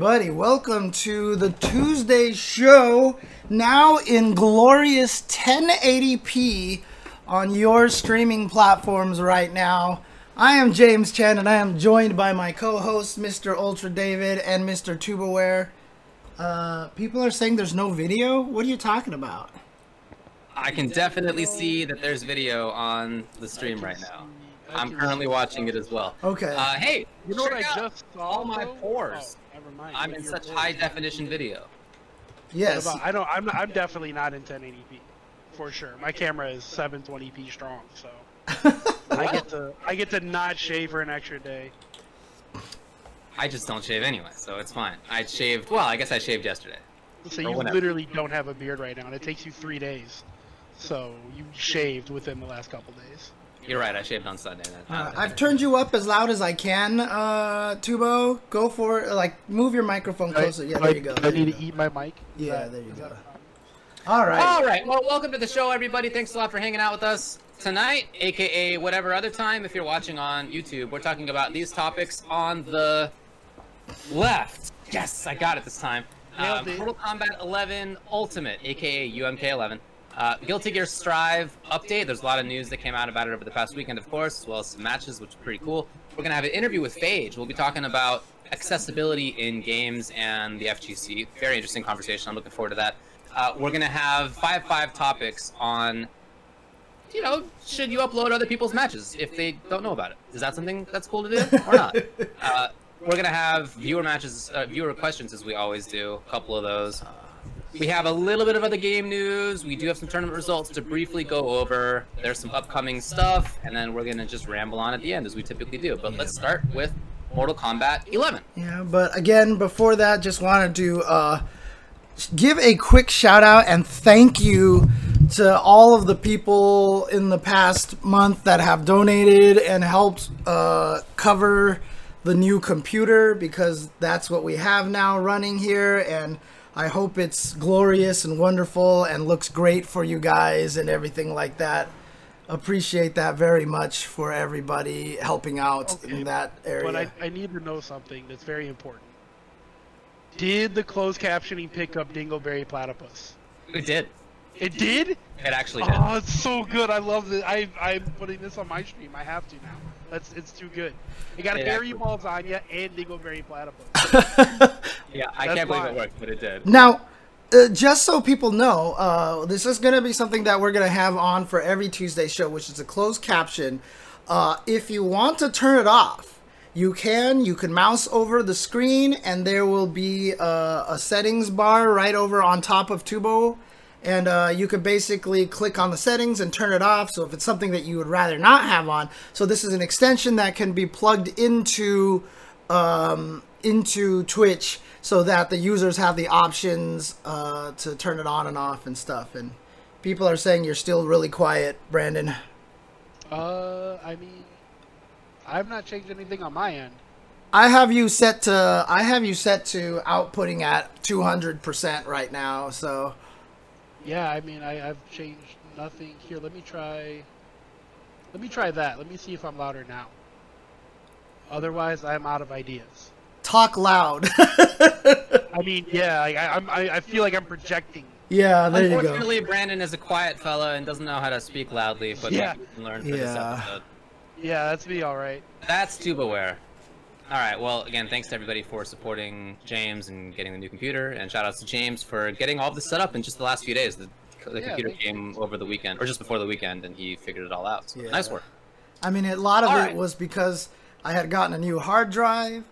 All right, everybody, welcome to the Tuesday show. Now in glorious 1080p on your streaming platforms right now. I am James Chen, and I am joined by my co-host, Mr. Ultra David and Mr. Tubaware. Uh, people are saying there's no video. What are you talking about? I can definitely see that there's video on the stream right now. I'm currently watching it as well. Okay. Uh, hey, You know what I just saw? all my though? pores. Never mind. I'm in such high definition video. Yes. About- I don't. I'm. Not, I'm definitely not in 1080p, for sure. My camera is 720p strong, so I get to. I get to not shave for an extra day. I just don't shave anyway, so it's fine. I shaved. Well, I guess I shaved yesterday. So you whatever. literally don't have a beard right now, and it takes you three days. So you shaved within the last couple days. You're right. I shaved on Sunday. Uh, I've turned you up as loud as I can, uh, Tubo. Go for it. Like, move your microphone closer. Yeah, there you go. I There you need go. to eat my mic. Yeah, that- there you go. All right. All right. Well, welcome to the show, everybody. Thanks a lot for hanging out with us tonight, aka whatever other time if you're watching on YouTube. We're talking about these topics on the left. Yes, I got it this time. Nailed Um. Mortal Kombat 11 Ultimate, aka UMK 11. Uh, Guilty Gear Strive update. There's a lot of news that came out about it over the past weekend, of course, as well as some matches, which are pretty cool. We're gonna have an interview with Phage. We'll be talking about accessibility in games and the FGC. Very interesting conversation. I'm looking forward to that. Uh, we're gonna have five five topics on, you know, should you upload other people's matches if they don't know about it? Is that something that's cool to do or not? uh, we're gonna have viewer matches, uh, viewer questions as we always do. A couple of those. We have a little bit of other game news. We do have some tournament results to briefly go over. There's some upcoming stuff, and then we're gonna just ramble on at the end as we typically do. But let's start with Mortal Kombat 11. Yeah, but again, before that, just wanted to uh, give a quick shout out and thank you to all of the people in the past month that have donated and helped uh, cover the new computer because that's what we have now running here and I hope it's glorious and wonderful and looks great for you guys and everything like that. Appreciate that very much for everybody helping out Okay, in that area. But I, I need to know something that's very important. Did the closed captioning pick up Dingleberry Platypus? It did. It did? It actually did. Oh, it's so good. I love it. I, I'm putting this on my stream. I have to now. That's It's too good. It got a Harry actually- Balzania and Dingleberry Platypus. Yeah, I That's can't believe it worked, but it did. Now, uh, just so people know, uh, this is going to be something that we're going to have on for every Tuesday show, which is a closed caption. Uh, if you want to turn it off, you can. You can mouse over the screen, and there will be a, a settings bar right over on top of Tubo. And uh, you can basically click on the settings and turn it off. So if it's something that you would rather not have on, so this is an extension that can be plugged into um, into Twitch so that the users have the options uh, to turn it on and off and stuff. And people are saying you're still really quiet, Brandon. uh, I mean, I've not changed anything on my end. I have you set to I have you set to outputting at 200% right now. So Yeah, I mean, I, I've changed nothing. Here, let me try. Let me try that. Let me see if I'm louder now. Otherwise, I'm out of ideas. talk loud. I mean, yeah, I, I, I'm, I, I feel like I'm projecting. yeah, there you go. Unfortunately, Brandon is a quiet fella and doesn't know how to speak loudly, but Yeah. maybe we can learn for this Yeah. episode. Yeah, that's me, all right. That's Tubaware. All right. Well, again, thanks to everybody for supporting James and getting the new computer, and shout outs to James for getting all this set up in just the last few days. The, the Yeah, computer thank you. came over the weekend, or just before the weekend, and he figured it all out. So, Yeah. nice work. I mean, a lot of All it right. was because I had gotten a new hard drive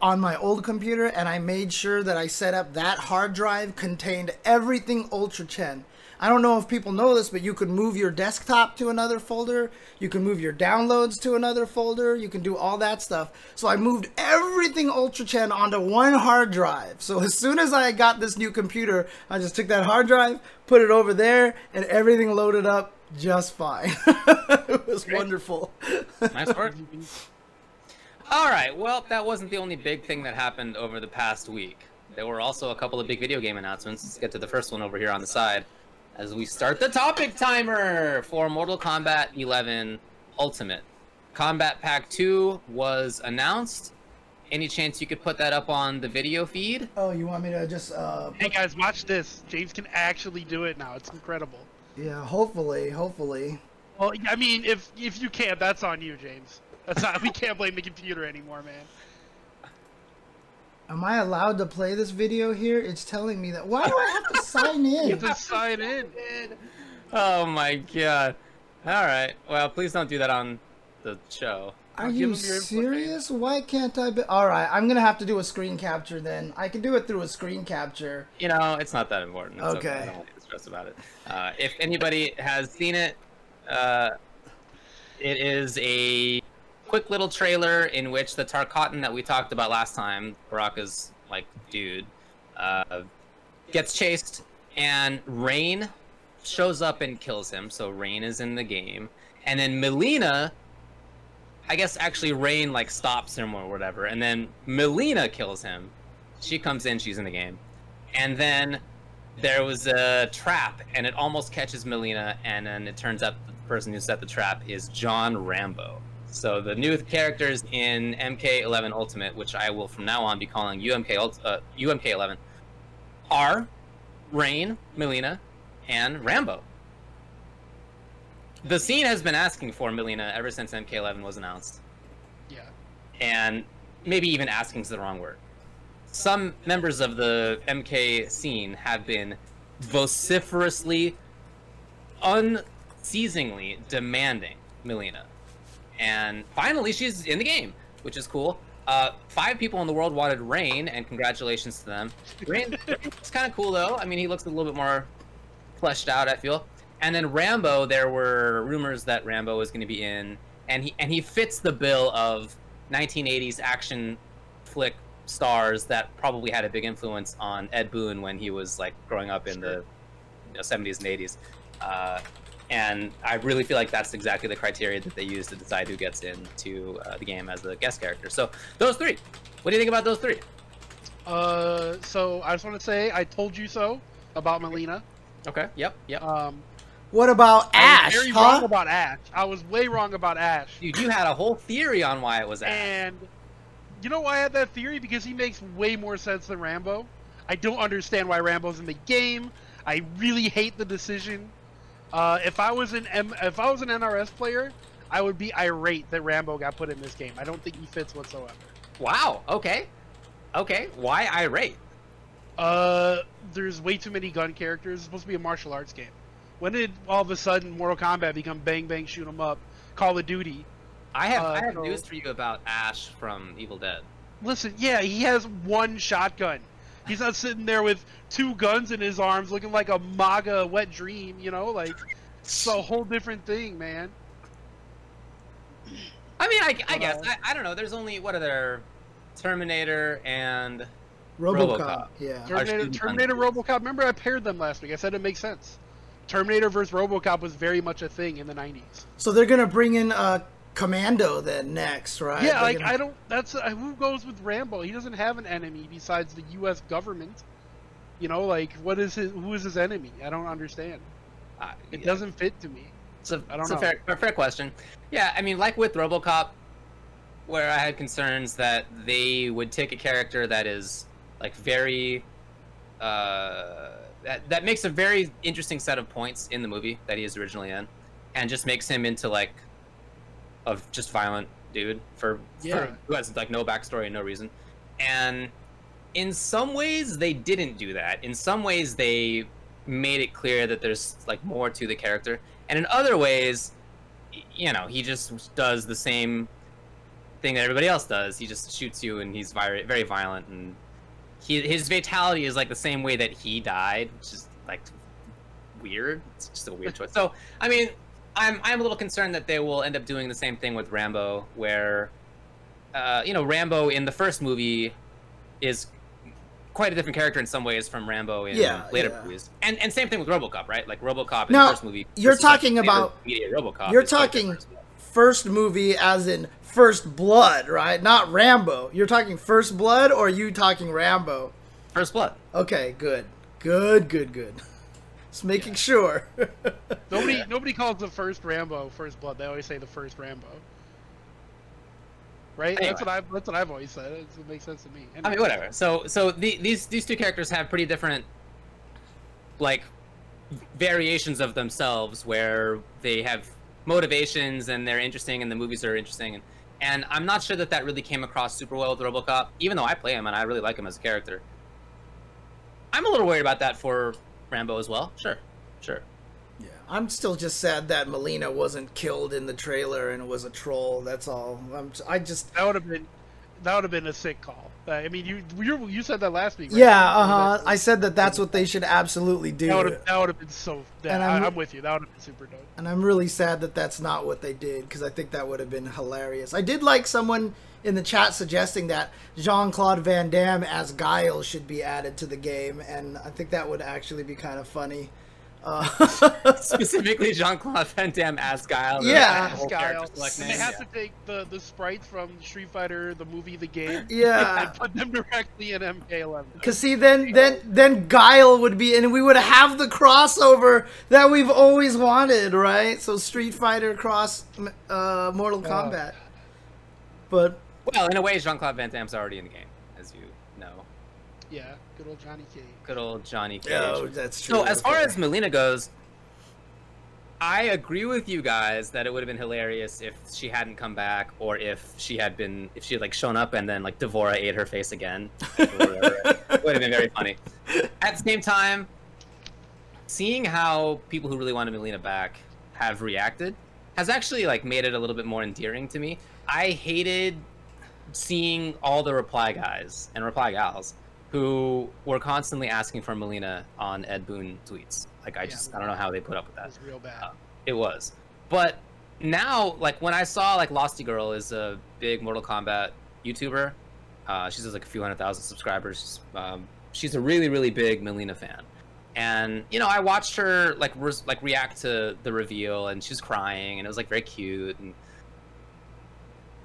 on my old computer, and I made sure that I set up that hard drive contained everything Ultra Chen. I don't know if people know this, but you can move your desktop to another folder. You can move your downloads to another folder. You can do all that stuff. So I moved everything Ultra Chen onto one hard drive. So as soon as I got this new computer, I just took that hard drive, put it over there, and everything loaded up just fine. it was wonderful. Nice work. All right. Well, that wasn't the only big thing that happened over the past week. There were also a couple of big video game announcements. Let's get to the first one over here on the side as we start the topic timer for Mortal Kombat 11 Ultimate. Kombat Pack 2 was announced, any chance you could put that up on the video feed? Oh, you want me to just uh Hey guys, watch this. James can actually do it now. It's incredible. yeah, hopefully, hopefully. Well, I mean, if if you can't, that's on you, James. That's not. we can't blame the computer anymore, man. Am I allowed to play this video here? It's telling me that. Why do I have to sign in? You have to sign in. Oh my god. All right. Well, please don't do that on the show. Are I'll give you him your info, serious? Why can't I be? All right, I'm gonna have to do a screen capture then. I can do it through a screen capture. You know, it's not that important. It's okay. Okay. I don't to stress about it. Uh, if anybody has seen it, uh, it is a quick little trailer in which the Tarkatan that we talked about last time, Baraka's like dude, uh, gets chased, and Rain shows up and kills him. So Rain is in the game, and then Mileena. I guess actually Rain like stops him or whatever, and then Mileena kills him. She comes in, she's in the game, and then there was a trap, and it almost catches Mileena, and then it turns out the person who set the trap is John Rambo. So the new characters in MK11 Ultimate, which I will from now on be calling UMK Ult- uh, UMK11, are Rain, Mileena, and Rambo. The scene has been asking for Mileena ever since MK11 was announced Yeah. and maybe even asking is the wrong word. Some members of the MK scene have been vociferously, unceasingly demanding Mileena. And finally, she's in the game, which is cool. Uh, five people in the world wanted Rain, and congratulations to them. Rain, it's kind of cool though. I mean, he looks a little bit more fleshed out. I feel. And then Rambo, there were rumors that Rambo was going to be in, and he and he fits the bill of 1980s action flick stars that probably had a big influence on Ed Boon when he was like growing up in the you know, 70s and 80s. Uh, and I really feel like that's exactly the criteria that they use to decide who gets into uh, the game as a guest character. So those three. What do you think about those three? Uh, so I just want to say I told you so about Mileena. Okay. Yep. Yep. Um, What about Ash? I was very wrong about Ash. I was way wrong about Ash. Dude, you had a whole theory on why it was Ash. And you know why I had that theory? Because he makes way more sense than Rambo. I don't understand why Rambo's in the game. I really hate the decision. Uh, if I was an M- if I was an NRS player, I would be irate that Rambo got put in this game. I don't think he fits whatsoever. Wow. Okay. Okay. Why irate? Uh, there's way too many gun characters. It's supposed to be a martial arts game. When did all of a sudden Mortal Kombat become bang bang shoot 'em up, Call of Duty? I have Uh, I have so- news for you about Ash from Evil Dead. Listen, yeah, he has one shotgun. He's not sitting there with two guns in his arms looking like a MAGA wet dream, you know? Like, it's a whole different thing, man. I mean, I, I guess Uh, I, I don't know. There's only what are there? Terminator and RoboCop. RoboCop. Yeah. Terminator, shooting Terminator. Robocop, remember I paired them last week. I said it makes sense. Terminator versus Robocop was very much a thing in the 90s. So they're gonna bring in uh, Commando then next, right? yeah, They're like, gonna- I don't. That's. Uh, who goes with Rambo? He doesn't have an enemy besides the U.S. government. You know, like, what is his. Who is his enemy? I don't understand. uh, It yeah, doesn't fit to me. It's a, I don't it's know. a fair, a fair question. Yeah, I mean, like with RoboCop, where I had concerns that they would take a character that is like very, uh, that that makes a very interesting set of points in the movie that he is originally in, and just makes him into like, of just violent dude for, Yeah. for who has like no backstory and no reason, and in some ways they didn't do that. In some ways they made it clear that there's like more to the character, and in other ways, you know, he just does the same thing that everybody else does. He just shoots you, and he's very very violent, and he his fatality is like the same way that he died, which is like weird. It's just a weird choice. So I mean, I'm I'm a little concerned that they will end up doing the same thing with Rambo, where uh, you know Rambo in the first movie is quite a different character in some ways from Rambo in Yeah, later yeah. movies. And and same thing with RoboCop, right? Like RoboCop in Now, the first movie. you're versus, like, talking about- immediate RoboCop. you're talking- different. First movie, as in First Blood, right? Not Rambo. You're talking First Blood, or you talking Rambo? First Blood. Okay, good, good, good, good. Just making sure. Nobody, nobody calls the first Rambo First Blood. They always say the first Rambo. right? Anyway. That's what I've that's what I've always said. It's, it makes sense to me. I mean, whatever. So, so the, these these two characters have pretty different, like, variations of themselves, where they have motivations and they're interesting, and the movies are interesting, and and I'm not sure that that really came across super well with RoboCop, even though I play him and I really like him as a character. I'm a little worried about that for Rambo as well. Sure, sure. Yeah, I'm still just sad that Mileena wasn't killed in the trailer and was a troll. That's all. I'm, I just that would have been that would have been a sick call. Uh, I mean, you you you said that last week. Right? yeah, uh huh. I said that that's what they should absolutely do. That would have that would have been so. Yeah, And I, I'm- I'm with you. That would have been super dope. and I'm really sad that that's not what they did because I think that would have been hilarious. I did like someone in the chat suggesting that Jean Claude Van Damme as Guile should be added to the game, and I think that would actually be kind of funny. Uh, Specifically, Jean Claude Van Damme as Guile. Yeah. whole Guile. character select And name, they have yeah. to take the the sprites from Street Fighter, the movie, the game, yeah, and put them directly in MK11. because see, then then then Guile would be, and we would have the crossover that we've always wanted, right? So Street Fighter cross uh, Mortal Kombat, but Well, in a way, Jean Claude Van Damme's already in the game, as you know. Yeah, good old Johnny Cage. Good old Johnny Cage. oh, that's true. so, as far as Mileena goes, I agree with you guys that it would have been hilarious if she hadn't come back, or if she had been, if she had like shown up and then like D'Vorah ate her face again. it would have been very funny. At the same time, seeing how people who really wanted Mileena back have reacted has actually like made it a little bit more endearing to me. I hated seeing all the reply guys and reply gals who were constantly asking for Mileena on Ed Boon tweets. Like I Yeah. just I don't know how they put up with That that. was real bad. Uh, It was. But now like when I saw like Losty Girl is a big Mortal Kombat YouTuber. Uh, she has like a few hundred thousand subscribers. Um, she's a really really big Mileena fan. And you know, I watched her like res- like react to the reveal, and she was crying, and it was like very cute. And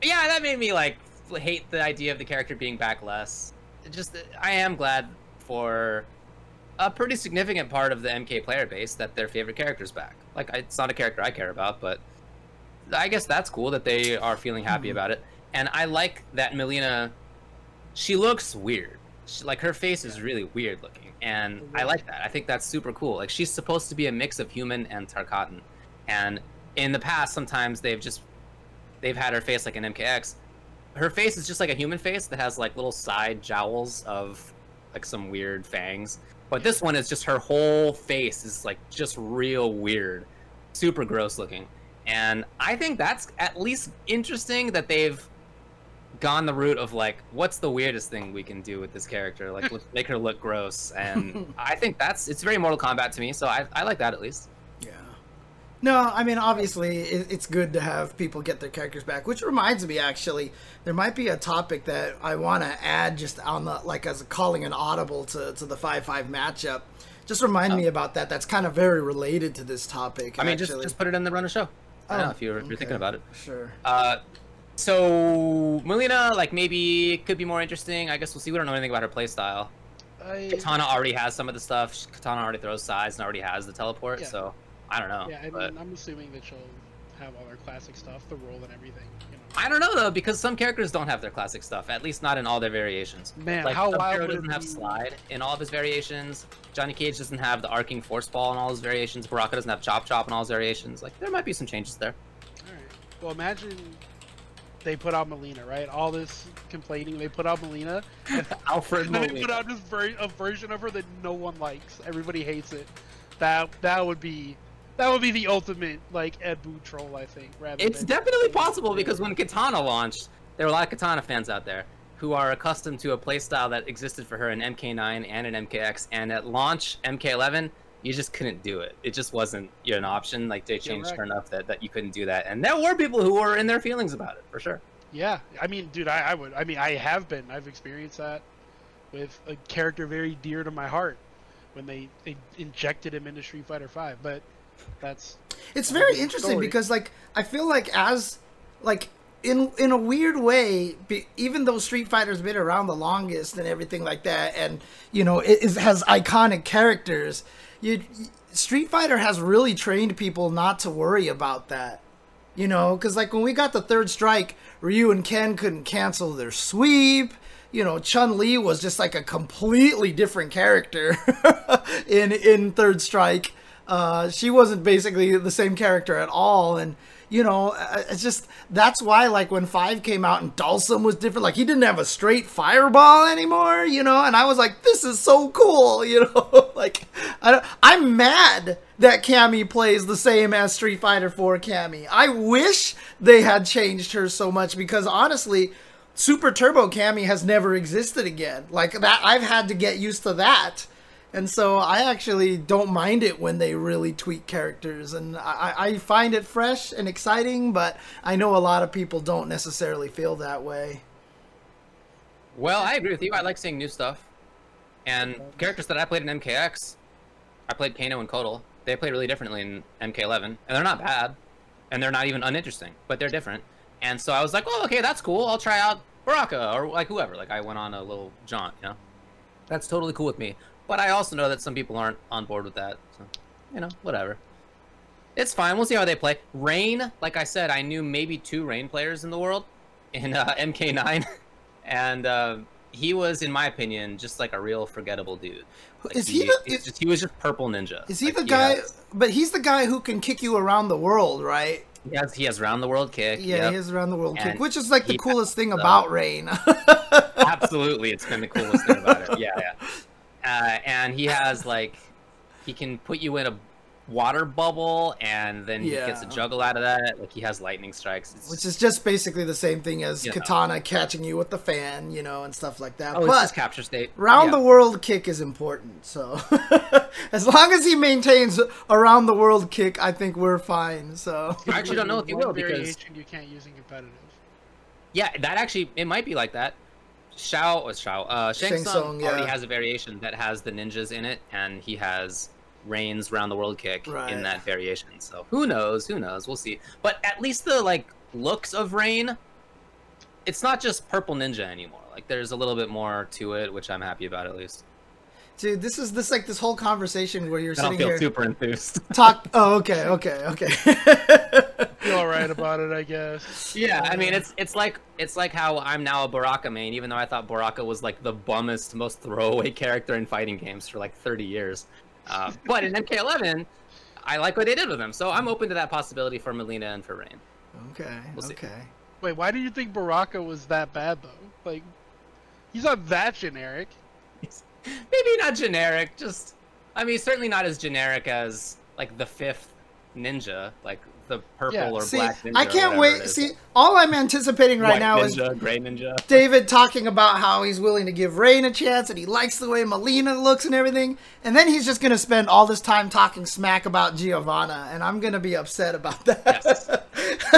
yeah, that made me like hate the idea of the character being back less. It just I am glad for a pretty significant part of the MK player base that their favorite character's back. Like it's not a character I care about, but I guess that's cool that they are feeling happy Mhm. about it. And I like that Mileena. She looks weird. She, like her face is really weird looking, and I like that. I think that's super cool. Like she's supposed to be a mix of human and Tarkatan, and in the past sometimes they've just they've had her face like an MKX. Her face is just like a human face that has like little side jowls of like some weird fangs. But this one is just her whole face is like just real weird, super gross looking. And I think that's at least interesting that they've gone the route of like, what's the weirdest thing we can do with this character? Like, make her look gross. And I think that's it's very Mortal Kombat to me, so I, I like that at least. Yeah. No, I mean obviously it's good to have people get their characters back. Which reminds me, actually, there might be a topic that I want to add just on the like as calling an audible to to the five five matchup. Just remind me about that. That's kind of very related to this topic. I mean, just actually. just put it in the run of show. I don't Oh, know if you're, if you're thinking about it. Sure. Uh, so Mileena, like maybe could be more interesting. I guess we'll see. We don't know anything about her playstyle. I, Katana already has some of the stuff. Katana already throws sides and already has the teleport. Yeah. So I don't know. yeah, I but mean, I'm assuming that she'll have all her classic stuff, the roll and everything. You know. I don't know though because some characters don't have their classic stuff. At least not in all their variations. Man, like how wild would it doesn't have slide in all of his variations. Johnny Cage doesn't have the arcing force ball in all his variations. Baraka doesn't have chop chop in all his variations. Like there might be some changes there. All right. Well, imagine they put out Mileena, right? All this complaining, they put out Mileena, Alfred and then they put out this ver- a version of her that no one likes. Everybody hates it. That that would be that would be the ultimate like Ed Boon troll, I think. It's than- definitely possible because when Katana launched, there were a lot of Katana fans out there who are accustomed to a playstyle that existed for her in MK9 and in MKX, and at launch MK11, you just couldn't do it. It just wasn't you know, an option. Like they changed her right. enough that, that you couldn't do that, and there were people who were in their feelings about it for sure. Yeah, I mean, dude, I, I would. I mean, I have been. I've experienced that with a character very dear to my heart when they, they injected him into Street Fighter Five. But that's It's very interesting story. because like I feel like as like in in a weird way, be, even though Street Fighter's been around the longest and everything like that, and you know it has iconic characters, you Street Fighter has really trained people not to worry about that. You know, because like when we got the third strike, Ryu and Ken couldn't cancel their sweep. You know, Chun Li was just like a completely different character in in Third Strike. Uh, she wasn't basically the same character at all, and you know, uh, it's just that's why like when Five came out and Dhalsim was different, like he didn't have a straight fireball anymore, you know, and I was like, this is so cool, you know, like I, I'm mad that Cammy plays the same as Street Fighter 4 Cammy. I wish they had changed her so much because honestly, Super Turbo Cammy has never existed again. Like that, I've had to get used to that and so I actually don't mind it when they really tweak characters, and I, I find it fresh and exciting. But I know a lot of people don't necessarily feel that way. Well, I agree with you. I like seeing new stuff, and characters that I played in MKX, I played Kano and Kotal. They played really differently in MK11, and they're not bad, and they're not even uninteresting, but they're different. And so I was like, oh, okay, that's cool. I'll try out Baraka or like whoever. Like I went on a little jaunt, you know. That's totally cool with me. But I also know that some people aren't on board with that. So, you know, whatever. It's fine. We'll see how they play. Rain, like I said, I knew maybe two Rain players in the world in uh, MK9. and uh, he was, in my opinion, just like a real forgettable dude. Like, is he, he, the, is, just, he was just purple ninja. Is he like, the guy? He has, but he's the guy who can kick you around the world, right? He has he has round the world kick. Yeah, yep. he has round the world and kick, which is like the coolest thing about Rain. absolutely, it's been the coolest thing about it. Yeah, yeah uh, and he has like he can put you in a water bubble and then yeah. he gets a juggle out of that. Like he has lightning strikes. It's, which is just basically the same thing as katana know. catching you with the fan you know and stuff like that. Oh, but it's capture state. Round yeah. the world kick is important so as long as he maintains a round the world kick i think we're fine so. I actually don't know if he will because you can't use in competitive. Yeah that actually it might be like that Shao was Shao. Uh, Shang, Shang Tsung, yeah. already has a variation that has the ninjas in it, and he has Rain's round the world kick right. in that variation. So who knows? Who knows? We'll see. But at least the like looks of Rain, it's not just purple ninja anymore. Like there's a little bit more to it, which I'm happy about at least. Dude, this is this like this whole conversation where you're I sitting feel here super enthused. Talk. Oh, okay, okay, okay. feel all right about it, I guess. Yeah, I mean it's it's like it's like how I'm now a Baraka main, even though I thought Baraka was like the bummest, most throwaway character in fighting games for like 30 years. Uh, but in MK11, I like what they did with him, so I'm open to that possibility for Melina and for Rain. Okay. We'll okay. Wait, why do you think Baraka was that bad though? Like, he's not that generic maybe not generic. Just, I mean, certainly not as generic as like the fifth ninja, like the purple yeah. or see, black ninja. I can't wait. See, all I'm anticipating right White now ninja, is gray ninja. David talking about how he's willing to give Rain a chance and he likes the way Mileena looks and everything, and then he's just gonna spend all this time talking smack about Giovanna, and I'm gonna be upset about that. Yes.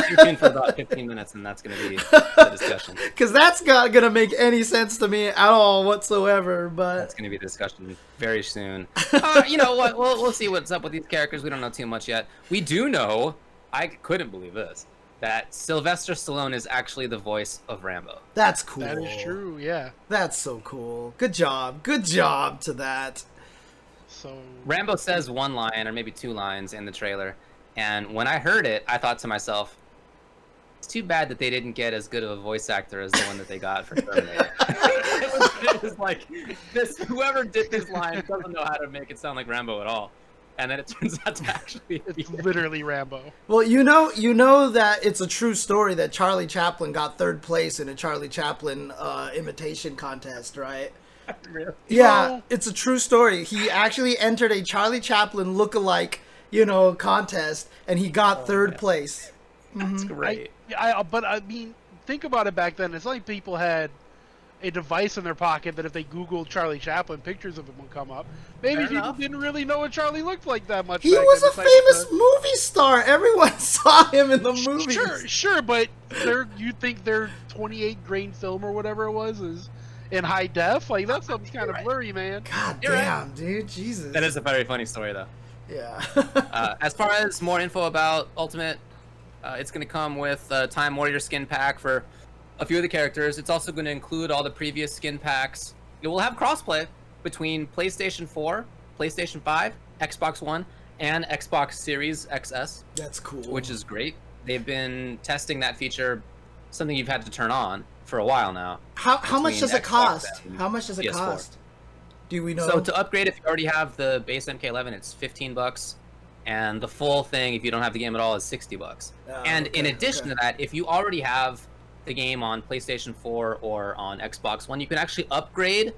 You're for about 15 minutes, and that's gonna be the discussion. Because that's not gonna make any sense to me at all whatsoever. But that's gonna be the discussion very soon. Uh, you know what? We'll, we'll see what's up with these characters. We don't know too much yet. We do know I couldn't believe this. That Sylvester Stallone is actually the voice of Rambo. That's cool. That is true, yeah. That's so cool. Good job. Good job to that. So Rambo says one line or maybe two lines in the trailer, and when I heard it, I thought to myself, it's too bad that they didn't get as good of a voice actor as the one that they got for Terminator. it, was, it was like this whoever did this line doesn't know how to make it sound like Rambo at all and then it turns out to actually it's literally Rambo. Well, you know, you know that it's a true story that Charlie Chaplin got third place in a Charlie Chaplin uh, imitation contest, right? Really? Yeah, it's a true story. He actually entered a Charlie Chaplin look-alike, you know, contest, and he got oh, third man. place. That's mm-hmm. great. I, I, but I mean, think about it. Back then, it's like people had a device in their pocket that if they Googled Charlie Chaplin, pictures of him would come up. Maybe Fair people enough. didn't really know what Charlie looked like that much. He was a famous movie star. Everyone saw him in the movie. Sure, sure, but they you think their 28 grain film or whatever it was is in high def? Like that's something kind of right. blurry, man. God You're damn, right. dude, Jesus. That is a very funny story, though. Yeah. uh, as far as more info about Ultimate, uh, it's going to come with a Time Warrior skin pack for a few of the characters. It's also going to include all the previous skin packs. It will have crossplay between PlayStation 4, PlayStation 5, Xbox One, and Xbox Series XS. That's cool. Which is great. they've been testing that feature, something you've had to turn on for a while now. How how much does it cost? How much does it PS4. cost? Do we know? So to upgrade, if you already have the base MK11, it's 15 bucks, and the full thing, if you don't have the game at all, is 60 bucks. Oh, and in addition okay. to that, if you already have the game on PlayStation 4 or on Xbox One, you can actually upgrade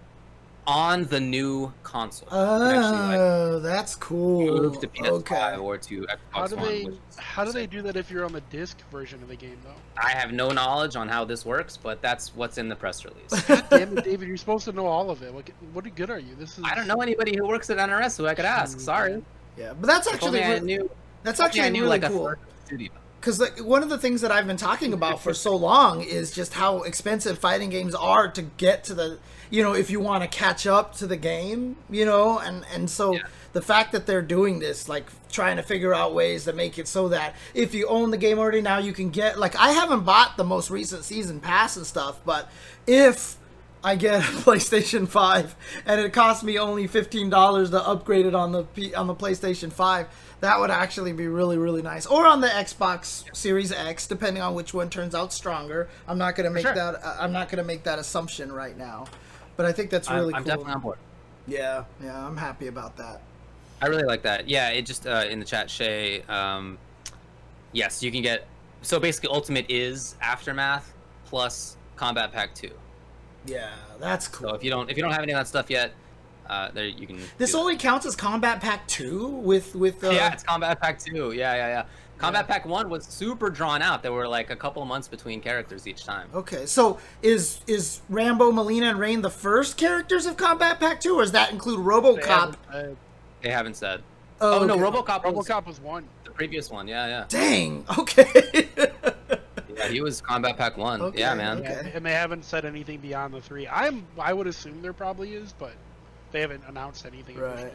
on the new console. You can actually, like, Oh, that's cool. move to PS5 Okay. or to Xbox How do One. they which how do they do that if you're on the disc version of the game though? I have no knowledge on how this works, but that's what's in the press release. God damn it, David, you're supposed to know all of it. What what good are you? This is I don't know anybody who works at NRS who I could ask. Sorry. Yeah, but that's actually only I knew. that's actually I knew really like cool. a third studio. Because like, one of the things that I've been talking about for so long is just how expensive fighting games are to get to the you know if you want to catch up to the game you know and and so Yeah. the fact that they're doing this like trying to figure out ways to make it so that if you own the game already now you can get like I haven't bought the most recent season pass and stuff but if I get a PlayStation 5 and it costs me only $15 to upgrade it on the P- on the PlayStation 5 that would actually be really really nice or on the Xbox Series X depending on which one turns out stronger I'm not going to make sure. that uh, I'm not going to make that assumption right now but I think that's I'm- really I'm, cool definitely on board. yeah yeah I'm happy about that I really like that. Yeah, it just uh, in the chat, Shay. Um, yes, you can get. So basically, Ultimate is Aftermath plus Kombat Pack Two. yeah that's cool So if you don't if you don't have any of that stuff yet, uh, there you can. this do it. only counts as Kombat Pack 2 with with uh, yeah, it's Kombat Pack Two. Yeah, yeah, yeah. Combat Yeah. Pack One was super drawn out. There were like a couple of months between characters each time. Okay, so is is Rambo, Mileena, and Rain the first characters of Kombat Pack 2, or does that include They RoboCop? haven't said- They haven't said. Oh, Oh, no, okay. RoboCop, was RoboCop was one. the previous one. Yeah, yeah. Dang. Okay. Yeah, he was Kombat Pack One. Okay, yeah, man. okay. Yeah, and they haven't said anything beyond the three. I'm I would assume there probably is, but they haven't announced anything. right.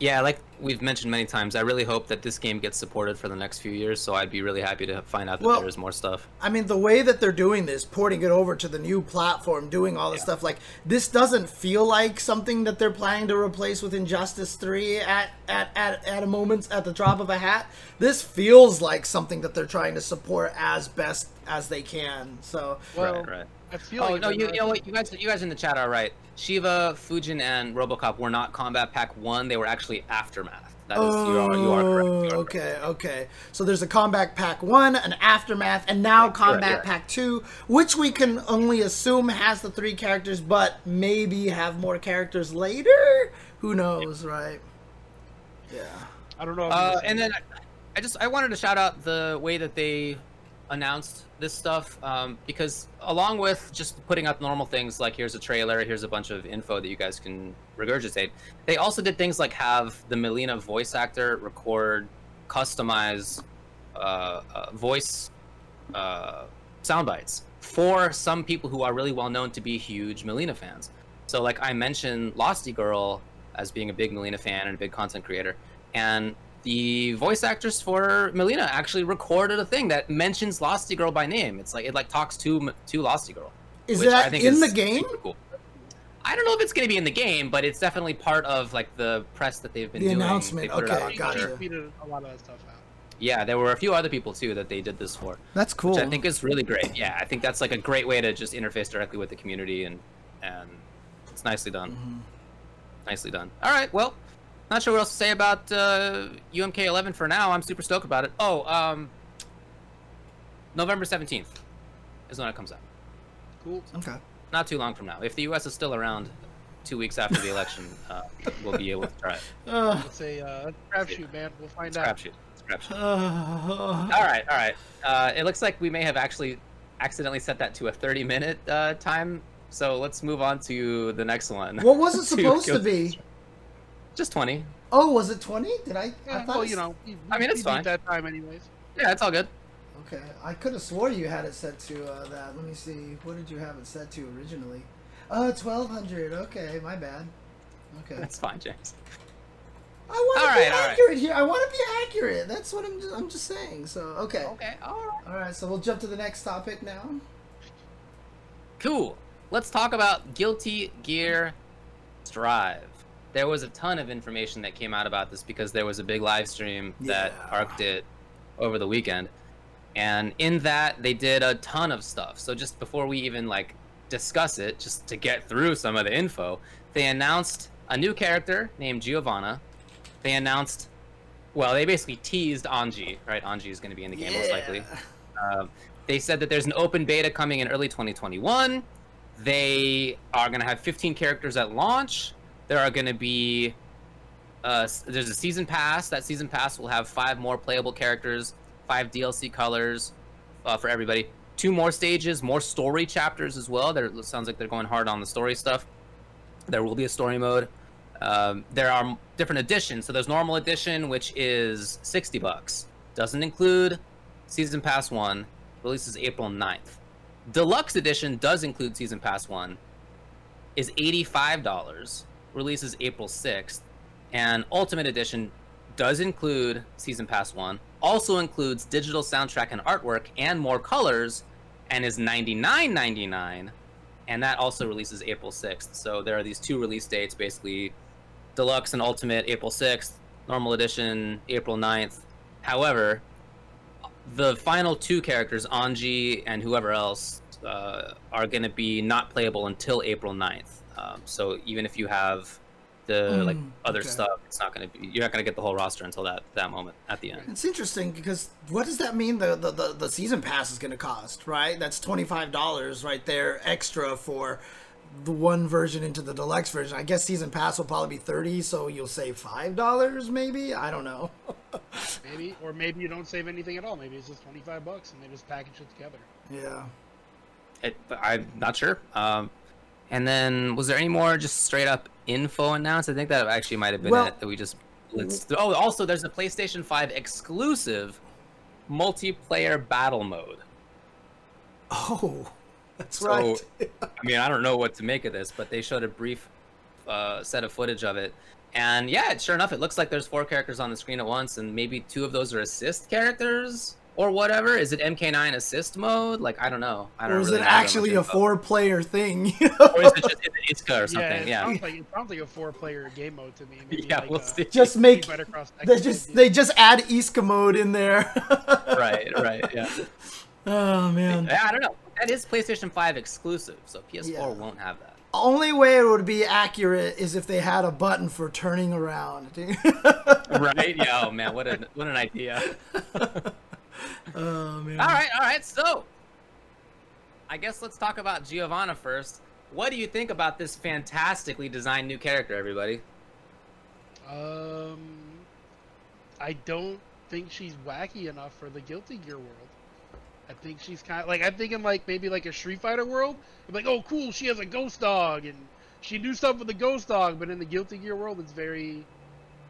Yeah, like we've mentioned many times, I really hope that this game gets supported for the next few years. So I'd be really happy to find out that Well- there's more stuff. I mean, the way that they're doing this, porting it over to the new platform, doing all this Yeah. stuff, like this doesn't feel like something that they're planning to replace with Injustice Three at at at, at a moment at the drop of a hat. This feels like something that they're trying to support as best as they can. So Well, right, right. I feel Oh like no, you, you know what? You guys, you guys in the chat are right. Sheeva, Fujin, and RoboCop were not Kombat Pack One. They were actually Aftermath. That is, you are, you are correct. You are Oh, correct. okay, okay. So there's a Kombat Pack 1, an Aftermath, and now Combat yeah. Pack 2, which we can only assume has the three characters, but maybe have more characters later? Who knows, right? Yeah. I don't know. if Uh, and then I- I just I wanted to shout out the way that they announced this stuff um, because along with just putting out normal things like here's a trailer, here's a bunch of info that you guys can regurgitate, they also did things like have the Mileena voice actor record customize uh, uh, voice uh, sound bites for some people who are really well known to be huge Mileena fans. So, like I mentioned, Losty Girl as being a big Mileena fan and a big content creator, and the voice actress for Mileena actually recorded a thing that mentions Losty Girl by name. It's like it like talks to to Losty Girl. Is which I that think in is the game? Cool. I don't know if it's going to be in the game, but it's definitely part of like the press that they've been The doing. announcement, They put it okay, out gotcha. she Twitter. tweeted a lot of that stuff out. Yeah, there were a few other people too that they did this for, That's cool. which I think is really great. Yeah, I think that's like a great way to just interface directly with the community, and and it's nicely done. Mm-hmm. Nicely done. All right, well, not sure what else to say about uh, UMK11 for now. I'm super stoked about it. Oh, um, November 17th is when it comes out. Cool. Okay. Not too long from now. If the U.S. is still around, two weeks after the election, uh, we'll be able to try it. Uh, It's a uh, crapshoot, man. We'll find It's out. crapshoot. It's crapshoot. uh, All right, all right. Uh, it looks like we may have actually accidentally set that to a 30 minute uh, time. So let's move on to the next one. what was it supposed to kill- be? Just 20. Oh, was it 20? Did I? I thought well, you know, we, I mean, it's need fine. that time anyways. Yeah, it's all good. Okay, I could have swore you had it set to uh, that. Let me see. What did you have it set to originally? Uh, 1200. Okay, my bad. Okay. That's fine, James. I want to All be right, all right. accurate here. I want to be accurate. That's what I'm. Just, I'm just saying. So okay. Okay, all right. All right. So we'll jump to the next topic now. Cool. Let's talk about Guilty Gear Strive. There was a ton of information that came out about this because there was a big live stream that Yeah. Arc did over the weekend. And in that, they did a ton of stuff. So just before we even like discuss it, just to get through some of the info, they announced a new character named Giovanna. They announced, well, they basically teased Anji, right? Anji is going to be in the game most likely. Uh, they said that there's an open beta coming in early 2021. They are going to have 15 characters at launch. There are going to be uh, there's a season pass. That season pass will have five more playable characters, five DLC colors uh, for everybody, two more stages, more story chapters as well. There sounds like they're going hard on the story stuff. There will be a story mode. Um, there are different editions. So there's normal edition, which is 60 bucks. Doesn't include season pass one. Releases April 9th. Deluxe edition does include season pass one. Is $85. Releases April 6th and Ultimate Edition does include Season Pass 1, also includes digital soundtrack and artwork and more colors, and is $99.99. And that also releases April 6th. So there are these two release dates basically Deluxe and Ultimate April 6th, Normal Edition April 9th. However, the final two characters, Anji and whoever else, uh, are going to be not playable until April 9th. Um, so even if you have the mm, like other okay. stuff it's not going to be you're not going to get the whole roster until that that moment at the end. It's interesting because what does that mean the the, the, the season pass is going to cost right? That's $25 right there extra for the one version into the deluxe version. I guess season pass will probably be 30 so you'll save $5 maybe? I don't know. Maybe or maybe you don't save anything at all. Maybe it's just 25 bucks and they just package it together. Yeah. It, i'm not sure. Um, and then was there any more just straight up info announced? I think that actually might have been well, it that we just blitzed. Oh, also there's a PlayStation 5 exclusive multiplayer battle mode. Oh, that's so, right. I mean, I don't know what to make of this, but they showed a brief uh, set of footage of it. And yeah, sure enough, it looks like there's four characters on the screen at once, and maybe two of those are assist characters or whatever? Is it MK9 assist mode? Like I don't know. I don't or is really it actually a four-player thing? or is it just is or something? Yeah, it, yeah. Sounds like, it sounds like a four-player game mode to me. Maybe yeah, like we'll uh, see. Just make they just they just add Isuka mode in there. right, right, yeah. Oh man. Yeah, I don't know. That is PlayStation 5 exclusive, so PS4 yeah. won't have that. Only way it would be accurate is if they had a button for turning around. right? Yeah. Oh man, what an what an idea oh man. All right, all right. So, I guess let's talk about Giovanna first. What do you think about this fantastically designed new character, everybody? Um, I don't think she's wacky enough for the Guilty Gear world. I think she's kind of like I'm thinking like maybe like a Street Fighter world. I'm like, oh, cool, she has a ghost dog and she do stuff with the ghost dog, but in the Guilty Gear world, it's very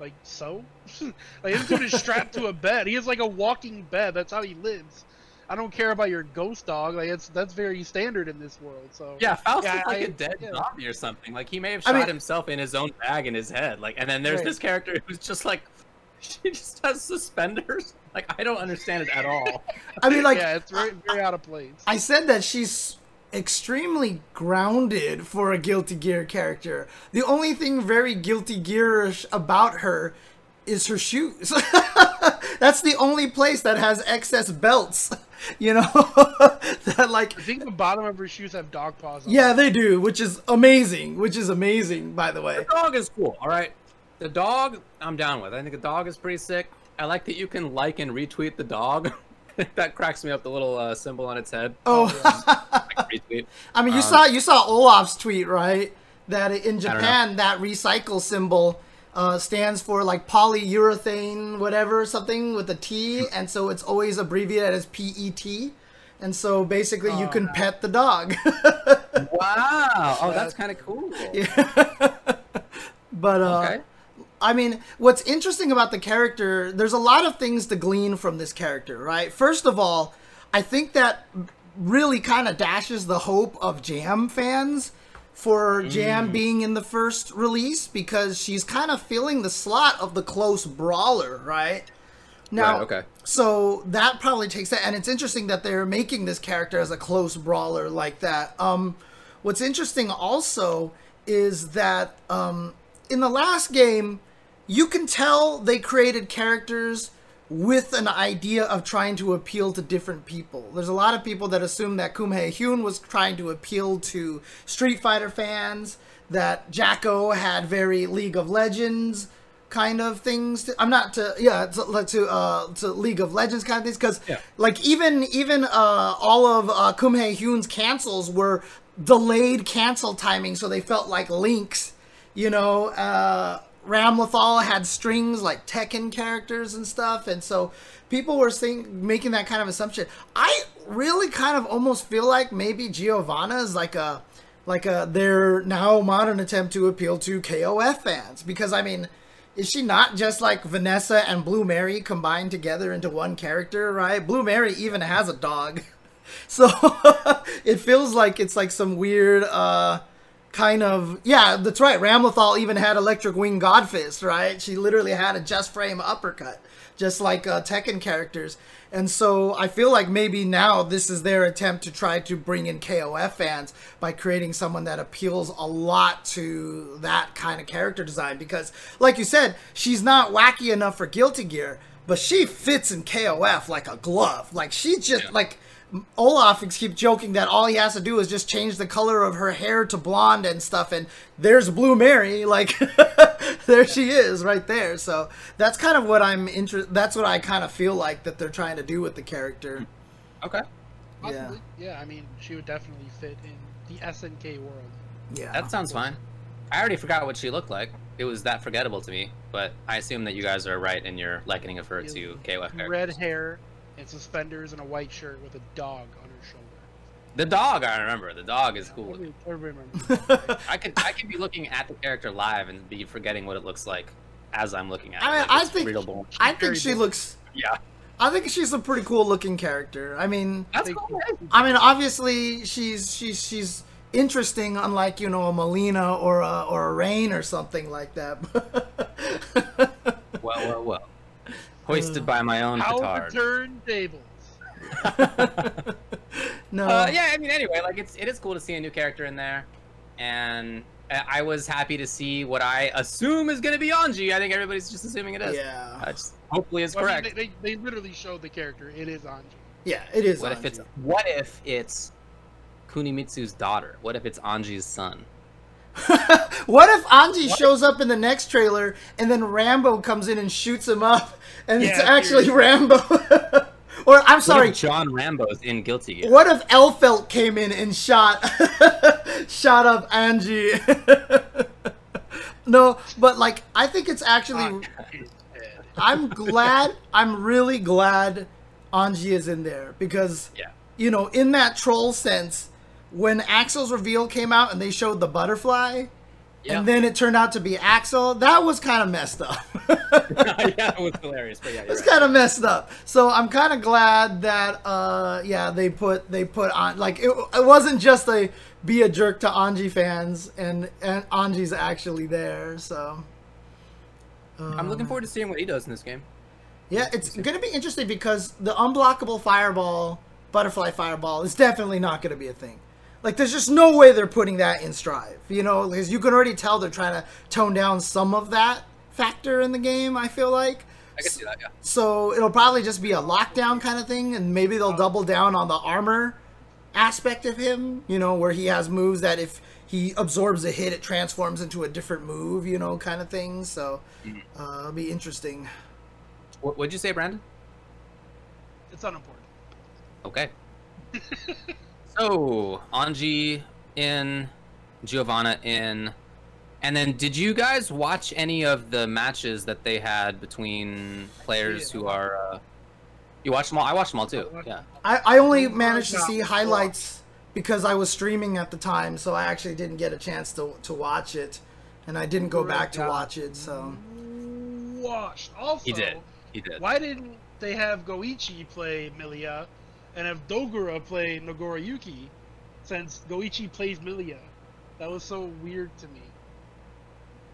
like so. like this dude is strapped to a bed. He has like a walking bed. That's how he lives. I don't care about your ghost dog. Like it's that's very standard in this world. So yeah, Faust yeah, is like I, a dead yeah. zombie or something. Like he may have shot I mean, himself in his own bag in his head. Like and then there's right. this character who's just like she just has suspenders. Like I don't understand it at all. I mean, like yeah, it's very very out of place. I said that she's extremely grounded for a Guilty Gear character. The only thing very Guilty Gearish about her is her shoes. That's the only place that has excess belts. You know that like I think the bottom of her shoes have dog paws. yeah, them. they do, which is amazing. Which is amazing, by the way. The dog is cool. All right, the dog I'm down with. I think the dog is pretty sick. I like that you can like and retweet the dog. that cracks me up. The little uh, symbol on its head. Oh, I mean, you um, saw you saw Olaf's tweet, right? That in Japan, that recycle symbol uh, stands for like polyurethane, whatever, something with a T, and so it's always abbreviated as PET. And so basically, oh, you can no. pet the dog. wow! Oh, that's kind of cool. Yeah. but uh, okay. I mean, what's interesting about the character, there's a lot of things to glean from this character, right? First of all, I think that really kind of dashes the hope of Jam fans for Jam mm. being in the first release because she's kind of filling the slot of the close brawler, right? Now, right, okay. So that probably takes that, and it's interesting that they're making this character as a close brawler like that. Um, what's interesting also is that um, in the last game, you can tell they created characters with an idea of trying to appeal to different people. There's a lot of people that assume that Kum Haehyun was trying to appeal to Street Fighter fans, that Jack-O had very League of Legends kind of things. To, I'm not to yeah to to, uh, to League of Legends kind of things because Yeah. like even even uh, all of uh, Kum Haehyun's cancels were delayed cancel timing, so they felt like links. You know, uh, Ramlethal had strings like Tekken characters and stuff, and so people were saying making that kind of assumption. I really kind of almost feel like maybe Giovanna is like a like a their now modern attempt to appeal to KOF fans because I mean is she not just like Vanessa and Blue Mary combined together into one character, right? Blue Mary even has a dog. So it feels like it's like some weird uh kind of yeah, that's right. Ramlethal even had Electric Wind Godfist, right? She literally had a just frame uppercut, just like uh, Tekken characters. And so I feel like maybe now this is their attempt to try to bring in KOF fans by creating someone that appeals a lot to that kind of character design. Because, like you said, she's not wacky enough for Guilty Gear, but she fits in KOF like a glove. Like she's just Yeah. like Olaf keeps joking that all he has to do is just change the color of her hair to blonde and stuff, and there's Blue Mary, like there she is right there. So that's kind of what I'm interested. That's what I kind of feel like that they're trying to do with the character. Okay. Possibly. Yeah. I mean, she would definitely fit in the SNK world. Yeah, That sounds fine. I already forgot what she looked like. It was that forgettable to me, but I assume that you guys are right in your likening of her to KOF characters. Red hair and suspenders and a white shirt with a dog on her shoulder. The dog, I remember. The dog is cool. Every- everybody remembers. I could I could be looking at the character live and be forgetting what it looks like as I'm looking at it. I mean, Like, I think- readable. I think Very she good. looks. Yeah, I think she's a pretty cool looking character. I mean, that's cool. I mean, obviously she's she's she's interesting, unlike you know a Mileena or a or a Rain or something like that. Well, well, well. Hoisted by my own How petard. the turntables. no, Uh, yeah, I mean, anyway, like it's it is cool to see a new character in there, and I I was happy to see what I assume is going to be Anji. I think everybody's just assuming it is. yeah, Uh, just hopefully it's Well, I mean, correct. they, they, they literally showed the character. It is Anji. yeah, it is. What if it's what if it's Kunimitsu's daughter? What if it's Anji's son? What if Anji shows up in the next trailer and then Rambo comes in and shoots him up, and it's Yeah, actually seriously. Rambo? or I'm What sorry, if John Rambo's in Guilty Gear. what if Elphelt came in and shot shot up Anji? no, but like I think it's actually. Anji is dead. I'm glad. I'm really glad Anji is in there because Yeah. you know, in that troll sense, when Axel's reveal came out and they showed the butterfly, Yeah. and then it turned out to be Axel, that was kind of messed up. yeah, it was hilarious. But yeah, It's right. kind of messed up. So I'm kind of glad that uh yeah they put they put on like it, it wasn't just a be a jerk to Anji fans and and Anji's actually there. So I'm looking forward to seeing what he does in this game. Yeah, it's going to be interesting because the unblockable fireball, butterfly fireball, is definitely not going to be a thing. Like, there's just no way they're putting that in Strive, you know, because you can already tell they're trying to tone down some of that factor in the game. I feel like. I can see that. Yeah. So it'll probably just be a lockdown kind of thing, and maybe they'll double down on the armor aspect of him. You know, where he has moves that if he absorbs a hit, it transforms into a different move. You know, kind of thing. So uh, it'll be interesting. What, what'd you say, Brandon? It's unimportant. Okay. so Anji in, Giovanna in, and then did you guys watch any of the matches that they had between players who are? Uh, you watched them all. I watched them all too. I Yeah. I, I only managed to see highlights because I was streaming at the time, so I actually didn't get a chance to, to watch it, and I didn't go back to watch it. So Washed. Also, He did. He did. why didn't they have Goichi play Milia and have Dogura play Nagoriyuki since Goichi plays Milia? That was so weird to me.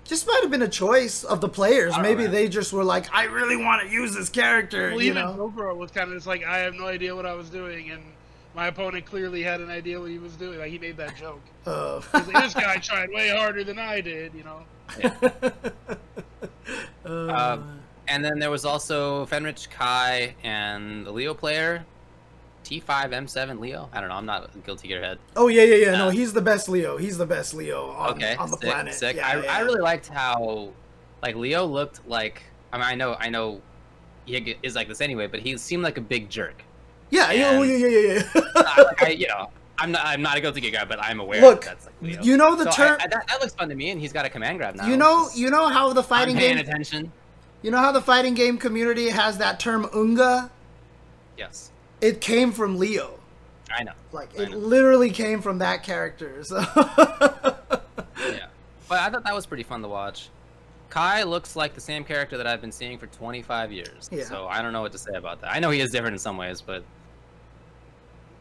just might have been a choice of the players. I Maybe know. they just were like, I really want to use this character. Well, you even know? Dogura was kind of just like, I have no idea what I was doing, and my opponent clearly had an idea what he was doing. Like he made that joke. Uh, He's like, this guy tried way harder than I did, you know. uh, Uh, And then there was also Fenrich Ky and the Leo player, T5M7 Leo. I don't know. I'm not Guilty Gear head. Oh yeah, yeah, yeah. No, Uh, he's the best Leo. He's the best Leo on, okay, on the sick, planet. sick. Yeah, I, yeah. I really liked how, like Leo looked like. I mean, I know, I know, he is like this anyway, but he seemed like a big jerk. yeah, yeah, and- yeah, yeah, yeah, yeah. I, like, I, you know, I'm not, I'm not a Guilty guy, but I'm aware Look, that that's like Leo. you know the So term. I- that, that looks fun to me, and he's got a command grab now. You know, you know how the I'm fighting paying game. attention. You know how the fighting game community has that term "unga." Yes, It came from Leo. I know. Like I it know. literally came from that character. So Yeah, but I thought that was pretty fun to watch. Ky looks like the same character that I've been seeing for 25 years. Yeah. So I don't know what to say about that. I know he is different in some ways, but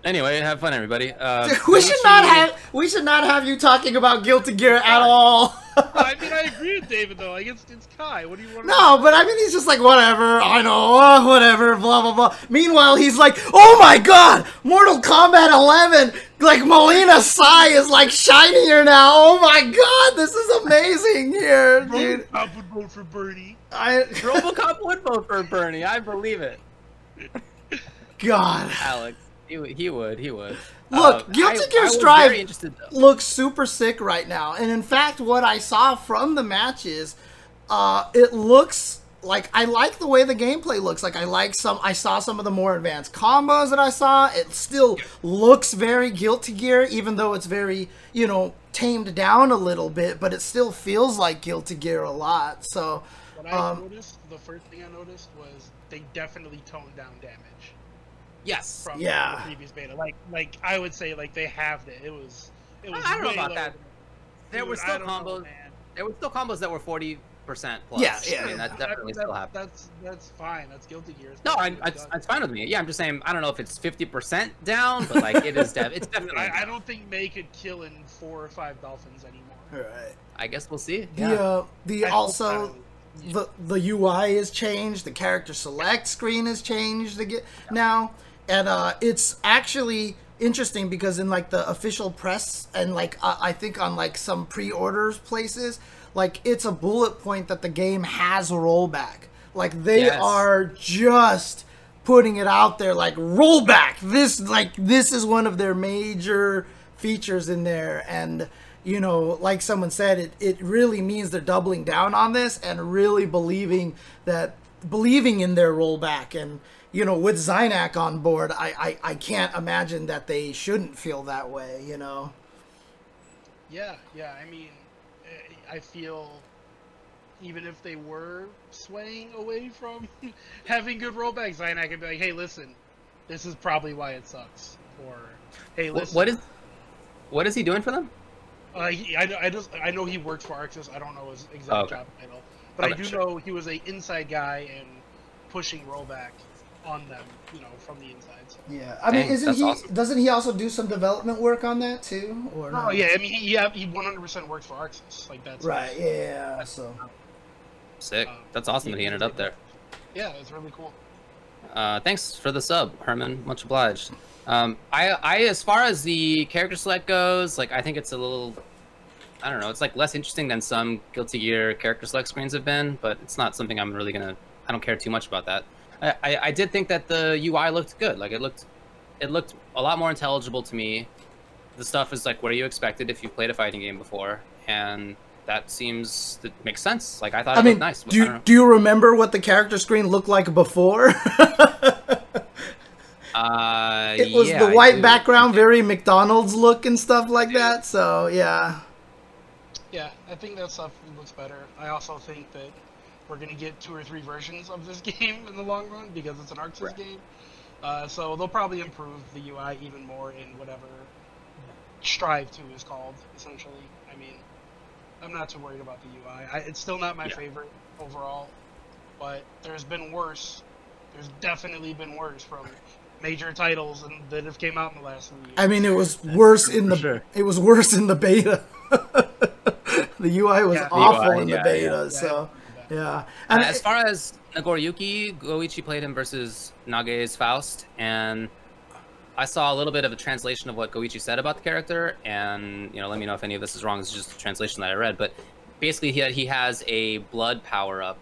anyway, have fun, everybody. Uh, we should not have we should not have you talking about Guilty Gear at all. I mean, I agree with David though. Like it's, it's Ky. What do you want? No, but I mean, he's just like, whatever, I know, uh, whatever, blah, blah, blah. Meanwhile, he's like, oh my god, Mortal Kombat 11, like, Mileena Sai is like shinier now. Oh my god, this is amazing here, dude. I would vote for Bernie. I, RoboCop would vote for Bernie. I believe it. god. Alex, he, would- he would. He would. Look, Uh, Guilty I- Gear I Strive- Very interested, though. looks super sick right now. And in fact, what I saw from the matches, uh, it looks like I like the way the gameplay looks. Like I like some. I saw some of the more advanced combos that I saw. It still looks very Guilty Gear, even though it's very you know tamed down a little bit. But it still feels like Guilty Gear a lot. So What I Um, noticed, the first thing I noticed was they definitely toned down damage Yes. from Yeah. the previous beta. Like, like I would say, like they have it. It was, it was. I don't know about that. than- There Dude, were still don't know, combos. There were still combos that were 40% plus. Yeah, yeah, I mean, that definitely mean, still that- happened. That's that's fine. That's Guilty Gear. It's No, I, definitely it's, done. it's fine with me. Yeah, I'm just saying. I don't know if it's 50% down, but like it is. Def- it's definitely. I, I don't think May could kill in four or five dolphins anymore. all right. I guess we'll see. The Yeah. uh, the I also. the the UI is changed. The character select screen is changed again now, and uh, it's actually interesting because in like the official press and like uh, I think on like some pre-orders places, like it's a bullet point that the game has rollback. Like they Yes. are just putting it out there like rollback. This like this is one of their major features in there and you know, like someone said, it, it really means they're doubling down on this and really believing that believing in their rollback and you know with Zinac on board, I, I I can't imagine that they shouldn't feel that way. You know. Yeah, yeah. I mean, I feel even if they were swaying away from having good rollbacks, Zinac could be like, "Hey, listen, this is probably why it sucks," or "Hey, listen." what is what is he doing for them? Uh, he, I, I just I know he works for ArcSys. I don't know his exact Oh, okay. job title, but I Okay, do sure. know he was a inside guy and pushing rollback on them, you know, from the inside. So. Yeah, I mean, Dang, isn't he? awesome. Doesn't he also do some development work on that too? Or Oh no? yeah, I mean he yeah, he 100% works for ArcSys. Like that's Right. Yeah. So. Sick. um, That's awesome that he ended up there. Yeah, it's really cool. Uh, thanks for the sub, Herman. Much obliged. Um, I, I, as far as the character select goes, like I think it's a little, I don't know, it's like less interesting than some Guilty Gear character select screens have been, but it's not something I'm really gonna. I don't care too much about that. I, I, I did think that the UI looked good. Like it looked, it looked a lot more intelligible to me. The stuff is like what are you expected if you played a fighting game before, and that seems that makes sense. Like I thought I it mean, looked nice. do you, don't know. do you remember what the character screen looked like before? Uh, it was yeah, the white background, very McDonald's look and stuff like that. So yeah, Yeah, I think that stuff looks better. I also think that we're gonna get two or three versions of this game in the long run because it's an ArcSys Right. game. Uh, so they'll probably improve the UI even more in whatever Strive 2 is called, essentially. I mean, I'm not too worried about the UI. I, it's still not my Yeah. favorite overall, but there's been worse. There's definitely been worse from major titles and, that have came out in the last few years. I mean, it was worse in the sure. it was worse in the beta. the UI was Yeah. awful UI, in the yeah, beta. yeah. Yeah, So yeah. yeah, Uh, as far as Nagoriyuki, Goichi played him versus Nage's Faust, and I saw a little bit of a translation of what Goichi said about the character, and you know, let me know if any of this is wrong. It's just a translation that I read, but basically, he he has a blood power up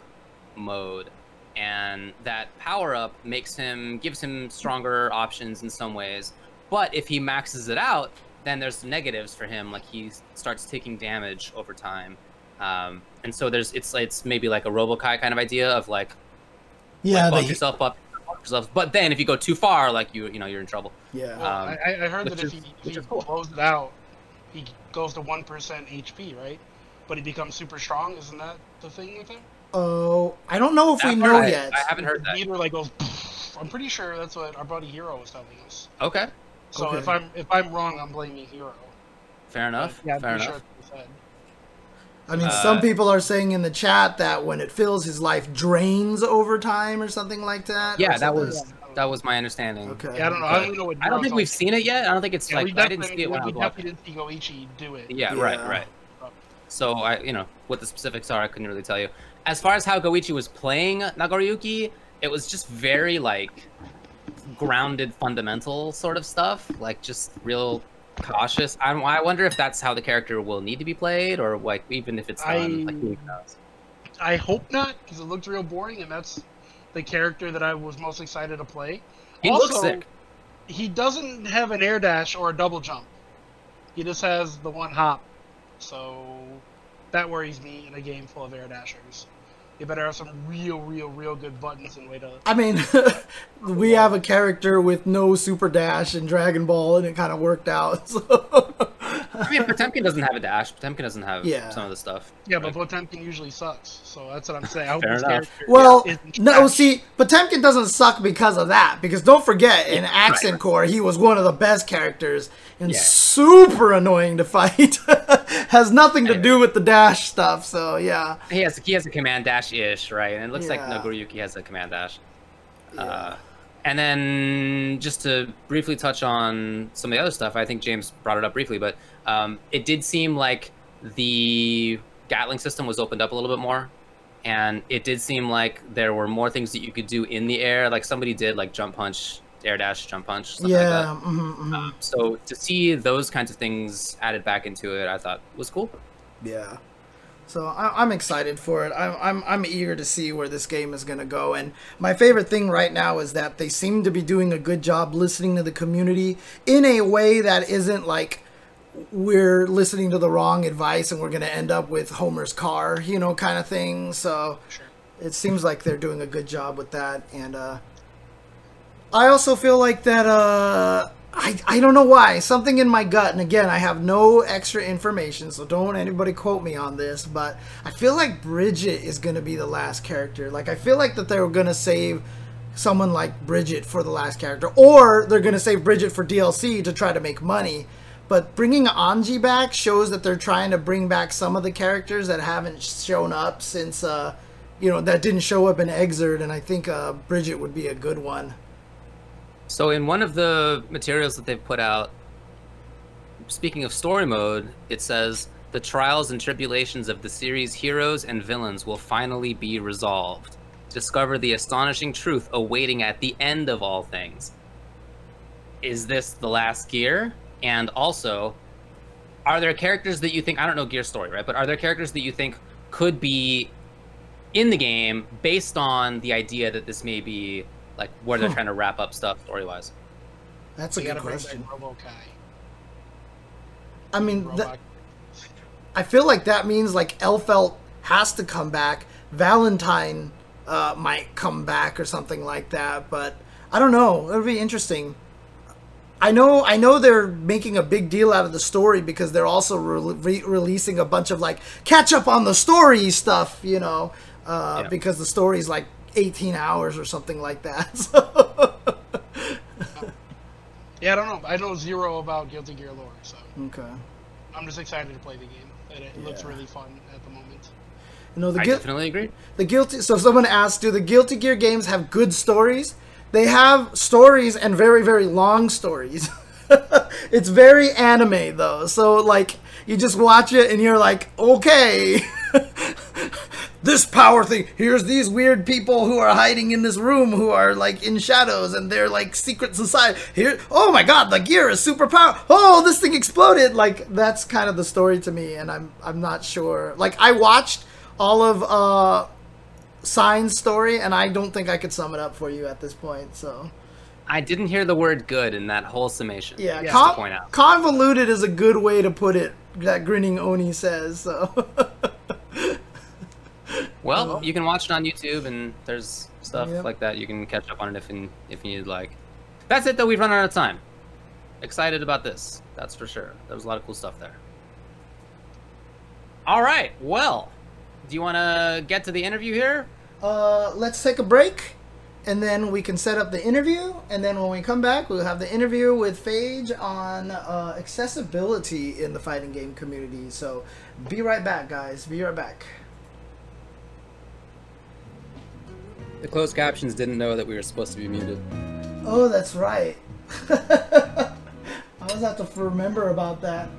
mode and that power up makes him gives him stronger options in some ways. But if he maxes it out, then there's negatives for him, like he starts taking damage over time. Um, and so there's it's it's maybe like a Robo-Ky kind of idea of like Yeah, like, bump they- yourself up, bump yourself. But then if you go too far, like you you know you're in trouble. yeah. Well, Um, I, I heard that if is- he, if he cool. blows it out, he goes to one percent HP, right? But he becomes super strong. Isn't that the thing with him? Oh, I don't know if we That part know I, yet. I haven't heard that. Meter like goes. I'm pretty sure that's what our buddy Hero was telling us. Okay, So Okay. if I'm if I'm wrong, I'm blaming Hero. fair enough. Yeah, fair enough. sure that's what he said. I mean, Uh, some people are saying in the chat that when it fills, his life drains over time or something like that. Yeah, that something. was that was my understanding. Okay. Yeah, I don't know. I don't know what. I don't think we've seen it yet. I don't think it's Yeah, like I didn't see it when I we was watching. definitely didn't see Goichi do it. Yeah, right, Yeah. right. So I, you know, what the specifics are, I couldn't really tell you. As far as how Goichi was playing Nagoriyuki, it was just very like grounded, fundamental sort of stuff, like just real cautious. I, I wonder if that's how the character will need to be played, or like even if it's like who I- knows. I hope not, because it looked real boring, and that's the character that I was most excited to play. He also, looks sick. He doesn't have an air dash or a double jump. He just has the one hop. So that worries me in a game full of air dashers. You better have some real, real, real good buttons and way to. I mean, we have a character with no super dash in Dragon Ball, and it kind of worked out. So. I mean, Potemkin doesn't have a dash. Potemkin doesn't have Yeah. some of the stuff. Yeah, but Like, Potemkin usually sucks. So that's what I'm saying. I hope Fair enough. Well, isn't no, trash. see, Potemkin doesn't suck because of that. Because don't forget, in Accent Core, he was one of the best characters and Yeah. super annoying to fight. Has nothing to do with the dash stuff. So yeah, he has he has a command dash ish, right? And it looks like Yeah. Nagoriyuki has a command dash. Uh, and then just to briefly touch on some of the other stuff, I think James brought it up briefly, but um, it did seem like the Gatling system was opened up a little bit more, and it did seem like there were more things that you could do in the air. Like somebody did like jump punch, air dash, jump punch, stuff like that. yeah. mhm, mhm. So to see those kinds of things added back into it, I thought was cool. Yeah. So I, I'm excited for it. I'm, I'm I'm eager to see where this game is gonna go. And my favorite thing right now is that they seem to be doing a good job listening to the community in a way that isn't like we're listening to the wrong advice and we're gonna end up with Homer's car, you know, kind of thing. So Sure. it seems like they're doing a good job with that. And uh, I also feel like that. Uh, I I don't know why something in my gut, and again, I have no extra information, so don't anybody quote me on this. But I feel like Bridget is gonna be the last character. Like I feel like that they were gonna save someone like Bridget for the last character, or they're gonna save Bridget for DLC to try to make money. But bringing Anji back shows that they're trying to bring back some of the characters that haven't shown up since, uh, you know, that didn't show up in Xrd, and I think uh, Bridget would be a good one. So in one of the materials that they've put out, speaking of story mode, it says the trials and tribulations of the series' heroes and villains will finally be resolved. Discover the astonishing truth awaiting at the end of all things. Is this the last gear? And also, are there characters that you think I don't know gear story, right? But are there characters that you think could be in the game based on the idea that this may be like where they're Huh. trying to wrap up stuff story wise? That's a We good question. back I mean, th- I feel like that means like Elphelt has to come back. Valentine uh, might come back or something like that, but I don't know. It would be interesting. I know, I know they're making a big deal out of the story because they're also re- re- releasing a bunch of like catch up on the story stuff, you know, uh, Yeah. because the story's like 18 hours or something like that. So, Yeah, I don't know. I know zero about Guilty Gear lore, so okay. I'm just excited to play the game. It, it looks really fun at the moment. You know, the I Guil- definitely agree. The guilty. So someone asked, do the Guilty Gear games have good stories? They have stories and very very long stories. it's very anime though. So like you just watch it and you're like, okay. this power thing. Here's these weird people who are hiding in this room who are like in shadows and they're like secret society. Here, oh my god, the gear is super power. Oh, this thing exploded. Like that's kind of the story to me, and I'm I'm not sure. Like I watched all of uh sign story, and I don't think I could sum it up for you at this point. So I didn't hear the word good in that whole summation. yeah, Yeah. Just to con- point out. convoluted is a good way to put it. That grinning Oni says so. Well, you can watch it on YouTube, and there's stuff Yep. like that. You can catch up on it if in, if you need like. That's it though. We've run out of time. Excited about this. That's for sure. There was a lot of cool stuff there. All right. Well, do you want to get to the interview here? uh, let's take a break, and then we can set up the interview. And then when we come back, we'll have the interview with Phage on uh, accessibility in the fighting game community. So be right back, guys. Be right back. The closed captions didn't know that we were supposed to be muted. Oh, that's right. I always have to remember about that.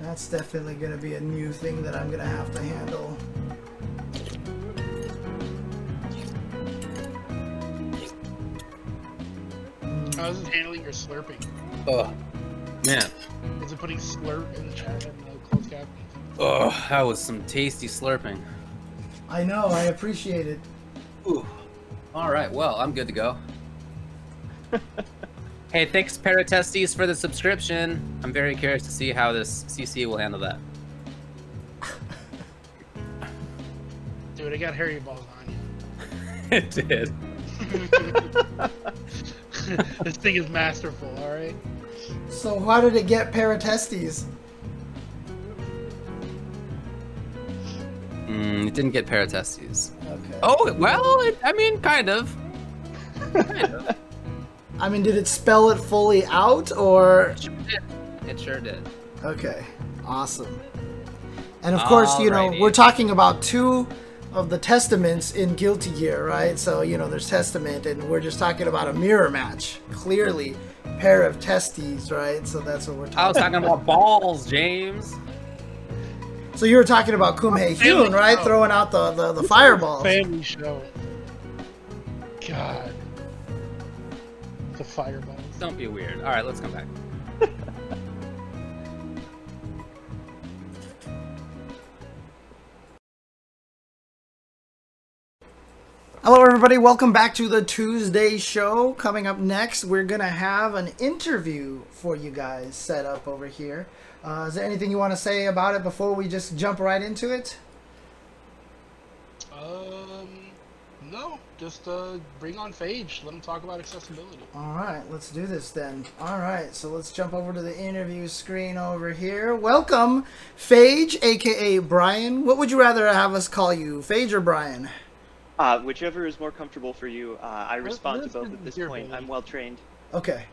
That's definitely going to be a new thing that I'm going to have to handle. How's it handling your slurping? Oh, man. Is it putting slurp in the chat in the closed captions? Oh, that was some tasty slurping. I know, I appreciate it. Ooh. All right. Well, I'm good to go. hey, thanks Paratestes for the subscription. I'm very curious to see how this CC will handle that. Dude, I got hairy balls on you. it did. this thing is masterful, alright? So, why did it get paratestes? Mm, it didn't get Paratestes. Okay. Oh well, it, I mean, kind of. kind of. I mean, did it spell it fully out, or It sure did. It sure did. Okay, awesome. And of course, you know, we're talking about two of the testaments in Guilty Gear, right? So, you know, there's Testament, and we're just talking about a mirror match. Clearly, pair of testes, right? So that's what we're talking. About. I was talking talking about balls, James. So you were talking about Kum Haehyun, right? Oh. Throwing out the, the, the fireballs. Family show. God. The fireballs. Don't be weird. All right, let's come back. Hello, everybody. Welcome back to the Tuesday show. Coming up next, we're going to have an interview for you guys set up over here. Uh, is there anything you want to say about it before we just jump right into it? Um, no. Just uh, bring on Phage. Let him talk about accessibility. All right, let's do this then. All right, so let's jump over to the interview screen over here. Welcome, Phage, aka Brian. What would you rather have us call you, Phage or Brian? Uh, whichever is more comfortable for you. Uh, I respond to both at this your point. ability. I'm well trained. Okay.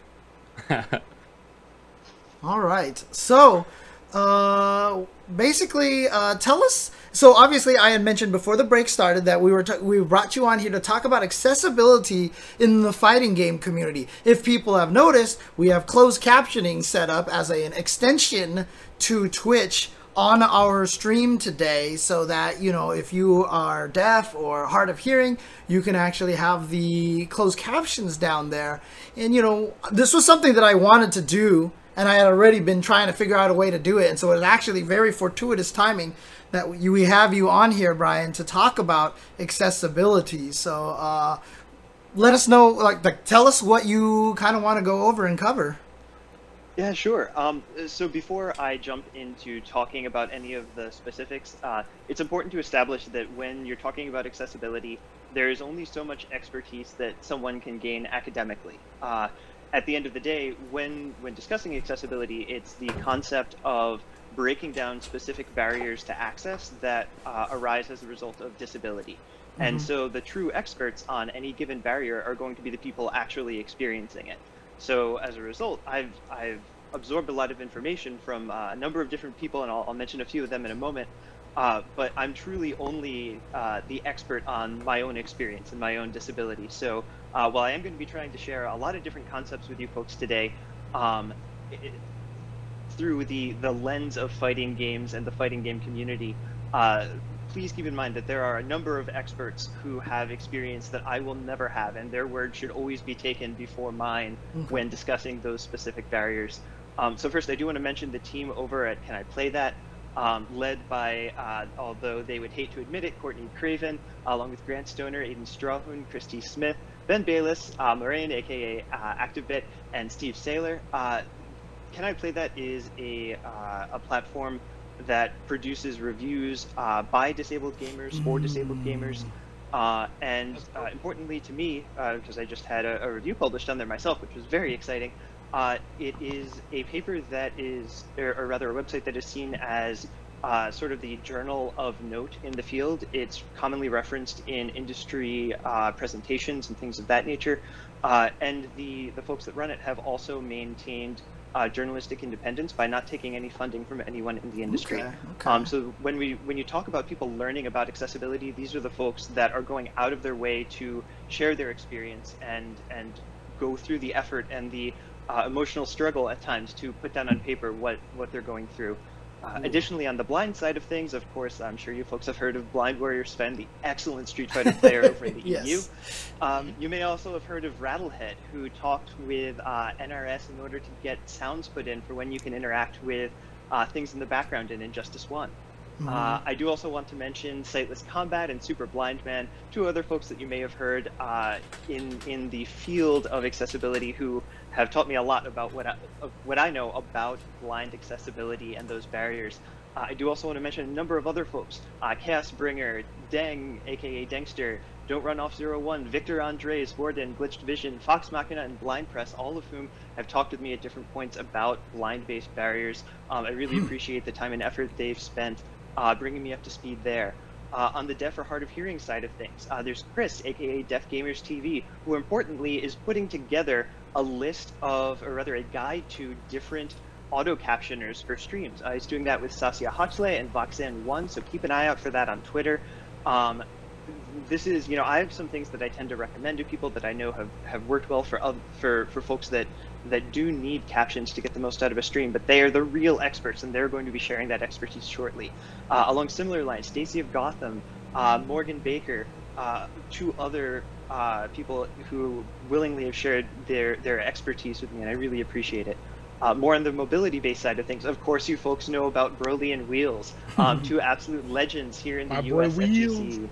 All right. So, uh, basically, uh, tell us. So, obviously, I had mentioned before the break started that we were ta- we brought you on here to talk about accessibility in the fighting game community. If people have noticed, we have closed captioning set up as a, an extension to Twitch on our stream today so that you know if you are deaf or hard of hearing you can actually have the closed captions down there. And you know this was something that i wanted to do and i had already been trying to figure out a way to do it. And so it's actually very fortuitous timing that we have you on here brian to talk about accessibility. So uh, let us know like, like tell us what you kind of want to go over and cover Yeah, sure. Um, so before I jump into talking about any of the specifics, uh, it's important to establish that when you're talking about accessibility, there is only so much expertise that someone can gain academically. Uh, at the end of the day, when when discussing accessibility, it's the concept of breaking down specific barriers to access that uh, arise as a result of disability. And Mhm. so the true experts on any given barrier are going to be the people actually experiencing it. So as a result, I've I've absorbed a lot of information from uh, a number of different people, and I'll, I'll mention a few of them in a moment. Uh, but I'm truly only uh, the expert on my own experience and my own disability. So uh, while I am going to be trying to share a lot of different concepts with you folks today, um, it, through the the lens of fighting games and the fighting game community, uh, please keep in mind that there are a number of experts who have experience that I will never have, and their word should always be taken before mine Okay. when discussing those specific barriers. Um, so first, I do want to mention the team over at Can I Play That, um, led by, uh, although they would hate to admit it, Courtney Craven, along with Grant Stoner, Aiden Strawhoon, Christy Smith, Ben Bayless, uh, Moraine, aka uh, ActiveBit, and Steve Saylor. Uh, Can I Play That is a, uh, a platform that produces reviews uh, by disabled gamers for disabled gamers. Uh, and uh, importantly to me, because I just had a, a, review published on there myself, which was very exciting, it is a paper that is, or, or, rather a website that is seen as uh, sort of the journal of note in the field. It's commonly referenced in industry uh, presentations and things of that nature. Uh, and the, the folks that run it have also maintained uh, journalistic independence by not taking any funding from anyone in the industry. Okay, okay. Um, so when we when you talk about people learning about accessibility, these are the folks that are going out of their way to share their experience and and go through the effort and the uh, emotional struggle at times to put down on paper what what they're going through. Uh, additionally, on the blind side of things, of course, I'm sure you folks have heard of Blind Warrior Sven, the excellent Street Fighter player over in the yes. EU. Um, you may also have heard of Rattlehead, who talked with uh, NRS in order to get sounds put in for when you can interact with uh, things in the background in Injustice 1. Mm-hmm. Uh, I do also want to mention Sightless Combat and Super Blind Man, two other folks that you may have heard uh, in in the field of accessibility who have taught me a lot about what I, what I know about blind accessibility and those barriers. Uh, I do also want to mention a number of other folks: uh, Chaos Bringer, Deng, aka Dengster, Don't Run Off Zero One, Victor Andres, Warden, Glitched Vision, Fox Machina, and Blind Press, all of whom have talked with me at different points about blind-based barriers. Um, I really appreciate the time and effort they've spent uh, bringing me up to speed there. Uh, on the deaf or hard of hearing side of things, uh, there's Chris, aka Deaf Gamers TV, who importantly is putting together a list of, or rather a guide to different auto captioners for streams. Uh, he's doing that with Saskia Hotchley and Voxan1, so keep an eye out for that on Twitter. Um, this is, you know, I have some things that I tend to recommend to people that I know have, have worked well for for for folks that that do need captions to get the most out of a stream, but they are the real experts, and they're going to be sharing that expertise shortly. Uh, along similar lines, Stacy of Gotham, uh, Morgan Baker, uh, two other uh, people who willingly have shared their their expertise with me, and I really appreciate it. Uh, more on the mobility-based side of things, of course, you folks know about Broly and Wheels, um, two absolute legends here in the My U.S. boy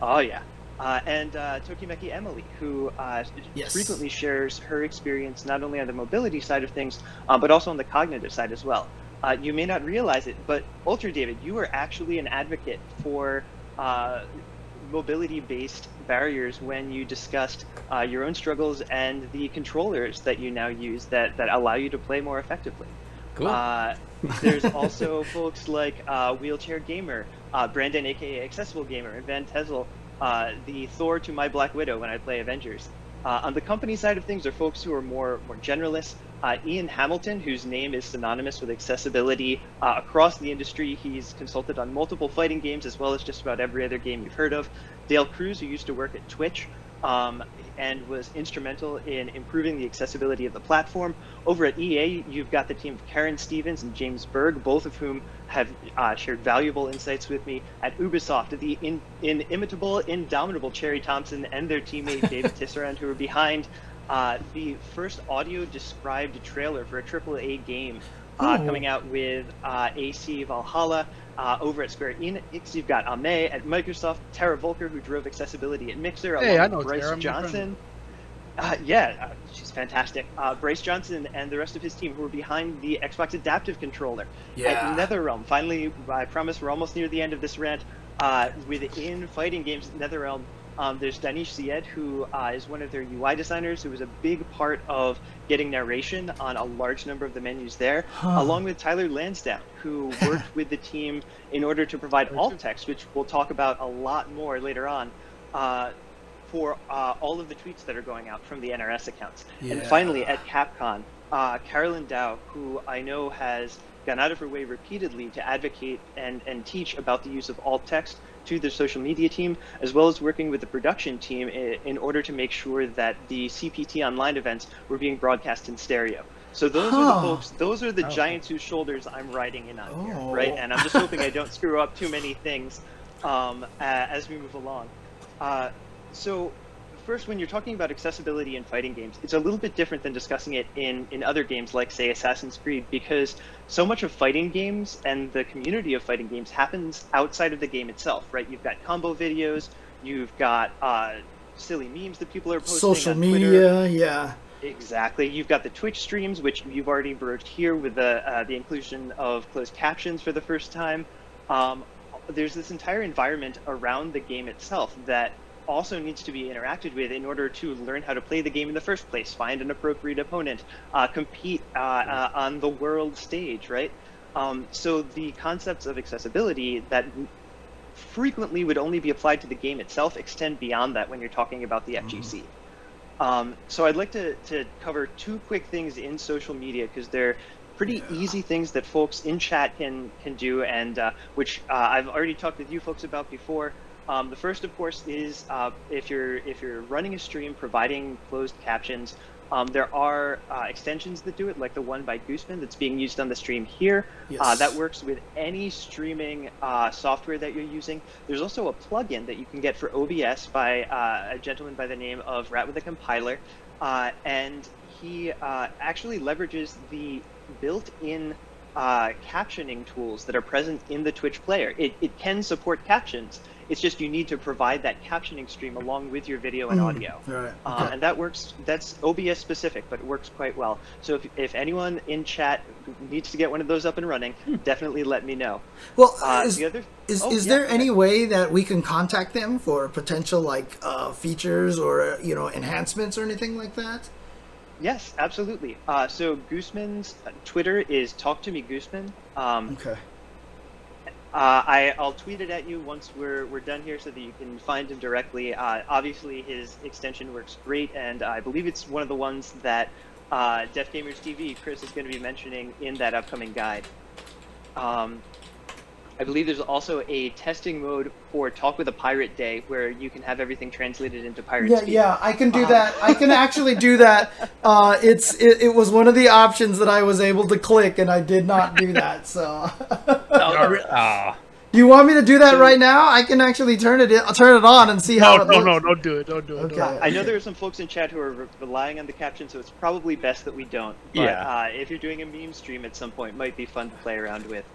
Oh yeah, uh, and uh, Tokimeki Emily, who uh, Yes. frequently shares her experience not only on the mobility side of things, uh, but also on the cognitive side as well. Uh, you may not realize it, but Ultra David, you are actually an advocate for uh, mobility-based barriers when you discussed uh, your own struggles and the controllers that you now use that, that allow you to play more effectively. Cool. Uh, there's also folks like uh, Wheelchair Gamer, uh, Brandon, aka Accessible Gamer, and Van Tezel, uh, the Thor to my Black Widow when I play Avengers. Uh, on the company side of things, there are folks who are more more generalists. Uh, Ian Hamilton, whose name is synonymous with accessibility uh, across the industry, he's consulted on multiple fighting games as well as just about every other game you've heard of. Dale Cruz, who used to work at Twitch, um, and was instrumental in improving the accessibility of the platform. Over at EA, you've got the team of Karen Stevens and James Berg, both of whom have uh, shared valuable insights with me. At Ubisoft, the in, inimitable, indomitable Cherry Thompson and their teammate David Tisserand, who are behind uh, the first audio described trailer for a AAA game. Uh, coming out with uh, AC Valhalla uh, over at Square Enix. You've got Ame at Microsoft, Tara Voelker, who drove accessibility at Mixer, Hey, along I with Bryce Tara, I'm your friend. Johnson. Uh, yeah, uh, she's fantastic. Uh, Bryce Johnson and the rest of his team who were behind the Xbox Adaptive Controller Yeah. at NetherRealm. Finally, I promise we're almost near the end of this rant. Uh, within fighting games NetherRealm, um, there's Danish Syed, who uh, is one of their UI designers, who was a big part of getting narration on a large number of the menus there, Huh. along with Tyler Lansdowne, who worked with the team in order to provide alt text, which we'll talk about a lot more later on. Uh, for uh, all of the tweets that are going out from the NRS accounts. And finally, at Capcom, uh, Carolyn Dow, who I know has gone out of her way repeatedly to advocate and, and teach about the use of alt text to the social media team, as well as working with the production team in, in order to make sure that the CPT online events were being broadcast in stereo. So those are the folks, those are the Oh. giants whose shoulders I'm riding in on Oh. here, right? And I'm just hoping I don't screw up too many things um, a- as we move along. Uh, so first, when you're talking about accessibility in fighting games, it's a little bit different than discussing it in, in other games like, say, Assassin's Creed, because so much of fighting games and the community of fighting games happens outside of the game itself, right? You've got combo videos, you've got uh, silly memes that people are posting. Social on media, yeah. Exactly. You've got the Twitch streams, which you've already broached here with the uh, the inclusion of closed captions for the first time. Um, there's this entire environment around the game itself that also needs to be interacted with in order to learn how to play the game in the first place, find an appropriate opponent, uh, compete uh, uh, on the world stage, right? Um, so the concepts of accessibility that frequently would only be applied to the game itself extend beyond that when you're talking about the FGC. Um, so I'd like to, to cover two quick things in social media because they're pretty easy things that folks in chat can can do, and uh, which uh, I've already talked with you folks about before. Um, the first, of course, is uh, if you're if you're running a stream providing closed captions. Um, there are uh, extensions that do it, like the one by Gooseman that's being used on the stream here. Uh, Yes. that works with any streaming uh, software that you're using. There's also a plugin that you can get for OBS by uh, a gentleman by the name of Rat with a Compiler, uh, and he uh, actually leverages the built-in uh, captioning tools that are present in the Twitch player. It, it can support captions. It's just you need to provide that captioning stream along with your video and Mm, audio. Right. Uh, and that works. That's OBS specific, but it works quite well. So if, if anyone in chat needs to get one of those up and running, definitely let me know. well, Uh, is, the other is, oh, is yeah, there go any way that we can contact them for potential like uh, features or uh, you know enhancements or anything like that? Yes, absolutely. Uh, so Gooseman's uh, Twitter is Talk to Me Gooseman. Um, Okay. Uh, I, I'll tweet it at you once we're, we're done here so that you can find him directly. Uh, obviously, his extension works great, and I believe it's one of the ones that uh, Deaf Gamers TV, Chris, is going to be mentioning in that upcoming guide. Um, I believe there's also a testing mode for Talk with a Pirate Day where you can have everything translated into pirate Yeah, speak. yeah, I can do Uh-huh. that. I can actually do that. Uh, it's it, it was one of the options that I was able to click, and I did not do that. So, Oh, re- oh. you want me to do that So- right now? I can actually turn it in, turn it on and see how No, it no, looks. no, don't do it. Don't do it. Okay. Don't. I know there are some folks in chat who are re- relying on the caption, so it's probably best that we don't. But Yeah. uh, if you're doing a meme stream at some point, it might be fun to play around with.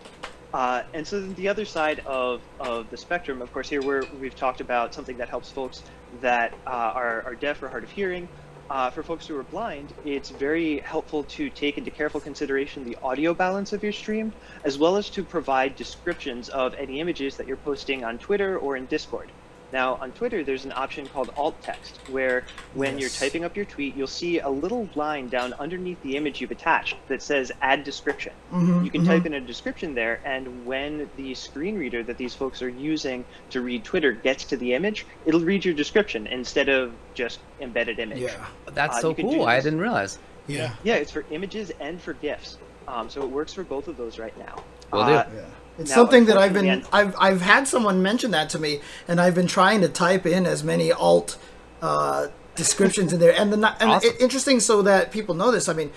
Uh, and so the other side of, of the spectrum, of course, here we're, we've talked about something that helps folks that uh, are, are deaf or hard of hearing. Uh, for folks who are blind, it's very helpful to take into careful consideration the audio balance of your stream, as well as to provide descriptions of any images that you're posting on Twitter or in Discord. Now, on Twitter, there's an option called alt text, where when you're typing up your tweet, you'll see a little line down underneath the image you've attached that says add description. Mhm, You can mhm. type in a description there, and when the screen reader that these folks are using to read Twitter gets to the image, it'll read your description instead of just embedded image. Yeah, That's Uh, so do cool. I didn't realize. yeah, Yeah, it's for images and for GIFs. Um, so it works for both of those right now. Will do. Uh, yeah. It's Now, something that I've been I've I've had someone mention that to me, and I've been trying to type in as many alt uh, descriptions in there, and the and Awesome. it, interesting so that people know this. I mean,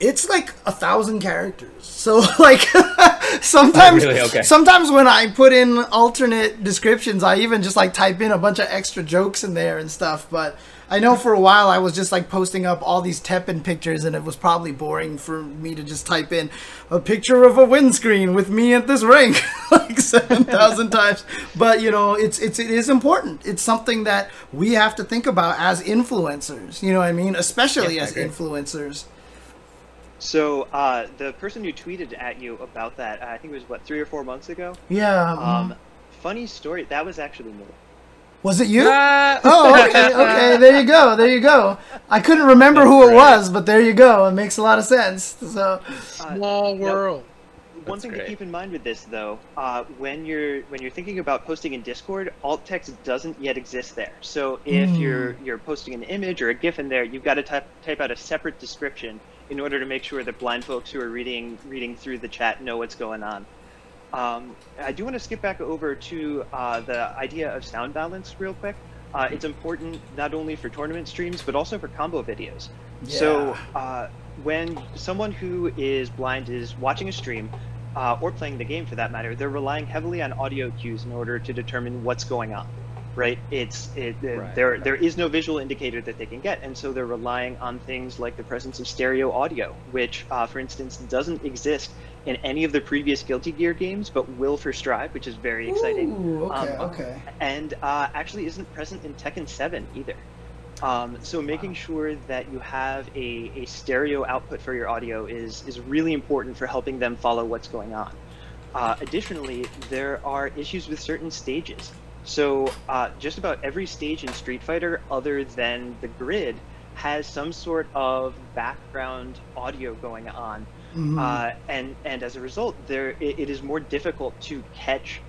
it's like a thousand characters. So like sometimes Really? Okay. sometimes when I put in alternate descriptions, I even just like type in a bunch of extra jokes in there and stuff. But I know for a while I was just like posting up all these Teppen pictures, and it was probably boring for me to just type in a picture of a windscreen with me at this rank like seven thousand times. But you know, it's it's it is important. It's something that we have to think about as influencers. You know what I mean? Especially Yeah, as influencers. So uh, the person who tweeted at you about that, I think it was what three or four months ago. Yeah. Um, funny story. That was actually me. Was it you? Ah! Oh, okay, okay. There you go. There you go. I couldn't remember who it was, but there you go. It makes a lot of sense. So, Small world. One That's thing great. to keep in mind with this, though, uh, when you're when you're thinking about posting in Discord, alt text doesn't yet exist there. So if Hmm. you're you're posting an image or a GIF in there, you've got to type type out a separate description in order to make sure that blind folks who are reading reading through the chat know what's going on. Um, I do want to skip back over to uh, the idea of sound balance real quick. Uh, it's important not only for tournament streams but also for combo videos. So uh, when someone who is blind is watching a stream uh, or playing the game for that matter, they're relying heavily on audio cues in order to determine what's going on. right? It's it, Right, there right. there is no visual indicator that they can get, and so they're relying on things like the presence of stereo audio, which, uh, for instance, doesn't exist in any of the previous Guilty Gear games, but will for Strive, which is very exciting Ooh, okay, Um, okay. and uh, actually isn't present in Tekken 7 either. Um, so making sure that you have a, a stereo output for your audio is, is really important for helping them follow what's going on. Uh, additionally, there are issues with certain stages. So uh, just about every stage in Street Fighter, other than the grid, has some sort of background audio going on Mhm. uh, and and as a result, there it, it is more difficult to catch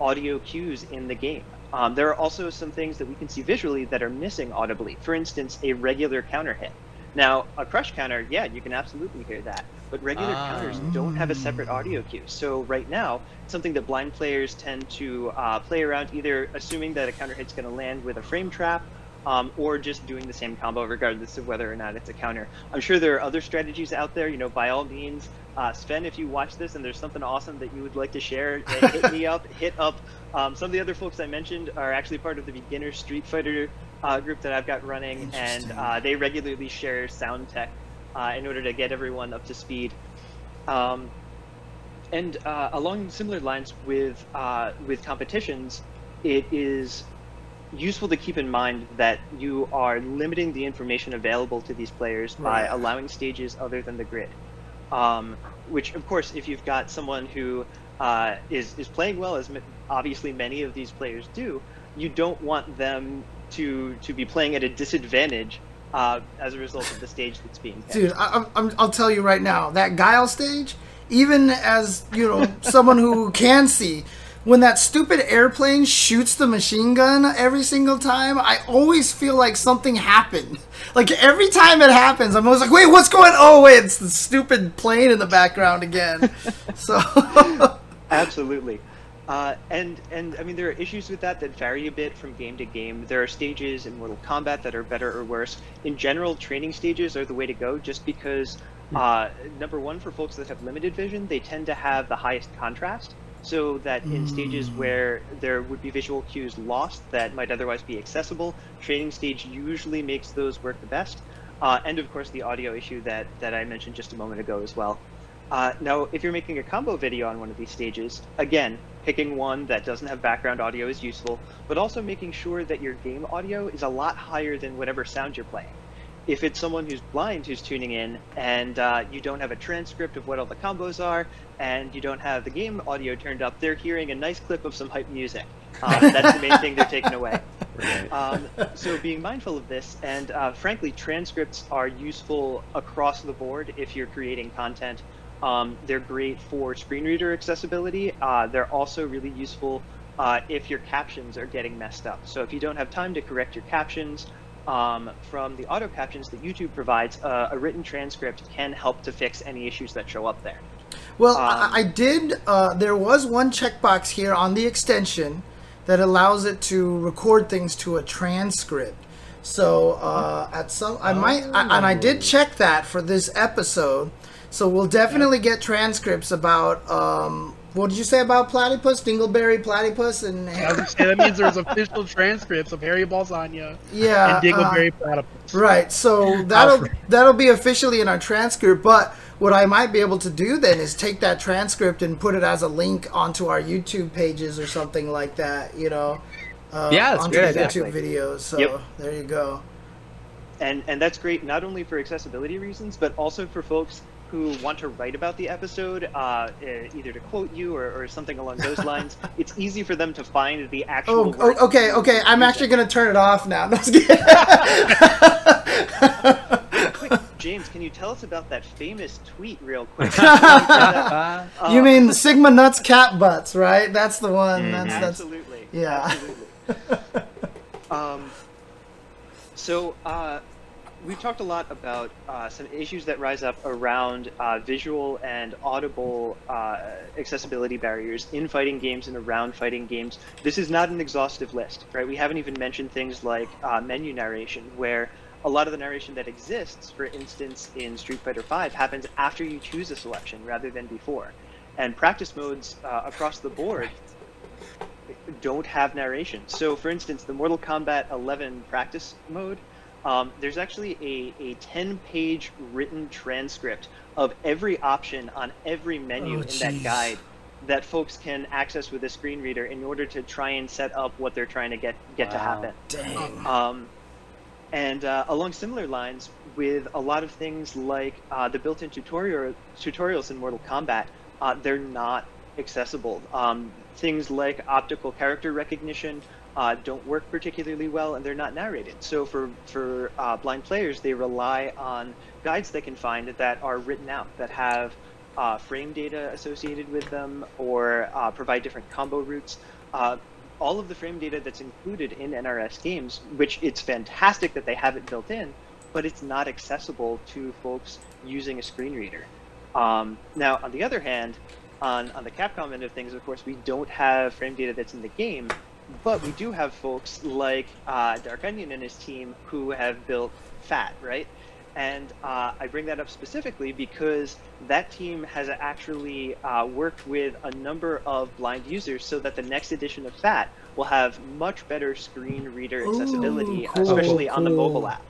audio cues in the game. Um, there are also some things that we can see visually that are missing audibly. For instance, a regular counter hit. Now, a crush counter, yeah, you can absolutely hear that, but regular Ah. counters don't have a separate audio cue. So right now, something that blind players tend to uh, play around, either assuming that a counter hit's going to land with a frame trap, um, or just doing the same combo regardless of whether or not it's a counter. I'm sure there are other strategies out there. You know, by all means, uh, Sven, if you watch this and there's something awesome that you would like to share, uh, hit me up. Hit up. Um, some of the other folks I mentioned are actually part of the beginner Street Fighter uh, group that I've got running, and uh, they regularly share sound tech uh, in order to get everyone up to speed. Um, and uh, along similar lines with uh, with competitions, it is useful to keep in mind that you are limiting the information available to these players by allowing stages other than the grid. Um, which, of course, if you've got someone who uh, is is playing well, as m- obviously many of these players do, you don't want them to to be playing at a disadvantage uh, as a result of the stage that's being. Dude, I, I'm, I'll tell you right now, that Guile stage, even as you know, someone who can see, when that stupid airplane shoots the machine gun every single time, I always feel like something happened. Like every time it happens, I'm always like, wait, what's going? Oh, wait, it's the stupid plane in the background again. so, Absolutely. Uh, and and I mean there are issues with that that vary a bit from game to game. There are stages in Mortal Kombat that are better or worse. In general, training stages are the way to go, just because uh, number one for folks that have limited vision, they tend to have the highest contrast. So that in stages where there would be visual cues lost that might otherwise be accessible, training stage usually makes those work the best. Uh, and of course, the audio issue that that I mentioned just a moment ago as well. Uh, now, if you're making a combo video on one of these stages, again, picking one that doesn't have background audio is useful, but also making sure that your game audio is a lot higher than whatever sound you're playing. If it's someone who's blind who's tuning in and uh, you don't have a transcript of what all the combos are and you don't have the game audio turned up, they're hearing a nice clip of some hype music. Uh, that's the main thing they're taking away. Um, so being mindful of this, and uh, frankly, transcripts are useful across the board if you're creating content. Um, they're great for screen reader accessibility. Uh, they're also really useful uh, if your captions are getting messed up. So if you don't have time to correct your captions um, from the auto captions that YouTube provides, uh, a written transcript can help to fix any issues that show up there. Well, Um, I, I did. Uh, there was one checkbox here on the extension that allows it to record things to a transcript. So uh, at some, I might, I, and I did check that for this episode. So we'll definitely get transcripts about. Um, what did you say about platypus, dingleberry platypus, and I was gonna say, that means there's official transcripts of Harry Balsania yeah, and uh, Dingleberry Platypus. Right. So that'll that'll be officially in our transcript. But what I might be able to do then is take that transcript and put it as a link onto our YouTube pages or something like that. You know. Uh, Yeah, that's onto great the idea. YouTube videos. So Yep. there you go. and and that's great not only for accessibility reasons but also for folks who want to write about the episode uh, e- either to quote you or, or something along those lines it's easy for them to find the actual Oh, words oh, okay, okay. I'm actually gonna turn it off now. No, quick james can you tell us about that famous tweet real quick Uh, you mean the Sigma nuts cat butts, right? That's the one. That's that's. absolutely yeah. absolutely. um, so uh, we've talked a lot about uh, some issues that rise up around uh, visual and audible uh, accessibility barriers in fighting games and around fighting games. This is not an exhaustive list, right? We haven't even mentioned things like uh, menu narration, where a lot of the narration that exists, for instance, in Street Fighter V, happens after you choose a selection rather than before. And practice modes uh, across the board don't have narration. So, for instance, the Mortal Kombat 11 practice mode, um, there's actually a, a 10 page written transcript of every option on every menu Oh, in that guide that folks can access with a screen reader in order to try and set up what they're trying to get get to Wow. happen. Dang. Um, and uh, along similar lines, with a lot of things like uh, the built-in tutorial tutorials in Mortal Kombat, uh, they're not accessible. Um, things like optical character recognition uh, don't work particularly well, and they're not narrated. So for for uh, blind players, they rely on guides they can find that are written out that have uh, frame data associated with them or uh, provide different combo routes. Uh, all of the frame data that's included in NRS games, which it's fantastic that they have it built in, but it's not accessible to folks using a screen reader. Um, now, on the other hand, on, on the Capcom end of things, of course, we don't have frame data that's in the game, but we do have folks like uh, Dark Onion and his team who have built FAT, right? And uh, I bring that up specifically because that team has actually uh, worked with a number of blind users so that the next edition of FAT will have much better screen reader Ooh, accessibility, cool, especially on the mobile app.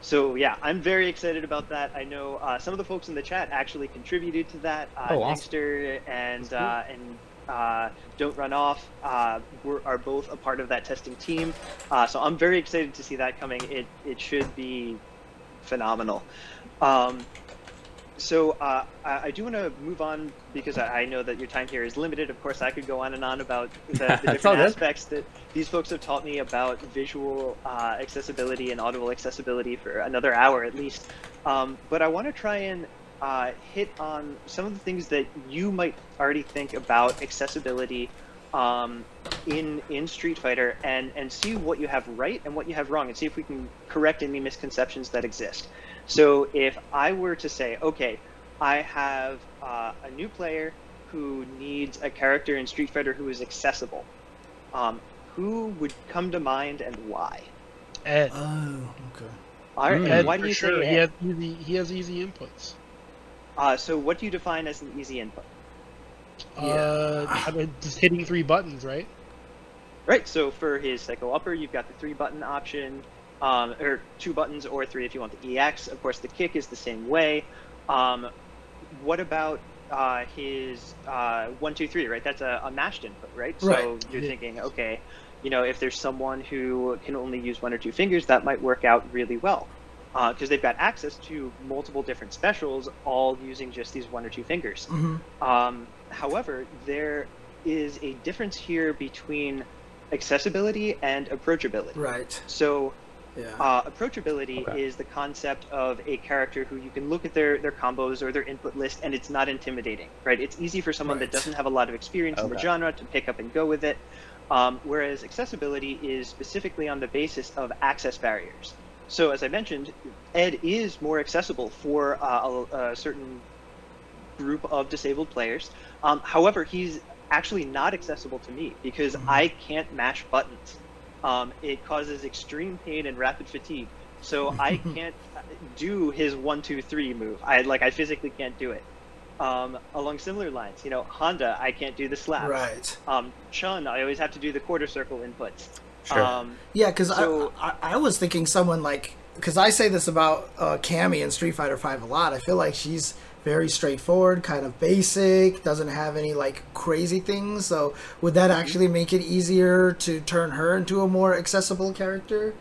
So yeah, I'm very excited about that. I know uh, some of the folks in the chat actually contributed to that. Uh, Oh, awesome. Nexter and cool. uh, and uh, Don't Run Off uh, were, are both a part of that testing team. Uh, so I'm very excited to see that coming. It it should be phenomenal. Um, so uh, I, I do want to move on because I, I know that your time here is limited. Of course, I could go on and on about the, the different aspects that these folks have taught me about visual uh, accessibility and audible accessibility for another hour at least. Um, but I want to try and uh, hit on some of the things that you might already think about accessibility um, in in Street Fighter and and see what you have right and what you have wrong and see if we can correct any misconceptions that exist. So if I were to say, okay, I have uh, a new player who needs a character in Street Fighter who is accessible, um, who would come to mind and why? Ed. Oh, okay. All right, and Ed, why do for you sure. say He has easy. He has easy inputs. Uh, so what do you define as an easy input? Uh, I mean, just hitting three buttons, right? Right. So for his Psycho Upper, you've got the three button option, um, or two buttons or three if you want the EX. Of course, the kick is the same way. Um, what about uh, his uh, one, two, three? Right. That's a, a mashed input, right? right. So you're Yeah. thinking, okay, you know, if there's someone who can only use one or two fingers, that might work out really well. Because they've got access to multiple different specials, all using just these one or two fingers. hmm Um, however, there is a difference here between accessibility and approachability. Right. So, Yeah. uh, approachability Okay. is the concept of a character who you can look at their, their combos or their input list and it's not intimidating, right? It's easy for someone Right. that doesn't have a lot of experience in the genre to pick up and go with it. Um, whereas accessibility is specifically on the basis of access barriers. So, as I mentioned, Ed is more accessible for uh, a, a certain group of disabled players. Um, however, he's actually not accessible to me because Mhm. I can't mash buttons. Um, it causes extreme pain and rapid fatigue. So I can't do his one, two, three move. I like I physically can't do it. Um, along similar lines, you know, Honda, I can't do the slap. Right. Um, Chun, I always have to do the quarter circle inputs. Sure. Um, Yeah, because So- I, I I was thinking someone like because I say this about uh, Cammy in Street Fighter Five a lot. I feel like she's very straightforward, kind of basic, doesn't have any like crazy things. So would that actually make it easier to turn her into a more accessible character?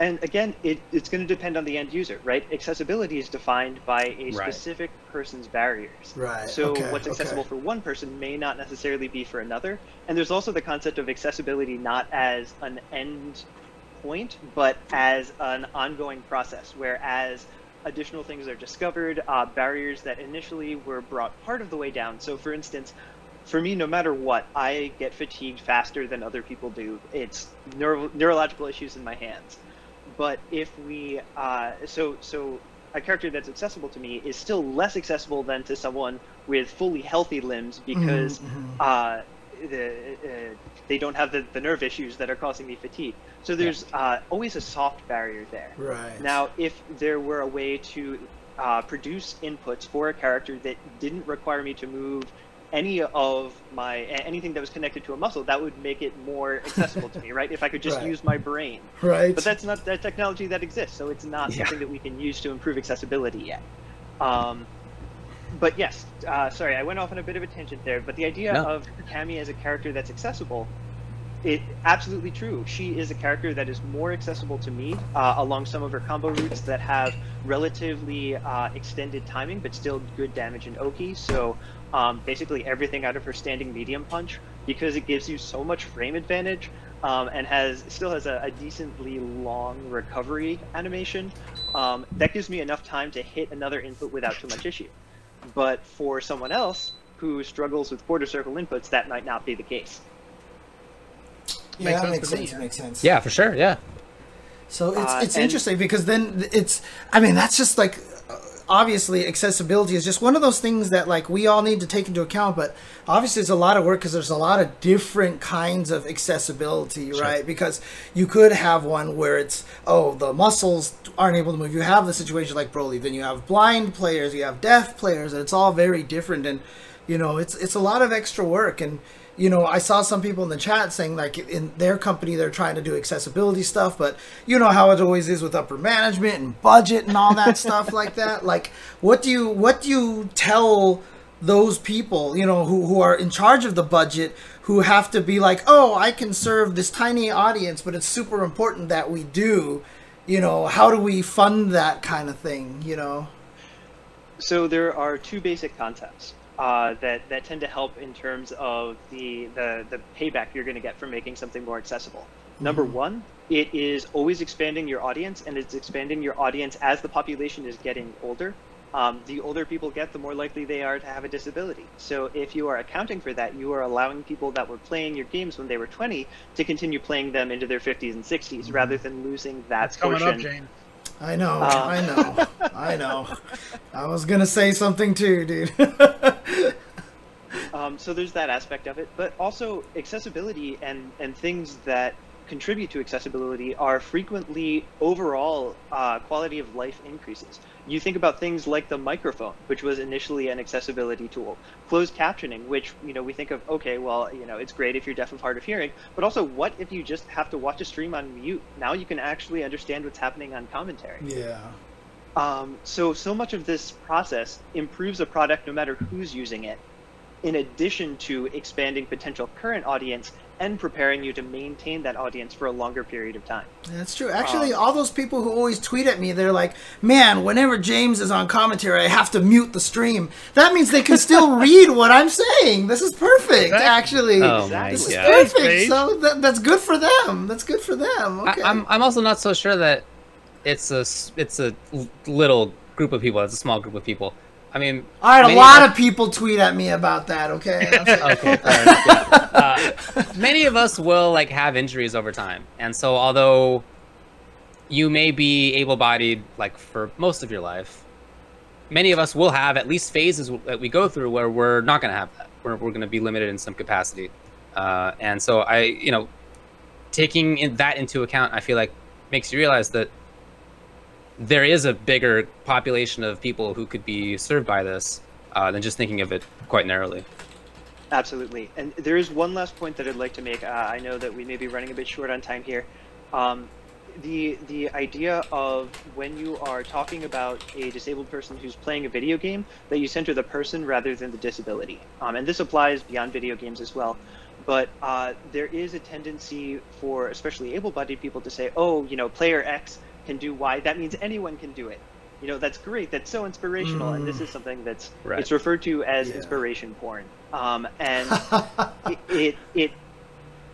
And again, it, it's going to depend on the end user, right? Accessibility is defined by a Right. specific person's barriers. Right, So okay, what's accessible okay. for one person may not necessarily be for another. And there's also the concept of accessibility not as an end point, but as an ongoing process, whereas additional things are discovered, uh, barriers that initially were brought part of the way down. So, for instance, for me, no matter what, I get fatigued faster than other people do. It's neuro- neurological issues in my hands. But if we, uh, so so a character that's accessible to me is still less accessible than to someone with fully healthy limbs because Mhm, mhm. uh, the, uh, they don't have the, the nerve issues that are causing me fatigue. So there's uh, always a soft barrier there. Right. Now, if there were a way to uh, produce inputs for a character that didn't require me to move any of my anything that was connected to a muscle, that would make it more accessible to me, right? If I could just Right. use my brain. Right. But that's not that technology that exists, so it's not Yeah. something that we can use to improve accessibility yet. Um, but yes, uh, sorry, I went off on a bit of a tangent there. But the idea No. of Cammy as a character that's accessible, it absolutely true. She is a character that is more accessible to me uh, along some of her combo routes that have relatively uh, extended timing, but still good damage and Oki. So um, basically everything out of her standing medium punch because it gives you so much frame advantage um, and has still has a, a decently long recovery animation. Um, that gives me enough time to hit another input without too much issue. But for someone else who struggles with quarter circle inputs, that might not be the case. yeah, Makes sense makes to me, sense. yeah. Makes sense. Yeah, for sure. Yeah. So it's Uh, it's and- interesting because then it's I mean that's just like obviously accessibility is just one of those things that like we all need to take into account but obviously it's a lot of work because there's a lot of different kinds of accessibility right? Because you could have one where it's oh the muscles aren't able to move. You have the situation like Broly then you have blind players you have deaf players and it's all very different and you know it's it's a lot of extra work and you know i saw some people in the chat saying like in their company they're trying to do accessibility stuff but you know how it always is with upper management and budget and all that stuff like that? Like what do you what do you tell those people you know who, who are in charge of the budget who have to be like oh i can serve this tiny audience but it's super important that we do you know? How do we fund that kind of thing you know? So there are two basic concepts uh, that that tend to help in terms of the the, the payback you're going to get from making something more accessible. Number one, it is always expanding your audience, and it's expanding your audience as the population is getting older. Um, the older people get, the more likely they are to have a disability. So if you are accounting for that, you are allowing people that were playing your games when they were 20 to continue playing them into their 50s and 60s, rather than losing that That's portion. up. I know, Uh, I know, I know. I was gonna say something too, dude. Um, so there's that aspect of it, but also accessibility and and things that contribute to accessibility are frequently overall uh, quality of life increases. You think about things like the microphone, which was initially an accessibility tool, closed captioning, which you know we think of okay, well you know it's great if you're deaf of hard of hearing, but also what if you just have to watch a stream on mute? Now you can actually understand what's happening on commentary. yeah. Um, so so much of this process improves a product no matter who's using it. In addition to expanding potential current audience and preparing you to maintain that audience for a longer period of time. That's true. Actually, um, all those people who always tweet at me, they're like, "Man, whenever James is on commentary, I have to mute the stream." That means they can still read what I'm saying. This is perfect, Exactly. actually. Oh Exactly. This is god. perfect. Paige. So that, that's good for them. That's good for them. I, Okay. I'm I'm also not so sure that it's a it's a little group of people. It's a small group of people. I mean, all right, a many lot us- of people tweet at me about that. Okay. okay, fair yeah. Uh, many of us will like have injuries over time, and so although you may be able-bodied like for most of your life, many of us will have at least phases that we go through where we're not going to have that. We're we're going to be limited in some capacity, uh, and so I, you know, taking in that into account, I feel like makes you realize that there is a bigger population of people who could be served by this uh, than just thinking of it quite narrowly. Absolutely. And there is one last point that I'd like to make. Uh, I know that we may be running a bit short on time here. Um, the the idea of when you are talking about a disabled person who's playing a video game, that you center the person rather than the disability. Um, and this applies beyond video games as well. But uh, there is a tendency for especially able-bodied people to say, "Oh, you know, player X can do Y. That means anyone can do it." You know, that's great. That's so inspirational. And this is something that's Right. it's referred to as Yeah. inspiration porn. Um, and it, it it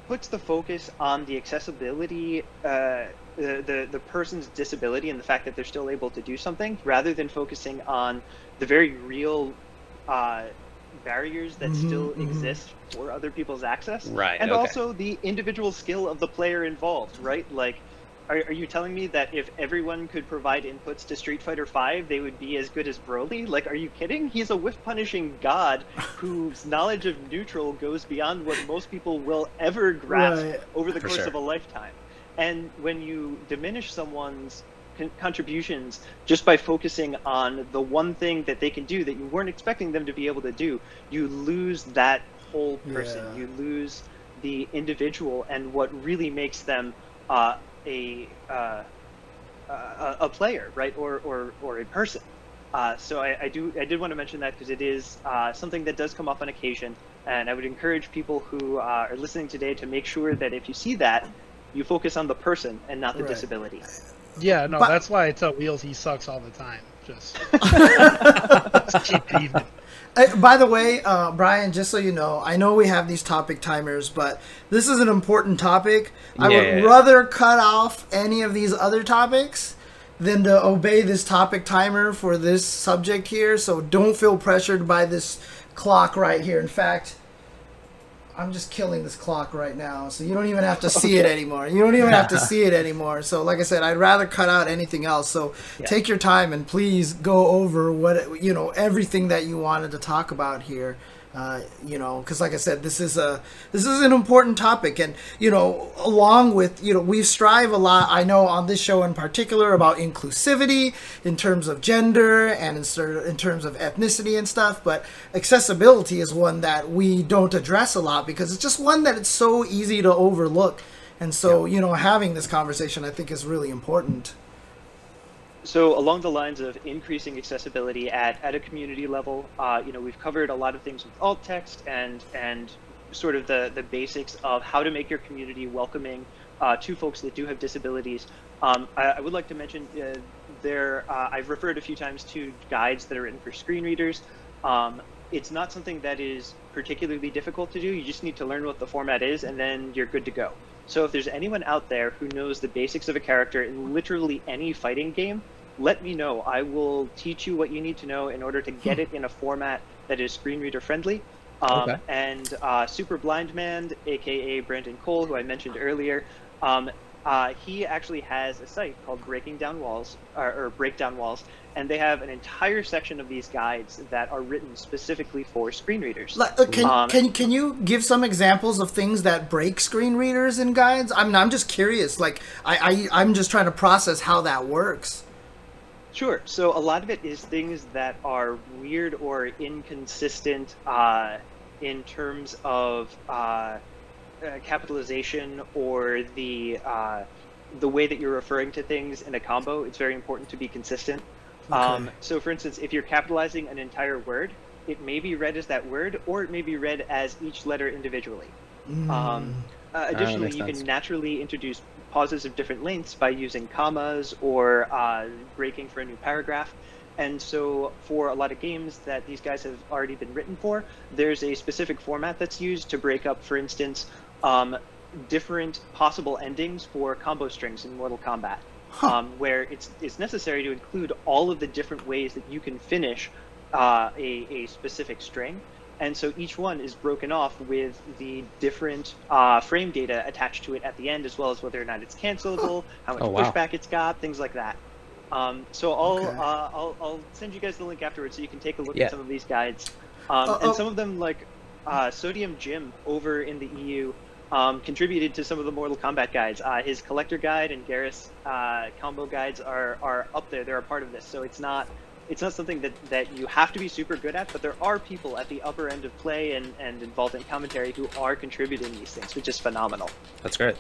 puts the focus on the accessibility, uh, the, the the person's disability, and the fact that they're still able to do something, rather than focusing on the very real uh, barriers that Mhm, still mhm. exist for other people's access, Right, and okay. also the individual skill of the player involved. Right, like. Are, are you telling me that if everyone could provide inputs to Street Fighter V, they would be as good as Broly? Like, are you kidding? He's a whiff punishing god whose knowledge of neutral goes beyond what most people will ever grasp Right. over the For course sure. of a lifetime. And when you diminish someone's con- contributions just by focusing on the one thing that they can do that you weren't expecting them to be able to do, you lose that whole person. Yeah. You lose the individual and what really makes them uh, a, uh, a a player, right, or or, or a person. Uh, so I, I do I did want to mention that because it is uh, something that does come up on occasion, and I would encourage people who uh, are listening today to make sure that if you see that, you focus on the person and not the Right. disability. Yeah, no, But- that's why I tell Wheels he sucks all the time. Just, just keep even. Uh, by the way, uh, Brian, just so you know, I know we have these topic timers, but this is an important topic. I Yeah, would rather cut off any of these other topics than to obey this topic timer for this subject here. So don't feel pressured by this clock right here. In fact, I'm just killing this clock right now, so you don't even have to see it anymore. You don't even have to see it anymore. So, like I said, I'd rather cut out anything else. So, Yeah. take your time and please go over what you know everything that you wanted to talk about here. Uh, you know, because like I said, this is a this is an important topic, and you know, along with you know, we strive a lot. I know on this show in particular about inclusivity in terms of gender and in, in terms of ethnicity and stuff. But accessibility is one that we don't address a lot because it's just one that it's so easy to overlook. And so, you know, having this conversation, I think, is really important. So along the lines of increasing accessibility at, at a community level, uh, you know, we've covered a lot of things with alt text and and sort of the, the basics of how to make your community welcoming uh, to folks that do have disabilities. Um, I, I would like to mention uh, there, uh, I've referred a few times to guides that are written for screen readers. Um, it's not something that is particularly difficult to do. You just need to learn what the format is, and then you're good to go. So if there's anyone out there who knows the basics of a character in literally any fighting game, let me know. I will teach you what you need to know in order to get it in a format that is screen reader friendly. Um, Okay. And uh, Super Blind Man, aka Brandon Cole, who I mentioned earlier, um, uh, he actually has a site called Breaking Down Walls, or, or Breakdown Walls, and they have an entire section of these guides that are written specifically for screen readers. Like, uh, Can, Um, can can you give some examples of things that break screen readers and guides? I'm I'm just curious. Like I, I I'm just trying to process how that works. Sure. So a lot of it is things that are weird or inconsistent uh, in terms of uh, uh, capitalization or the uh, the way that you're referring to things in a combo. It's very important to be consistent. Um, so, for instance, if you're capitalizing an entire word, it may be read as that word, or it may be read as each letter individually. Um, uh, additionally, makes you sense. can naturally introduce pauses of different lengths by using commas or uh, breaking for a new paragraph. And so, for a lot of games that these guys have already been written for, there's a specific format that's used to break up, for instance, um, different possible endings for combo strings in Mortal Kombat, um, where it's it's necessary to include all of the different ways that you can finish uh, a, a specific string. And so each one is broken off with the different uh, frame data attached to it at the end, as well as whether or not it's cancelable, how much Oh, wow. pushback it's got, things like that. Um, so I'll, Okay. uh, I'll I'll send you guys the link afterwards so you can take a look Yeah. at some of these guides. Um, Uh, and oh. some of them, like uh, Sodium Jim over in the EU, um, contributed to some of the Mortal Kombat guides. Uh, his collector guide and Geras uh, combo guides are, are up there. They're a part of this, so it's not it's not something that, that you have to be super good at. But there are people at the upper end of play and, and involved in commentary who are contributing these things, which is phenomenal. That's great.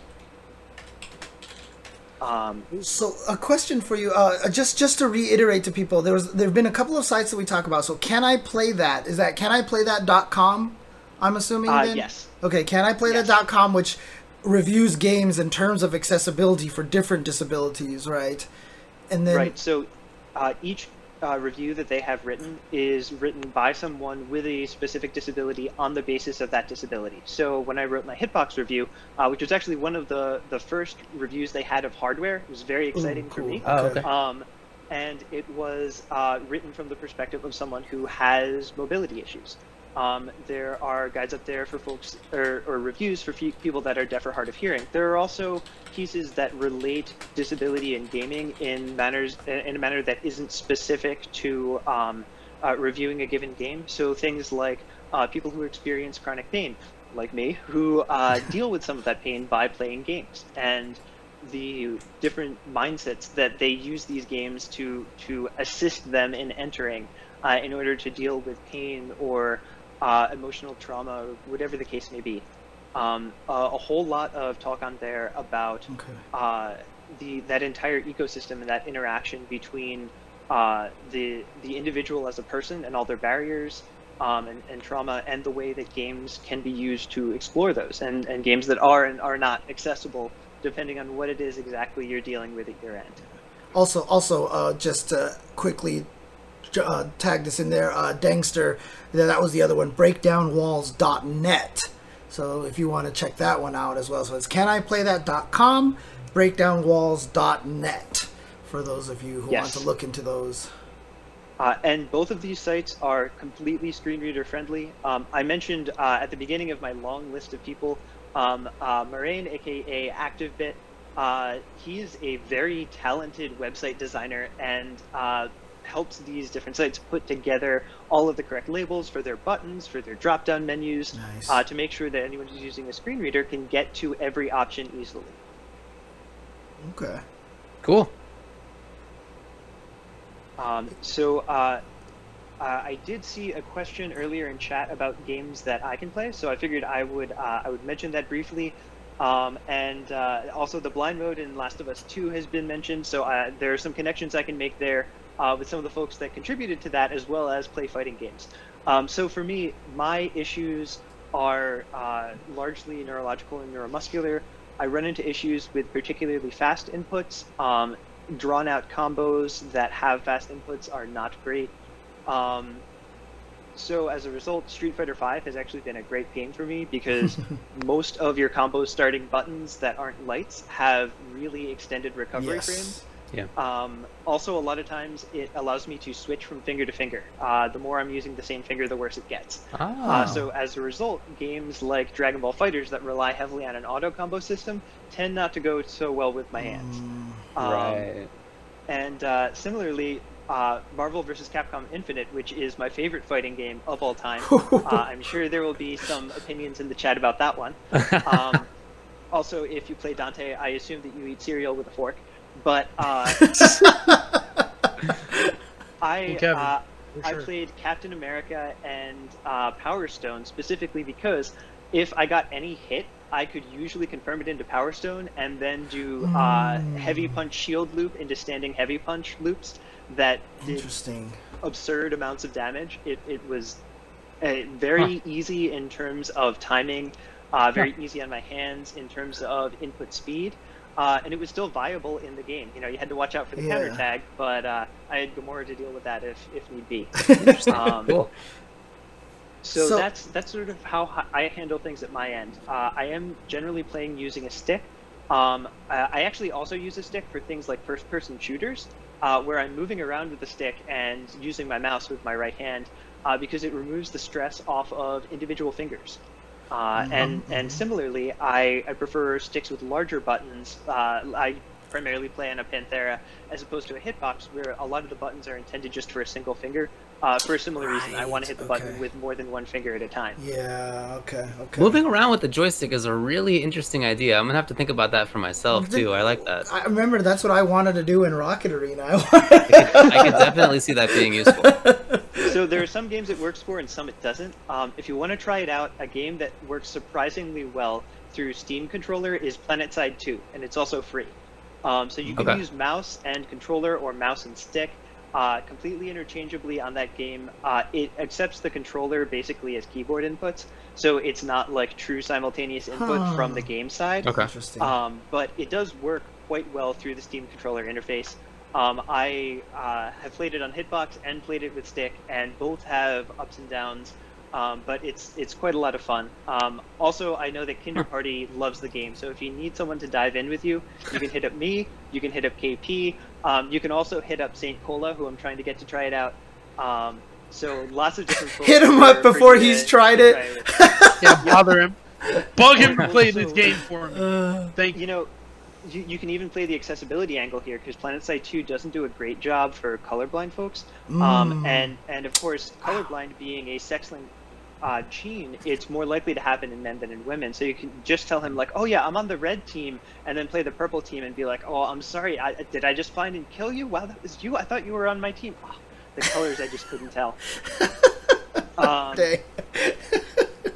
Um, So a question for you, uh, just just to reiterate to people, there was there've been a couple of sites that we talk about. So can I play that? Is that can I play that.com? I'm assuming. uh, then? yes. Okay, can I play Yes. that.com, which reviews games in terms of accessibility for different disabilities, right? And then Right. So uh, each uh, review that they have written is written by someone with a specific disability on the basis of that disability. So when I wrote my Hitbox review, uh, which was actually one of the, the first reviews they had of hardware, it was very exciting for cool. me. Oh, okay. Um, and it was uh, written from the perspective of someone who has mobility issues. Um, there are guides up there for folks, or, or reviews for fe- people that are deaf or hard of hearing. There are also pieces that relate disability and gaming in manners in a manner that isn't specific to um, uh, reviewing a given game. So things like uh, people who experience chronic pain, like me, who uh, deal with some of that pain by playing games, and the different mindsets that they use these games to to assist them in entering uh, in order to deal with pain or uh, emotional trauma, or whatever the case may be. Um, a, a whole lot of talk on there about Okay. uh, the that entire ecosystem and that interaction between uh, the the individual as a person and all their barriers um, and, and trauma and the way that games can be used to explore those and, and games that are and are not accessible depending on what it is exactly you're dealing with at your end. Also, also, uh, just to quickly uh, tag this in there, uh, Dangster, that that was the other one, breakdownwalls.net. So if you want to check that one out as well. So it's caniplaythat.com, breakdownwalls.net for those of you who Yes. want to look into those. Uh, and both of these sites are completely screen reader friendly. Um, I mentioned uh, at the beginning of my long list of people, um, uh, Moraine, aka ActiveBit. Uh, he's a very talented website designer and uh, helps these different sites put together all of the correct labels for their buttons, for their drop down menus, Nice. uh, to make sure that anyone who's using a screen reader can get to every option easily. Okay. Cool. Um, so uh, uh, I did see a question earlier in chat about games that I can play, so I figured I would uh, I would mention that briefly. Um, and uh, also the blind mode in Last of Us 2 has been mentioned, so uh, there are some connections I can make there uh, with some of the folks that contributed to that, as well as play fighting games. Um, so for me, my issues are uh, largely neurological and neuromuscular. I run into issues with particularly fast inputs. Um, drawn out combos that have fast inputs are not great. Um, so as a result, Street Fighter V has actually been a great game for me because most of your combo starting buttons that aren't lights have really extended recovery frames. Yes. Um, also, a lot of times it allows me to switch from finger to finger. Uh, the more I'm using the same finger, the worse it gets. Ah. Uh, so as a result, games like Dragon Ball FighterZ that rely heavily on an auto combo system tend not to go so well with my hands. Mm, Um, right. And uh, similarly, uh, Marvel vs. Capcom Infinite, which is my favorite fighting game of all time. uh, I'm sure there will be some opinions in the chat about that one. Um, also, if you play Dante, I assume that you eat cereal with a fork. But uh, I Kevin, uh, I sure. played Captain America and uh, Power Stone specifically because if I got any hit, I could usually confirm it into Power Stone and then do uh, Mm. heavy punch shield loop into standing heavy punch loops that did Interesting. absurd amounts of damage. It, it was uh, very easy in terms of timing, uh, very easy on my hands in terms of input speed, uh, and it was still viable in the game. You know, you had to watch out for the Yeah. counter tag, but uh, I had Gamora to deal with that if, if need be. Um, cool. So, So- that's that's sort of how I handle things at my end. Uh, I am generally playing using a stick. Um, I I actually also use a stick for things like first-person shooters, uh, where I'm moving around with the stick and using my mouse with my right hand, uh, because it removes the stress off of individual fingers. Uh, and and similarly, I, I prefer sticks with larger buttons. Uh, I primarily play on a Panthera as opposed to a hitbox, where a lot of the buttons are intended just for a single finger. Uh, for a similar reason, I want to hit the Right, button with more than one finger at a time. Yeah. Okay. Okay. Moving around with the joystick is a really interesting idea. I'm gonna have to think about that for myself too. I like that. I remember that's what I wanted to do in Rocket Arena. I I can definitely see that being useful. so there are some games it works for and some it doesn't. Um, if you want to try it out, a game that works surprisingly well through Steam controller is PlanetSide 2, and it's also free. Um, so you can Okay. use mouse and controller or mouse and stick uh, completely interchangeably on that game. Uh, it accepts the controller basically as keyboard inputs, so it's not like true simultaneous input Huh. from the game side. Okay. Interesting. Um, but it does work quite well through the Steam controller interface. Um, I uh, have played it on Hitbox and played it with stick, and both have ups and downs. Um, but it's it's quite a lot of fun. Um, also, I know that Kinder Party loves the game, so if you need someone to dive in with you, you can hit up me. You can hit up KP. Um, you can also hit up Saint Cola, who I'm trying to get to try it out. Um, so lots of different. Hit him up before he's to tried try it. with. Yeah, bother him. Bug him to play this game for me. Uh, Thank you. you know, you, you can even play the accessibility angle here because PlanetSide 2 doesn't do a great job for colorblind folks. Um, Mm. and and of course, colorblind being a sex lang- uh, gene, it's more likely to happen in men than in women. So you can just tell him like, "Oh yeah, I'm on the red team," and then play the purple team and be like, "Oh, I'm sorry, I, did I just find and kill you? Wow, that was you. I thought you were on my team." Oh, the colors I just couldn't tell. Um,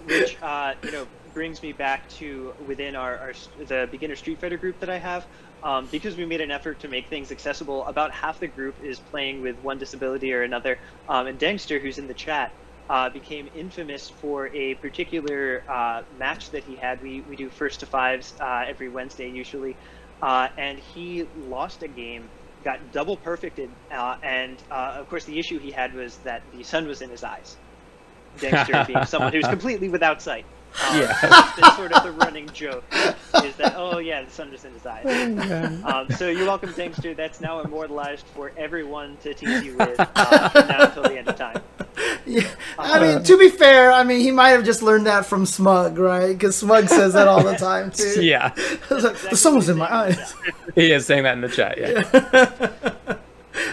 which uh, you know brings me back to within our, our the beginner Street Fighter group that I have. Um, because we made an effort to make things accessible, about half the group is playing with one disability or another. Um, and Dangster, who's in the chat, uh, became infamous for a particular uh, match that he had. We, we do first to fives uh, every Wednesday usually. Uh, and he lost a game, got double perfected. uh, and uh, of course, the issue he had was that the sun was in his eyes. Dangster being someone who's completely without sight. Um, Yeah. That's sort of the running joke is that, oh yeah, the sun was in his eyes. Um, so you're welcome, Dangster. That's now immortalized for everyone to tease you with uh, from now until the end of time. Yeah. I mean, to be fair, I mean, he might have just learned that from Smug, right? Because Smug says that all the time, too. Yeah, like, the sun was in my eyes. he is saying that in the chat. Yeah.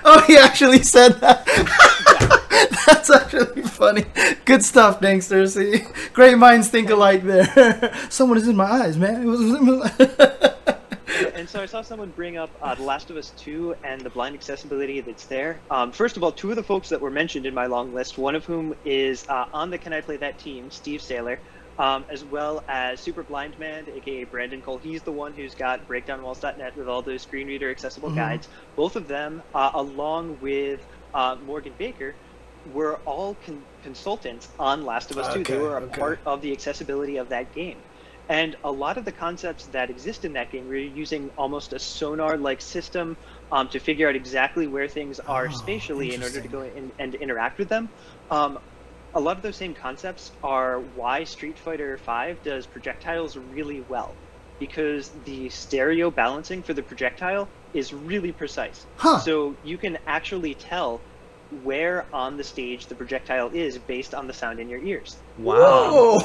Oh, he actually said that. That's actually funny. Good stuff, Dangster. See, great minds think alike there. Someone is in my eyes, man. It was in my- And so I saw someone bring up uh, The Last of Us 2 and the blind accessibility that's there. Um, first of all, two of the folks that were mentioned in my long list, one of whom is uh, on the Can I Play That team, Steve Saylor, um, as well as Super Blind Man, aka Brandon Cole. He's the one who's got BreakdownWalls.net with all those screen reader accessible Mhm. guides. Both of them, uh, along with uh, Morgan Baker, were all con- consultants on Last of Us 2. They were a okay. part of the accessibility of that game. And a lot of the concepts that exist in that game, we're using almost a sonar-like system um, to figure out exactly where things are Oh, spatially in order to go in and interact with them. Um, a lot of those same concepts are why Street Fighter V does projectiles really well, because the stereo balancing for the projectile is really precise. Huh. So you can actually tell where on the stage the projectile is based on the sound in your ears. Wow,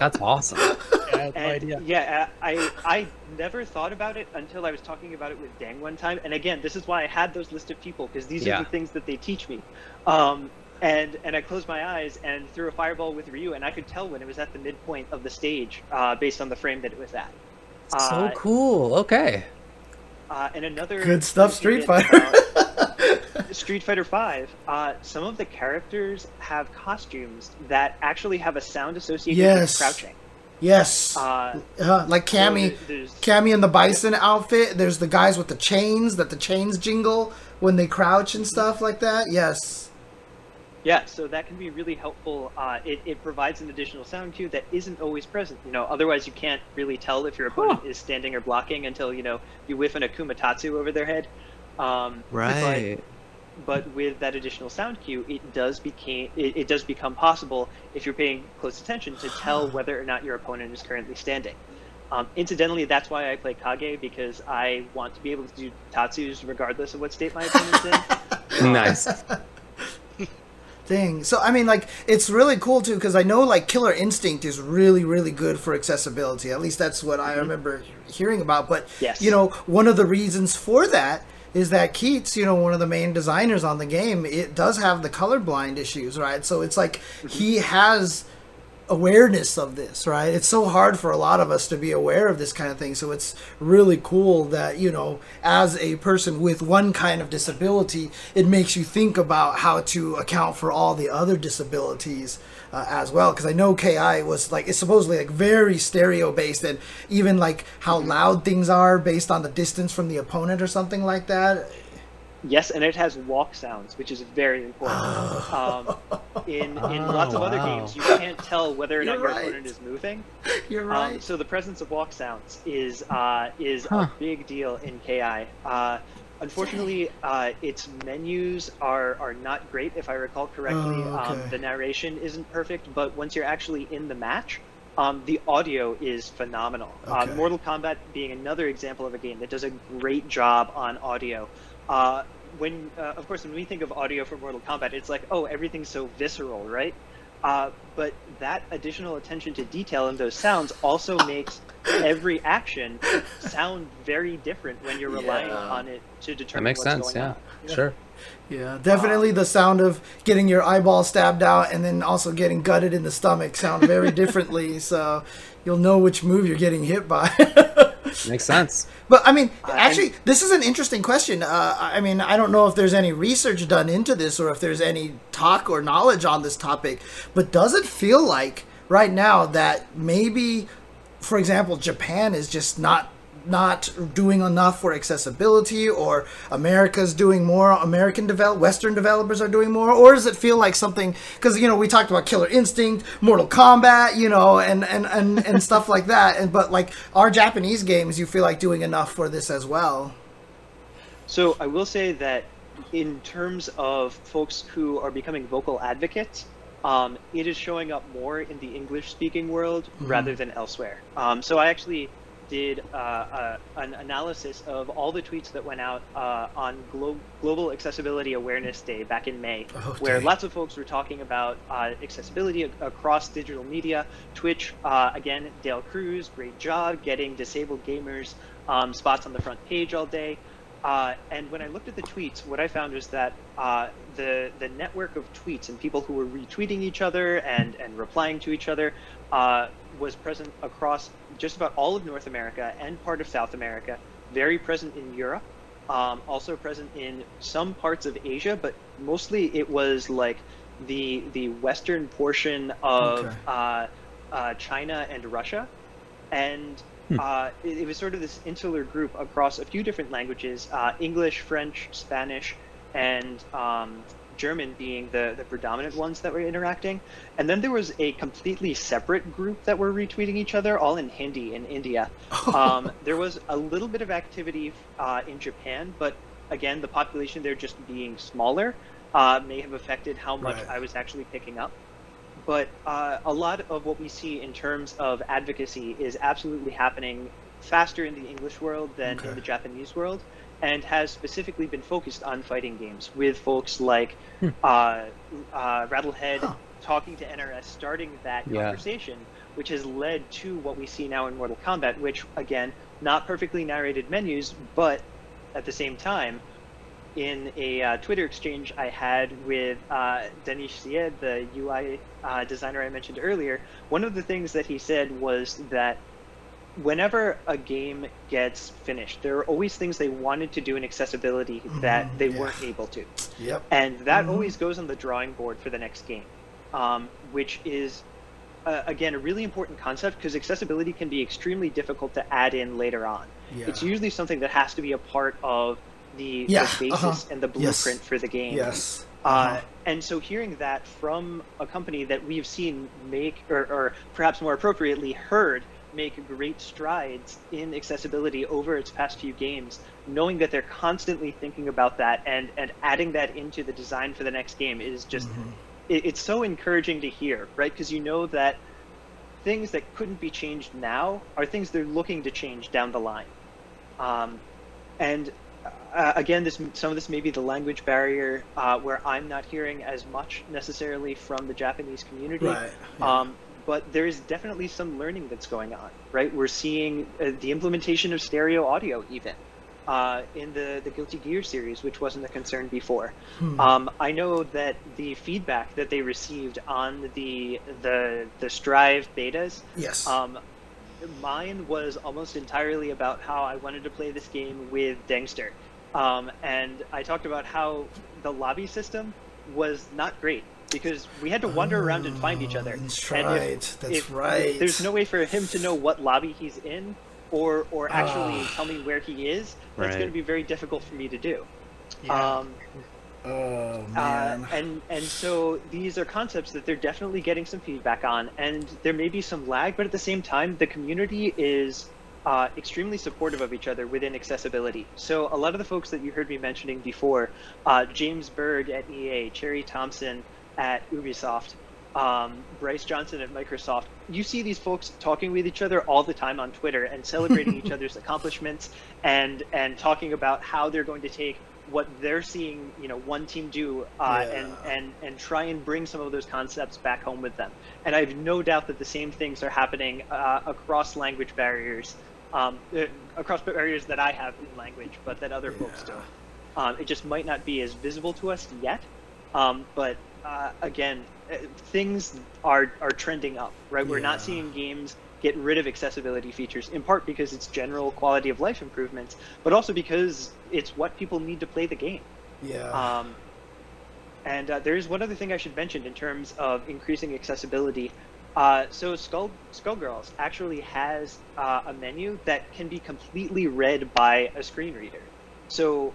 that's awesome. Yeah, I no And idea. yeah, I I never thought about it until I was talking about it with Dang one time. And again, this is why I had those list of people because these Yeah. are the things that they teach me. Um, and and I closed my eyes and threw a fireball with Ryu, and I could tell when it was at the midpoint of the stage uh, based on the frame that it was at. So Uh, cool. Okay. Uh, and another Good stuff, Street bit Fighter. about Street Fighter Five. Uh, some of the characters have costumes that actually have a sound associated Yes. with crouching. yes. Uh, Uh, like so Cammy. there- there's- Cammy in the bison outfit. There's the guys with the chains that the chains jingle when they crouch and stuff like that. Yes. Yeah, so that can be really helpful. Uh, it, it provides an additional sound cue that isn't always present. You know, otherwise you can't really tell if your opponent is standing or blocking until you know you whiff an akumatatsu over their head. Um, Right. But, but with that additional sound cue, it does became it, it does become possible if you're paying close attention to tell whether or not your opponent is currently standing. Um, incidentally, that's why I play Kage because I want to be able to do tatsus regardless of what state my opponent's in. nice. Dang. So I mean, like, it's really cool too because I know like Killer Instinct is really, really good for accessibility. At least that's what I remember hearing about. But Yes. you know, one of the reasons for that is that Keits, you know, one of the main designers on the game, it does have the colorblind issues, right? So it's like he mm-hmm. has awareness of this, right? It's so hard for a lot of us to be aware of this kind of thing. So it's really cool that, you know, as a person with one kind of disability, it makes you think about how to account for all the other disabilities uh, as well. Because I know KI was like, it's supposedly like very stereo based and even like how loud things are based on the distance from the opponent or something like that. Yes, and it has walk sounds, which is very important. um, in in lots of other games, you can't tell whether or not You're your right. opponent is moving. You're Um, right. so the presence of walk sounds is uh, is Huh. a big deal in KI. Uh, unfortunately, uh, its menus are are not great. If I recall correctly, Oh, um, the narration isn't perfect. But once you're actually in the match, um, the audio is phenomenal. Uh, Mortal Kombat being another example of a game that does a great job on audio. Uh, when, uh, of course, when we think of audio for Mortal Kombat, it's like, oh, everything's so visceral, right? Uh, but that additional attention to detail in those sounds also makes every action sound very different when you're relying Yeah. on it to determine That makes what's sense, going yeah. on. Sure. Yeah, definitely the sound of getting your eyeball stabbed out and then also getting gutted in the stomach sound very differently. So you'll know which move you're getting hit by. Makes sense. But I mean, actually, this is an interesting question. Uh, I mean, I don't know if there's any research done into this or if there's any talk or knowledge on this topic. But does it feel like right now that maybe, for example, Japan is just not not doing enough for accessibility or America's doing more American develop Western developers are doing more or does it feel like something because you know we talked about Killer Instinct Mortal Kombat you know and and and, and stuff like that and but like our Japanese games you feel like doing enough for this as well. So I will say that in terms of folks who are becoming vocal advocates, um, it is showing up more in the English-speaking world rather than elsewhere. Um, so I actually did uh, uh, an analysis of all the tweets that went out uh, on Glo- Global Accessibility Awareness Day back in May, Oh, where lots of folks were talking about uh, accessibility ac- across digital media. Twitch, uh, again, Dale Cruz, great job getting disabled gamers um, spots on the front page all day. Uh, and when I looked at the tweets, what I found was that uh, the the network of tweets and people who were retweeting each other and and replying to each other uh, was present across just about all of North America and part of South America. Very present in Europe, um, also present in some parts of Asia, but mostly it was like the the western portion of Okay. uh, uh, China and Russia, and uh, it, it was sort of this insular group across a few different languages: uh, English, French, Spanish, and um, German being the the predominant ones that were interacting. And then there was a completely separate group that were retweeting each other, all in Hindi in India. Um, there was a little bit of activity uh, in Japan, but again, the population there just being smaller uh, may have affected how much Right. I was actually picking up but uh, a lot of what we see in terms of advocacy is absolutely happening faster in the English world than Okay. in the Japanese world, and has specifically been focused on fighting games with folks like uh, uh, Rattlehead Huh. talking to NRS, starting that Yeah. conversation, which has led to what we see now in Mortal Kombat, which again, not perfectly narrated menus, but at the same time, in a uh, Twitter exchange I had with uh, Danish Syed, the UI uh, designer I mentioned earlier, one of the things that he said was that whenever a game gets finished, there are always things they wanted to do in accessibility that Mhm, they yeah. weren't able to. yep And that Mhm. always goes on the drawing board for the next game, um, which is, uh, again, a really important concept because accessibility can be extremely difficult to add in later on. yeah It's usually something that has to be a part of the, Yeah, the basis uh-huh. and the Yes. blueprint for the game. yes Uh, Uh-huh. and so hearing that from a company that we've seen make, or, or perhaps more appropriately, heard make great strides in accessibility over its past few games, knowing that they're constantly thinking about that and, and adding that into the design for the next game is just, Mm-hmm. it, it's so encouraging to hear, right? Because you know that things that couldn't be changed now are things they're looking to change down the line. Um, and uh, again, this some of this may be the language barrier uh, where I'm not hearing as much necessarily from the Japanese community. Right, yeah. Um, but there is definitely some learning that's going on, right? We're seeing uh, the implementation of stereo audio even uh, in the the Guilty Gear series, which wasn't a concern before. Hmm. Um, I know that the feedback that they received on the the the Strive betas yes um, mine was almost entirely about how I wanted to play this game with Dangster. Um, and I talked about how the lobby system was not great because we had to wander around and find each other. Oh, That's And if- right. That's if right. There's no way for him to know what lobby he's in or, or actually Ah. tell me where he is. That's Right. going to be very difficult for me to do. Yeah. Um, oh uh, and and so these are concepts that they're definitely getting some feedback on, and there may be some lag, but at the same time, the community is uh, extremely supportive of each other within accessibility. So a lot of the folks that you heard me mentioning before, uh, James Berg at EA, Cherry Thompson at Ubisoft, um, Bryce Johnson at Microsoft, you see these folks talking with each other all the time on Twitter and celebrating each other's accomplishments and and talking about how they're going to take what they're seeing, you know, one team do uh, and Yeah. and and try and bring some of those concepts back home with them. And I have no doubt that the same things are happening uh, across language barriers, um, uh, across barriers that I have in language, but that other folks don't. Um, it just might not be as visible to us yet. Um, but uh, again, uh, things are are trending up, right? We're not seeing games get rid of accessibility features in part because it's general quality of life improvements, but also because it's what people need to play the game. Yeah. Um, and uh, there is one other thing I should mention in terms of increasing accessibility. Uh, so Skull Skullgirls actually has uh, a menu that can be completely read by a screen reader. So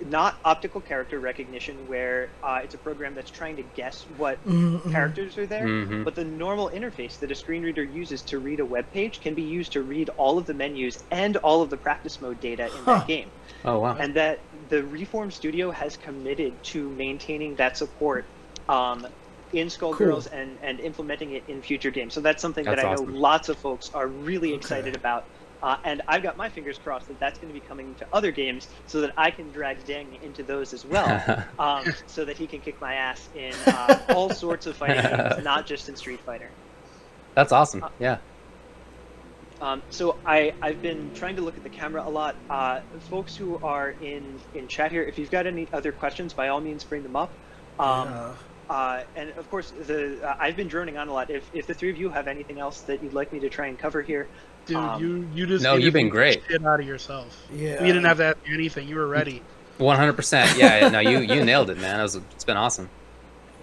not optical character recognition where uh, it's a program that's trying to guess what Mhm, mhm. characters are there, Mhm. but the normal interface that a screen reader uses to read a web page can be used to read all of the menus and all of the practice mode data in Huh. that game Oh wow. and that the Reform Studio has committed to maintaining that support um, in Skullgirls and, and implementing it in future games. So that's something that I awesome. know lots of folks are really Okay. excited about. Uh, and I've got my fingers crossed that that's going to be coming to other games so that I can drag Deng into those as well, um, so that he can kick my ass in uh, all sorts of fighting games, not just in Street Fighter. That's awesome. Yeah. Um, so I, I've been trying to look at the camera a lot. Uh, folks who are in, in chat here, if you've got any other questions, by all means bring them up. Um, Yeah. Uh, and of course, the uh, I've been droning on a lot. If, if the three of you have anything else that you'd like me to try and cover here, Dude, Um, you you just No, you've been great. Shit out of yourself. Yeah. We didn't have to ask anything. You were ready. One hundred percent. Yeah. yeah, No, you you nailed it, man. It was, it's been awesome.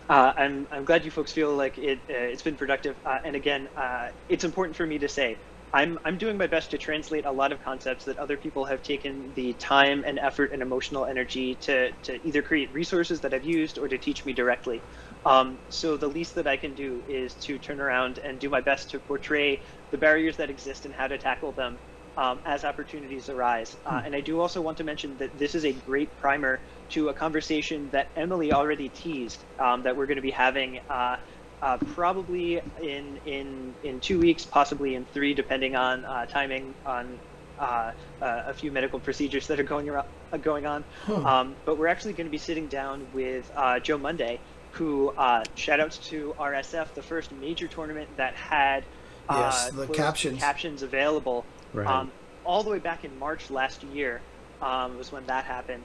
uh, I'm, I'm glad you folks feel like it, uh, it's been productive. Uh, and again, uh, it's important for me to say, I'm, I'm doing my best to translate a lot of concepts that other people have taken the time and effort and emotional energy to, to either create resources that I've used or to teach me directly. Um, so the least that I can do is to turn around and do my best to portray the barriers that exist and how to tackle them um, as opportunities arise. Uh, and I do also want to mention that this is a great primer to a conversation that Emily already teased um, that we're going to be having uh, uh, probably in in in two weeks, possibly in three, depending on uh, timing on uh, uh, a few medical procedures that are going around, uh, going on. Um, but we're actually going to be sitting down with uh, Joe Monday, who uh, shout outs to RSF, the first major tournament that had uh, Yes, the captions. captions available. Right. Um, all the way back in March last year um, was when that happened.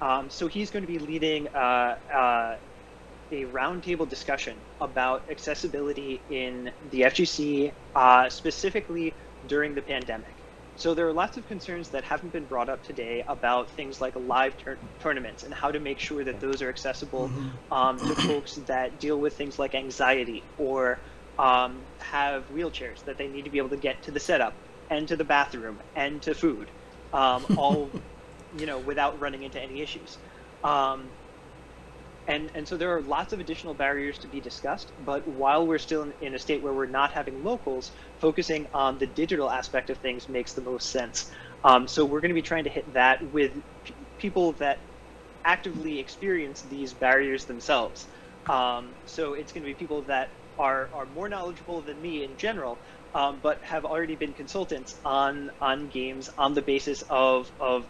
Um, so he's going to be leading uh, uh, a roundtable discussion about accessibility in the FGC, uh, specifically during the pandemic. So there are lots of concerns that haven't been brought up today about things like live tur- tournaments and how to make sure that those are accessible um, to folks that deal with things like anxiety or um, have wheelchairs that they need to be able to get to the setup and to the bathroom and to food, um, all you know without running into any issues. Um, and and so there are lots of additional barriers to be discussed. But while we're still in, in a state where we're not having locals, focusing on the digital aspect of things makes the most sense. Um, so we're going to be trying to hit that with p- people that actively experience these barriers themselves. Um, so it's going to be people that are, are more knowledgeable than me in general, um, but have already been consultants on on games on the basis of of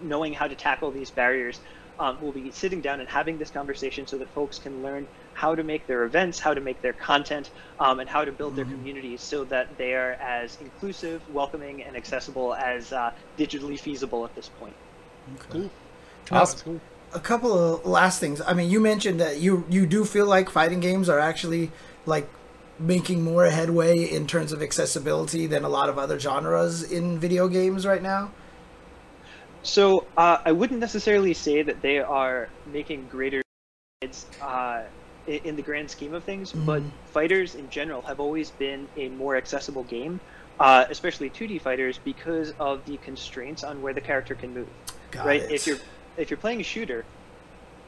knowing how to tackle these barriers. Um, we'll be sitting down and having this conversation so that folks can learn how to make their events, how to make their content, um, and how to build their communities so that they are as inclusive, welcoming, and accessible as uh, digitally feasible at this point. Cool. Awesome. That's cool. a couple of last things. I mean, you mentioned that you you do feel like fighting games are actually like making more headway in terms of accessibility than a lot of other genres in video games right now. So uh, I wouldn't necessarily say that they are making greater strides uh, in the grand scheme of things, but Mhm. fighters in general have always been a more accessible game, uh, especially 2D fighters, because of the constraints on where the character can move. Got right? it. If you're if you're playing a shooter,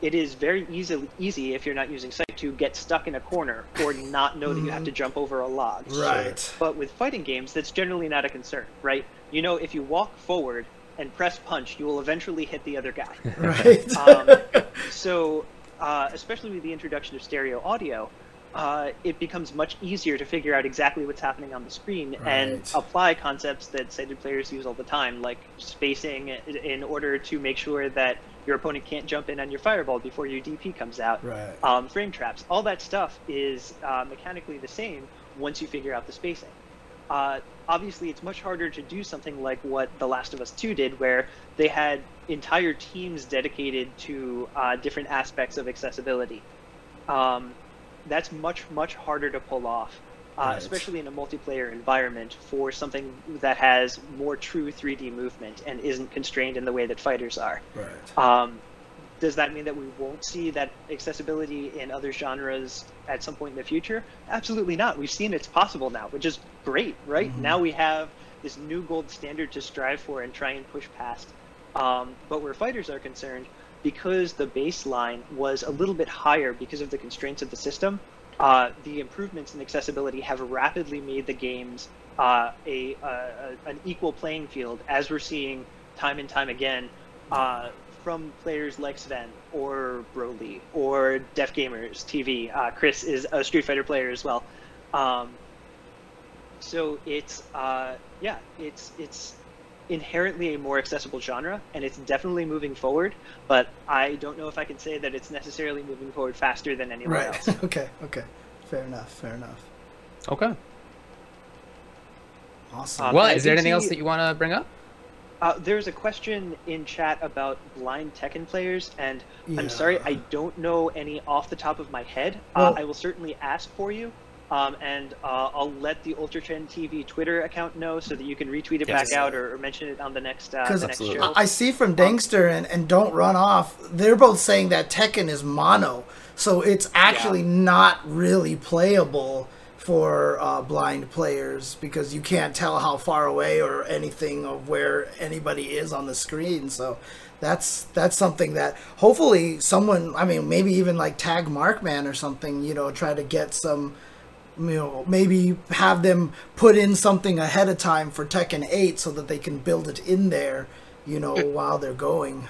it is very easy easy if you're not using sight to get stuck in a corner or not know that you have to jump over a log. Right. But with fighting games, that's generally not a concern, right? You know, if you walk forward and press punch, you will eventually hit the other guy. right. um, so, uh, especially with the introduction of stereo audio, uh, it becomes much easier to figure out exactly what's happening on the screen and apply concepts that sighted players use all the time, like spacing in order to make sure that your opponent can't jump in on your fireball before your DP comes out. right. Um, frame traps, all that stuff is uh, mechanically the same once you figure out the spacing. Uh, obviously it's much harder to do something like what The Last of Us 2 did, where they had entire teams dedicated to uh, different aspects of accessibility. Um, that's much, much harder to pull off, uh, right. especially in a multiplayer environment for something that has more true 3D movement and isn't constrained in the way that fighters are. Right. Um, does that mean that we won't see that accessibility in other genres at some point in the future? Absolutely not. We've seen it's possible now, which is great, right? Mm-hmm. Now we have this new gold standard to strive for and try and push past. Um, but where fighters are concerned, because the baseline was a little bit higher because of the constraints of the system, uh, the improvements in accessibility have rapidly made the games uh, a, a, an equal playing field, as we're seeing time and time again. Uh, from players like Sven or Broly or Def Gamers TV. Uh, Chris is a Street Fighter player as well. Um, so it's uh, yeah, it's it's inherently a more accessible genre, and it's definitely moving forward. But I don't know if I can say that it's necessarily moving forward faster than anywhere right. else. okay, okay, fair enough, fair enough. Okay. Awesome. Um, well, is there anything else that you want to bring up? Uh, there's a question in chat about blind Tekken players, and yeah. I'm sorry, I don't know any off the top of my head. Uh, well, uh, I will certainly ask for you, um, and uh, I'll let the UltraChen TV Twitter account know so that you can retweet it yes, back out or, or, mention it on the next, uh, the next show. I see from Dangster and, and Don't Run Off, they're both saying that Tekken is mono, so it's actually yeah. not really playable for uh, blind players because you can't tell how far away or anything of where anybody is on the screen. So that's that's something that hopefully someone, I mean, maybe even like tag Markman or something, you know, try to get some. You know, maybe have them put in something ahead of time for Tekken 8 so that they can build it in there, you know, while they're going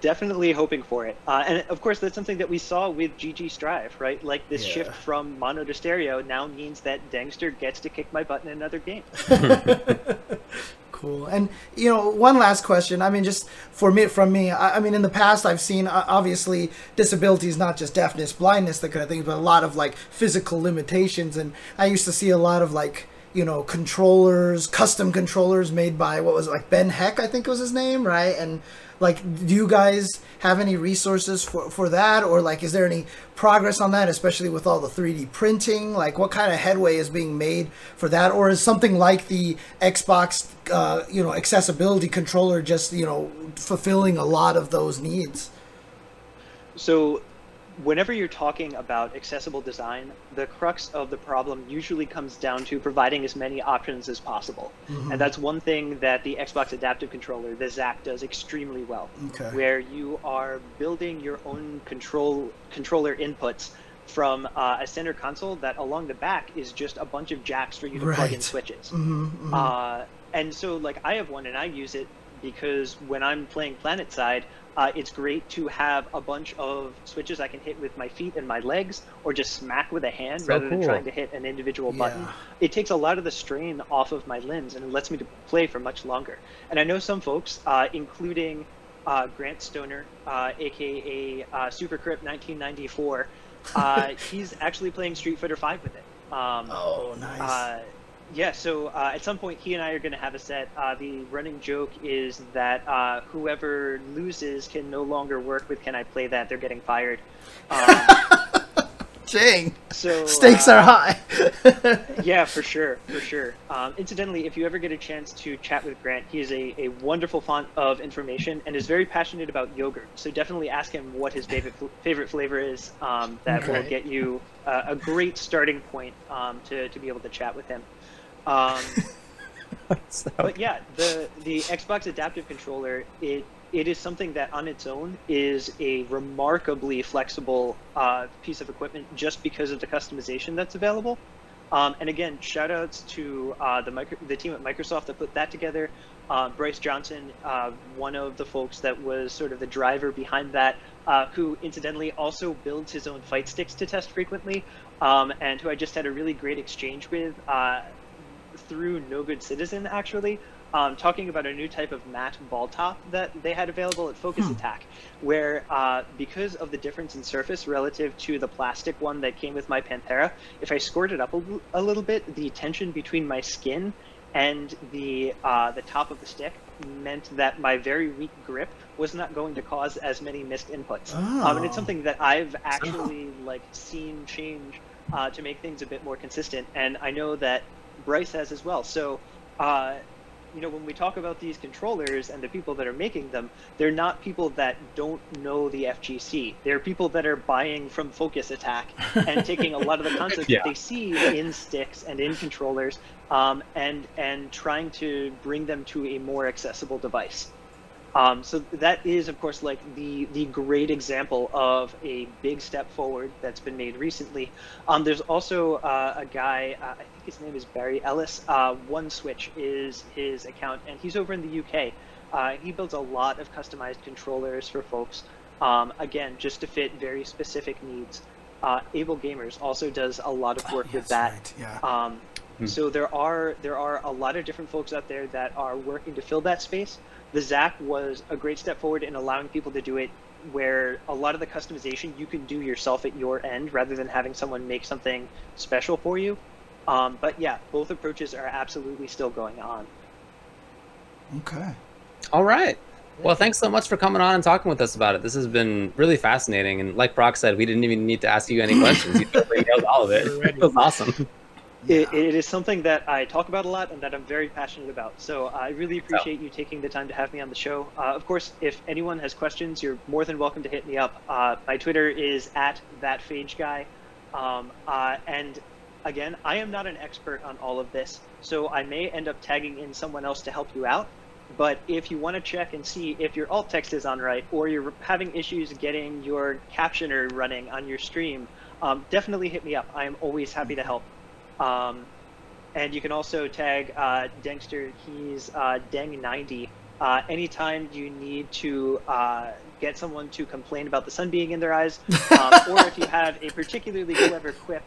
definitely hoping for it. Uh, and of course, that's something that we saw with GG Strive, right? Like this yeah. shift from mono to stereo now means that Dangster gets to kick my butt in another game. cool. And you know, one last question. I mean, just for me, from me, I, I mean, in the past, I've seen uh, obviously disabilities, not just deafness, blindness, that kind of thing, but a lot of like physical limitations. And I used to see a lot of like you know controllers custom controllers made by what was it, like ben heck i think was his name right and like do you guys have any resources for, for that? Or like is there any progress on that especially with all the 3d printing? Like what kind of headway is being made for that? Or is something like the xbox uh, you know accessibility controller just you know fulfilling a lot of those needs? So whenever you're talking about accessible design, the crux of the problem usually comes down to providing as many options as possible. Mm-hmm. And that's one thing that the Xbox Adaptive Controller, the XAC, does extremely well. Okay. Where you are building your own control controller inputs from uh, a center console that along the back is just a bunch of jacks for you to right. plug in switches. Mm-hmm, mm-hmm. Uh, and so, like, I have one and I use it because when I'm playing PlanetSide, uh, it's great to have a bunch of switches I can hit with my feet and my legs, or just smack with a hand so rather cool. than trying to hit an individual yeah. button. It takes a lot of the strain off of my limbs and it lets me to play for much longer. And I know some folks, uh, including uh, Grant Stoner, aka uh, uh, Super Crypt 1994, uh, he's actually playing Street Fighter 5 with it. Um, oh, nice yeah, so uh, at some point, he and I are going to have a set. Uh, the running joke is that uh, whoever loses can no longer work with Can I Play That? They're getting fired. Um, Dang. So stakes are uh, high. yeah, for sure, for sure. Um, incidentally, if you ever get a chance to chat with Grant, he is a, a wonderful font of information and is very passionate about yogurt. So definitely ask him what his favorite favorite flavor is. Um, that okay. will get you uh, a great starting point um, to to be able to chat with him. Um, so... But yeah, the the Xbox Adaptive Controller it it is something that on its own is a remarkably flexible uh, piece of equipment just because of the customization that's available. Um, and again, shout outs to uh, the micro- the team at Microsoft that put that together. Uh, Bryce Johnson, uh, one of the folks that was sort of the driver behind that, uh, who incidentally also builds his own fight sticks to test frequently, um, and who I just had a really great exchange with uh, through No Good Citizen, actually. um, talking about a new type of matte ball top that they had available at Focus Hmm. Attack, where uh, because of the difference in surface relative to the plastic one that came with my Panthera, if I scored it up a little bit, the tension between my skin and the uh, the top of the stick meant that my very weak grip was not going to cause as many missed inputs. Um, and it's Oh. something that I've actually like seen change uh, to make things a bit more consistent, and I know that Bryce has as well. So, uh, you know, when we talk about these controllers and the people that are making them, they're not people that don't know the FGC. They're people that are buying from Focus Attack and taking a lot of the concepts Yeah. that they see in sticks and in controllers, um, and and trying to bring them to a more accessible device. Um, so that is, of course, like the the great example of a big step forward that's been made recently. Um, there's also uh, a guy, uh, I think his name is Barrie Ellis. Uh, One Switch is his account, and he's over in the UK. Uh, he builds a lot of customized controllers for folks. Um, again, just to fit very specific needs. Uh, Able Gamers also does a lot of work with Yes, that. right, Yeah. Um, Hmm. So there are there are a lot of different folks out there that are working to fill that space. The XAC was a great step forward in allowing people to do it where a lot of the customization you can do yourself at your end rather than having someone make something special for you. Um, but yeah, both approaches are absolutely still going on. Okay. All right. Well, thanks so much for coming on and talking with us about it. This has been really fascinating, and like Brock said, we didn't even need to ask you any questions. You nailed all of it. It was awesome. It, it is something that I talk about a lot and that I'm very passionate about. So I really appreciate you taking the time to have me on the show. Uh, of course, if anyone has questions, you're more than welcome to hit me up. Uh, my Twitter is at thatphageguy. Um, uh, and again, I am not an expert on all of this, so I may end up tagging in someone else to help you out. But if you want to check and see if your alt text is on right or you're having issues getting your captioner running on your stream, um, definitely hit me up. I am always happy to help. Um, and you can also tag uh, Dengster. He's uh, Deng90. Uh, anytime you need to uh, get someone to complain about the sun being in their eyes, um, or if you have a particularly clever quip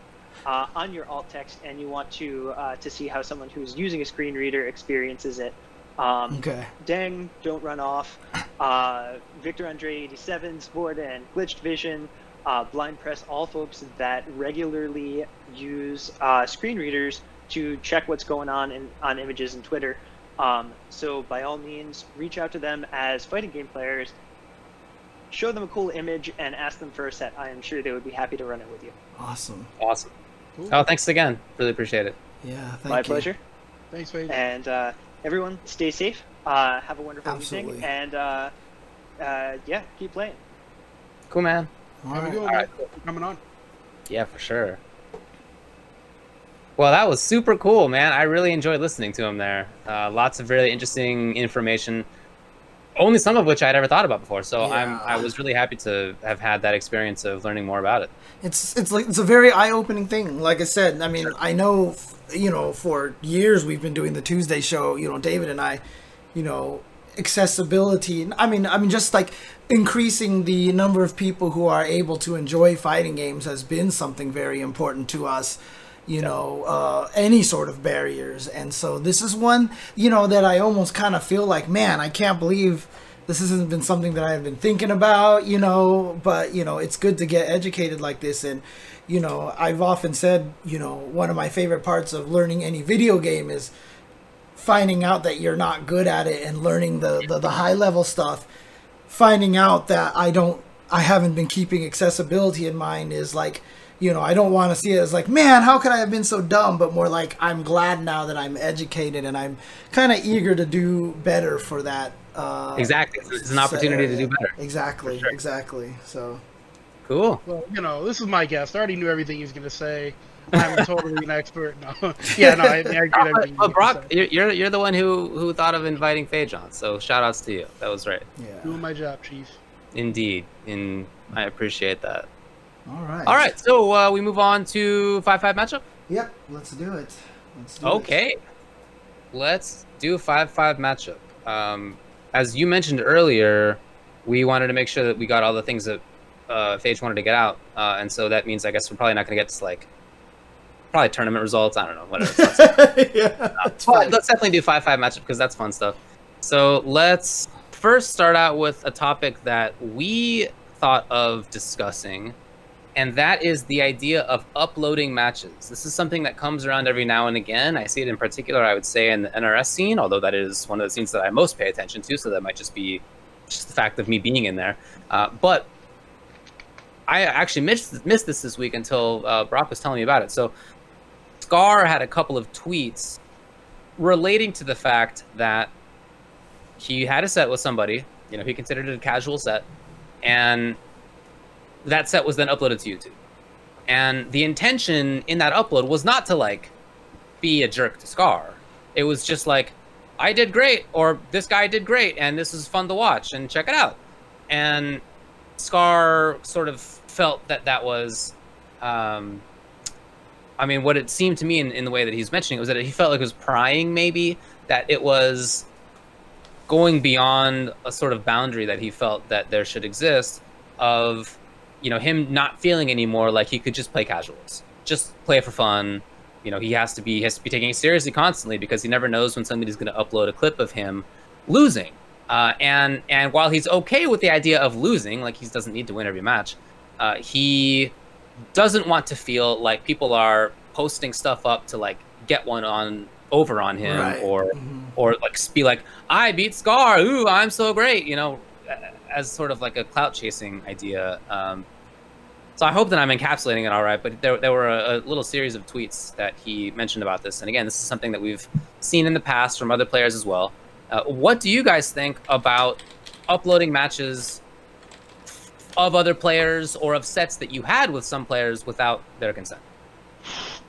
uh, on your alt text and you want to uh, to see how someone who's using a screen reader experiences it, um, Okay. Deng, Don't Run Off, uh, Victor Andre 87, Sport, and Glitched Vision, uh, Blind Press, all folks that regularly use uh, screen readers to check what's going on in, on images in Twitter. Um, so by all means, reach out to them as fighting game players, show them a cool image, and ask them for a set. I am sure they would be happy to run it with you. Awesome. Awesome. Cool. Oh, thanks again. Really appreciate it. Yeah. Thank My you. pleasure. Thanks, Fade. And uh, everyone, stay safe. Uh, have a wonderful Absolutely. evening, and uh, uh, yeah, keep playing. Cool, man. All Have a right. good one, All man. right. Thanks for coming on. Yeah, for sure. Well, that was super cool, man. I really enjoyed listening to him there. Uh, lots of really interesting information, only some of which I'd ever thought about before. So I'm I was really happy to have had that experience of learning more about it. It's it's like it's a very eye opening thing. Like I said, I mean, I know, you know, for years we've been doing the Tuesday show. You know, David and I, you know, accessibility. I mean, I mean, just like increasing the number of people who are able to enjoy fighting games has been something very important to us. You know, uh, any sort of barriers, and so this is one, you know, that I almost kind of feel like, man, I can't believe this hasn't been something that I've been thinking about, you know, but you know, it's good to get educated like this and you know, I've often said, you know, one of my favorite parts of learning any video game is finding out that you're not good at it and learning the the, the high level stuff. Finding out that I don't I haven't been keeping accessibility in mind is like you know, I don't want to see it as like, man, how could I have been so dumb? But more like, I'm glad now that I'm educated and I'm kind of eager to do better for that. Uh, Exactly. It's, it's an opportunity to do better. Exactly, sure. exactly. So, Cool. Well, you know, this is my guest. I already knew everything he was going to say. I'm totally an expert. No, yeah, no, I, I agree. But, everything but he Brock, said. you're, you're you're the one who who thought of inviting Phage on. So shout outs to you. That was right. yeah. doing my job, chief. Indeed. In I appreciate that. All right. All right. So uh, we move on to five five matchup. Yep. Let's do it. Let's do it. Okay. Let's do a 5 5 matchup. Um, as you mentioned earlier, we wanted to make sure that we got all the things that uh, Phage wanted to get out. Uh, and so that means, I guess, we're probably not going to get to like probably tournament results. I don't know, whatever. yeah, that's but let's definitely do five five matchup because that's fun stuff. So let's first start out with a topic that we thought of discussing, and that is the idea of uploading matches. This is something that comes around every now and again. I see it in particular, I would say, in the NRS scene, although that is one of the scenes that I most pay attention to. So that might just be just the fact of me being in there. Uh, but I actually missed missed this this week until uh, Brock was telling me about it. So Scar had a couple of tweets relating to the fact that he had a set with somebody. You know, he considered it a casual set, and that set was then uploaded to YouTube. And the intention in that upload was not to like be a jerk to Scar. It was just like, I did great, or this guy did great, and this is fun to watch, and check it out. And Scar sort of felt that that was, um, I mean, what it seemed to me in, in the way that he's mentioning it was that he felt like it was prying, maybe that it was going beyond a sort of boundary that he felt that there should exist of, you know, him not feeling anymore like he could just play casuals, just play for fun. You know, he has to be has to be taking it seriously constantly because he never knows when somebody's going to upload a clip of him losing. Uh, and and while he's okay with the idea of losing, like he doesn't need to win every match, uh, he doesn't want to feel like people are posting stuff up to like get one on over on him Right. or Mhm. or like be like I beat Scar, ooh I'm so great, you know, as sort of like a clout chasing idea. Um, so I hope that I'm encapsulating it all right. But there there were a, a little series of tweets that he mentioned about this, and again, this is something that we've seen in the past from other players as well. Uh, what do you guys think about uploading matches of other players or of sets that you had with some players without their consent?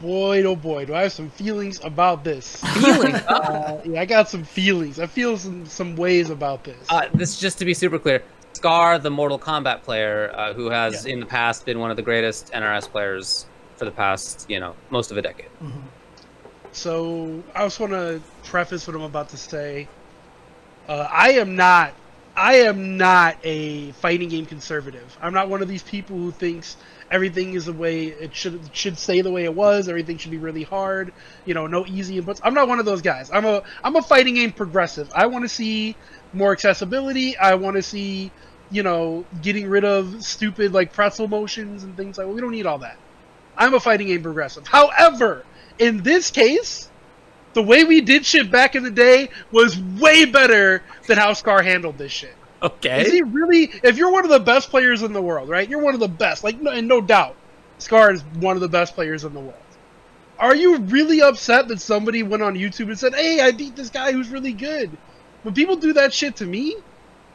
Boy, oh boy, do I have some feelings about this. Feeling. Uh, yeah, I got some feelings. I feel some some ways about this. Uh, this just to be super clear, Scar, the Mortal Kombat player, uh, who has Yeah. in the past been one of the greatest NRS players for the past, you know, most of a decade. So I just want to preface what I'm about to say. Uh, I am not, I am not a fighting game conservative. I'm not one of these people who thinks everything is the way it should should stay the way it was. Everything should be really hard. You know, no easy inputs. I'm not one of those guys. I'm a I'm a fighting game progressive. I want to see more accessibility. I want to see, you know, getting rid of stupid like pretzel motions and things like. Well, we don't need all that. I'm a fighting game progressive. However, in this case, the way we did shit back in the day was way better than how Scar handled this shit. Okay. Is he really? If you're one of the best players in the world, right? You're one of the best, like, no, and no doubt, Scar is one of the best players in the world. Are you really upset that somebody went on YouTube and said, "Hey, I beat this guy who's really good"? When people do that shit to me,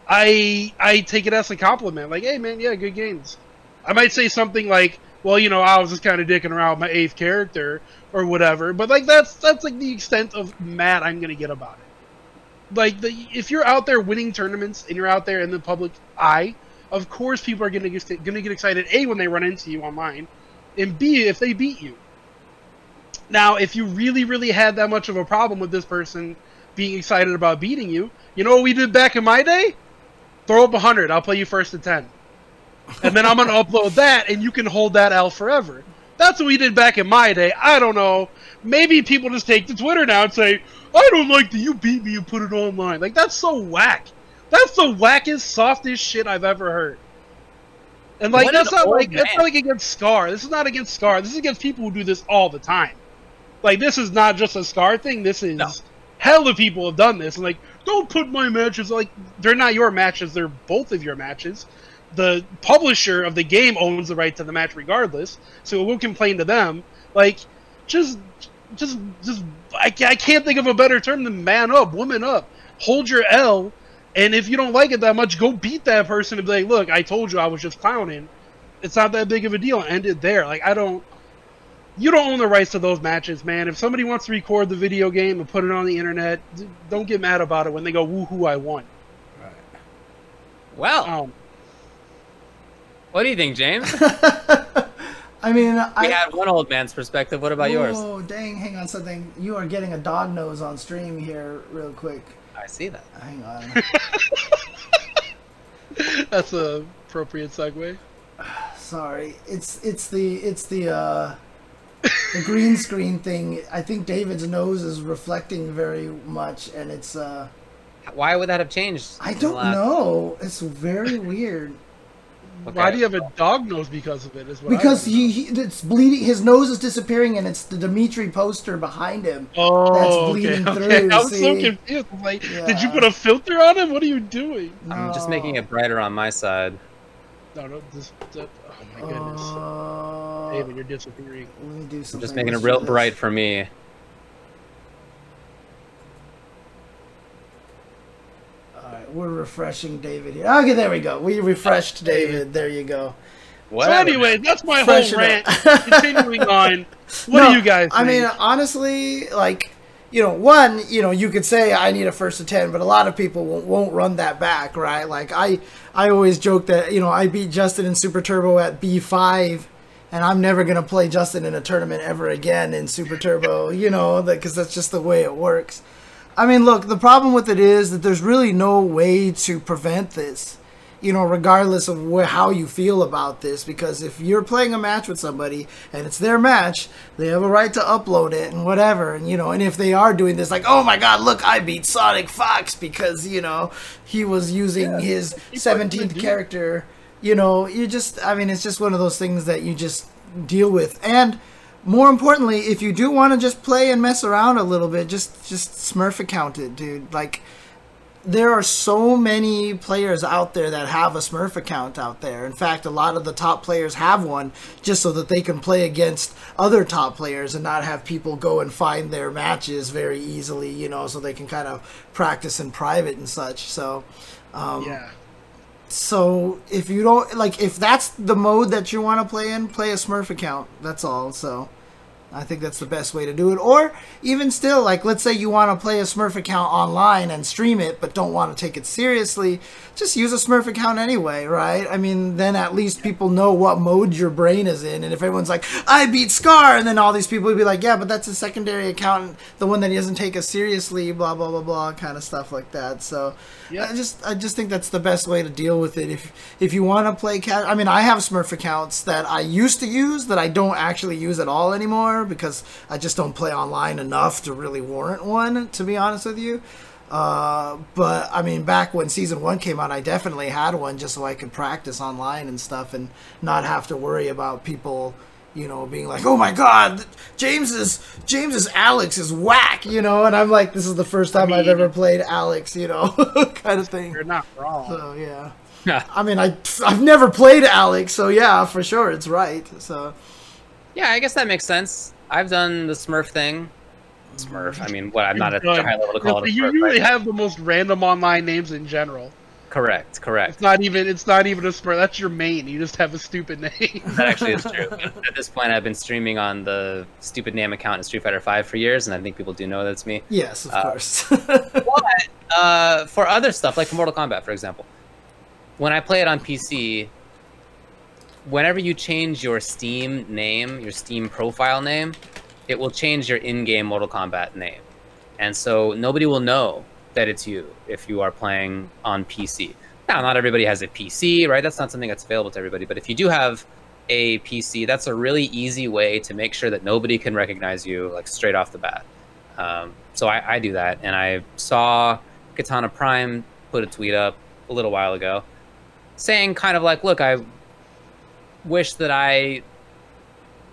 I I take it as a compliment. Like, "Hey, man, yeah, good games." I might say something like, "Well, you know, I was just kind of dicking around with my eighth character or whatever," but like that's that's like the extent of mad I'm gonna get about it like the if you're out there winning tournaments and you're out there in the public eye, of course people are gonna get gonna get excited. A when they run into you online, and B if they beat you. Now, if you really really had that much of a problem with this person being excited about beating you, you know what we did back in my day? Throw up a hundred. I'll play you first to ten, and then I'm gonna upload that, and you can hold that L forever. That's what we did back in my day. I don't know. Maybe people just take to Twitter now and say, I don't like that you beat me and put it online. Like that's so whack. That's the wackest, softest shit I've ever heard. And like What that's not like that's man. not like against Scar. This is not against Scar. This is against people who do this all the time. Like this is not just a Scar thing. This is No. hell of people have done this. And like, don't put my matches like they're not your matches. They're both of your matches. The publisher of the game owns the right to the match regardless. So we'll complain to them. Like, just just just I, I can't think of a better term than man up, woman up. Hold your L, and if you don't like it that much, go beat that person and be like, look, I told you I was just clowning. It's not that big of a deal. End it there. Like I don't. You don't own the rights to those matches, man. If somebody wants to record the video game and put it on the internet, don't get mad about it when they go, "Woohoo, I won." Right. Well, Um, what do you think, James? I mean, we I. had one old man's perspective. What about yours? Oh, dang, hang on something. You are getting a dog nose on stream here, real quick. I see that. Hang on. that's a appropriate segue. Sorry. It's it's the it's the uh the green screen thing. I think David's nose is reflecting very much, and it's. uh Why would that have changed? I don't know. It's very weird. Why do you have a dog nose because of it? Is what Because he, he it's bleeding. His nose is disappearing, and it's the Dimitri poster behind him. Oh, That's okay, bleeding okay. through, I'm so confused. I'm like, did you put a filter on him? What are you doing? I'm just making it brighter on my side. No, no, this. that- oh my goodness, Uh, David, you're disappearing. let me do something. I'm just making it real this. bright for me. Alright, we're refreshing David here. Okay, there we go. We refreshed David. There you go. So Whatever. anyway, that's my Freshen whole rant. Continuing on, what No, do you guys? I mean, think? honestly, like, you know, one, you know, you could say I need a first to ten, but a lot of people won't, won't run that back, right? Like, I, I always joke that you know I beat Justin in Super Turbo at B five, and I'm never gonna play Justin in a tournament ever again in Super Turbo, you know, because that's just the way it works. I mean, look, the problem with it is that there's really no way to prevent this, you know, regardless of wh- how you feel about this. Because if you're playing a match with somebody and it's their match, they have a right to upload it and whatever. And, you know, and if they are doing this, like, oh my god, look, I beat Sonic Fox because, you know, he was using his people 17th character, you know, you just, I mean, it's just one of those things that you just deal with. And, more importantly, if you do want to just play and mess around a little bit, just just Smurf account it, dude. Like there are so many players out there that have a Smurf account out there. In fact, a lot of the top players have one just so that they can play against other top players and not have people go and find their matches very easily, you know, so they can kind of practice in private and such. So, um, yeah. So if you don't like if that's the mode that you want to play in play a smurf account. That's all so i think that's the best way to do it or even still like let's say you want to play a smurf account online and stream it but don't want to take it seriously just use a smurf account anyway right i mean then at least people know what mode your brain is in and if everyone's like i beat scar and then all these people would be like yeah but that's a secondary account the one that he doesn't take us seriously blah blah blah blah kind of stuff like that so Yeah. I just I just think that's the best way to deal with it. If if you want to play cat, I mean, I have Smurf accounts that I used to use that I don't actually use at all anymore because I just don't play online enough to really warrant one. To be honest with you, uh, but I mean, back when season one came out, I definitely had one just so I could practice online and stuff and not have to worry about people you know, being like, "Oh my God, James's James's Alex is whack," you know, and I'm like, "This is the first time I've mean- ever played Alex," you know, kind of thing. You're not wrong. So yeah, I mean, I I've never played Alex, so yeah, for sure, it's right. So Yeah, I guess that makes sense. I've done the Smurf thing. Smurf. I mean, what? I'm not at You've a high level to call it a you Smurf. usually right? have the most random online names in general. Correct. Correct. It's not even. It's not even a smart. That's your main. You just have a stupid name. That actually is true. At this point, I've been streaming on the stupid name account in Street Fighter Five for years, and I think people do know that's me. yes, of Uh, course. But uh, for other stuff, like Mortal Kombat, for example, when I play it on PC, whenever you change your Steam name, your Steam profile name, it will change your in-game Mortal Kombat name, and so nobody will know that it's you if you are playing on PC. Now, not everybody has a PC, right? That's not something that's available to everybody. But if you do have a PC, that's a really easy way to make sure that nobody can recognize you like straight off the bat. Um, so I, I do that, and I saw Katana Prime put a tweet up a little while ago, saying kind of like, "Look, I wish that I."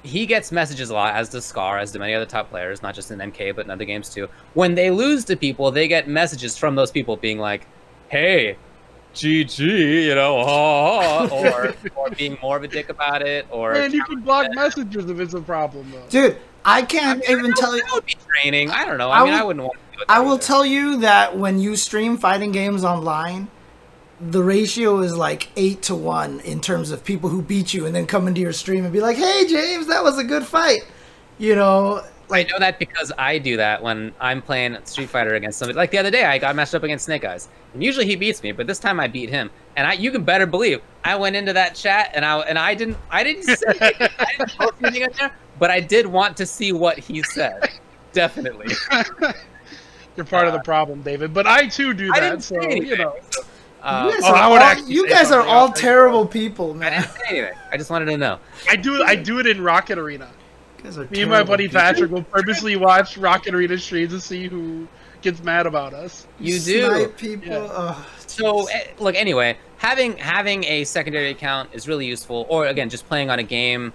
He gets messages a lot, as does Scar, as do many other top players, not just in MK but in other games too. When they lose to people, they get messages from those people being like, "Hey, GG," you know, or or being more of a dick about it, or And you can block messages if it's a problem, though. Dude, I can't even tell you. That would be training. I don't know. I, I mean, I wouldn't want to do it. I will tell you that when you stream fighting games online, the ratio is like eight to one in terms of people who beat you and then come into your stream and be like, "Hey, James, that was a good fight." You know, I know that because I do that when I'm playing Street Fighter against somebody. Like the other day, I got matched up against SnakeEyez, and usually he beats me, but this time I beat him. And I, you can better believe, I went into that chat and I and I didn't, I didn't say, I didn't post anything in there, but I did want to see what he said. Definitely. You're part of the problem, David. But I too do Uh, I that. didn't So say anything. you know, Uh, you guys oh, are I would all, you guys are all terrible people, I man. didn't say anything. I just wanted to know. I do. I do it in Rocket Arena. You guys are Me and my buddy people. Patrick will purposely watch Rocket Arena streams to see who gets mad about us. You do. Snipe people. Yeah. Ugh, So eh, look, anyway, having having a secondary account is really useful. Or again, just playing on a game.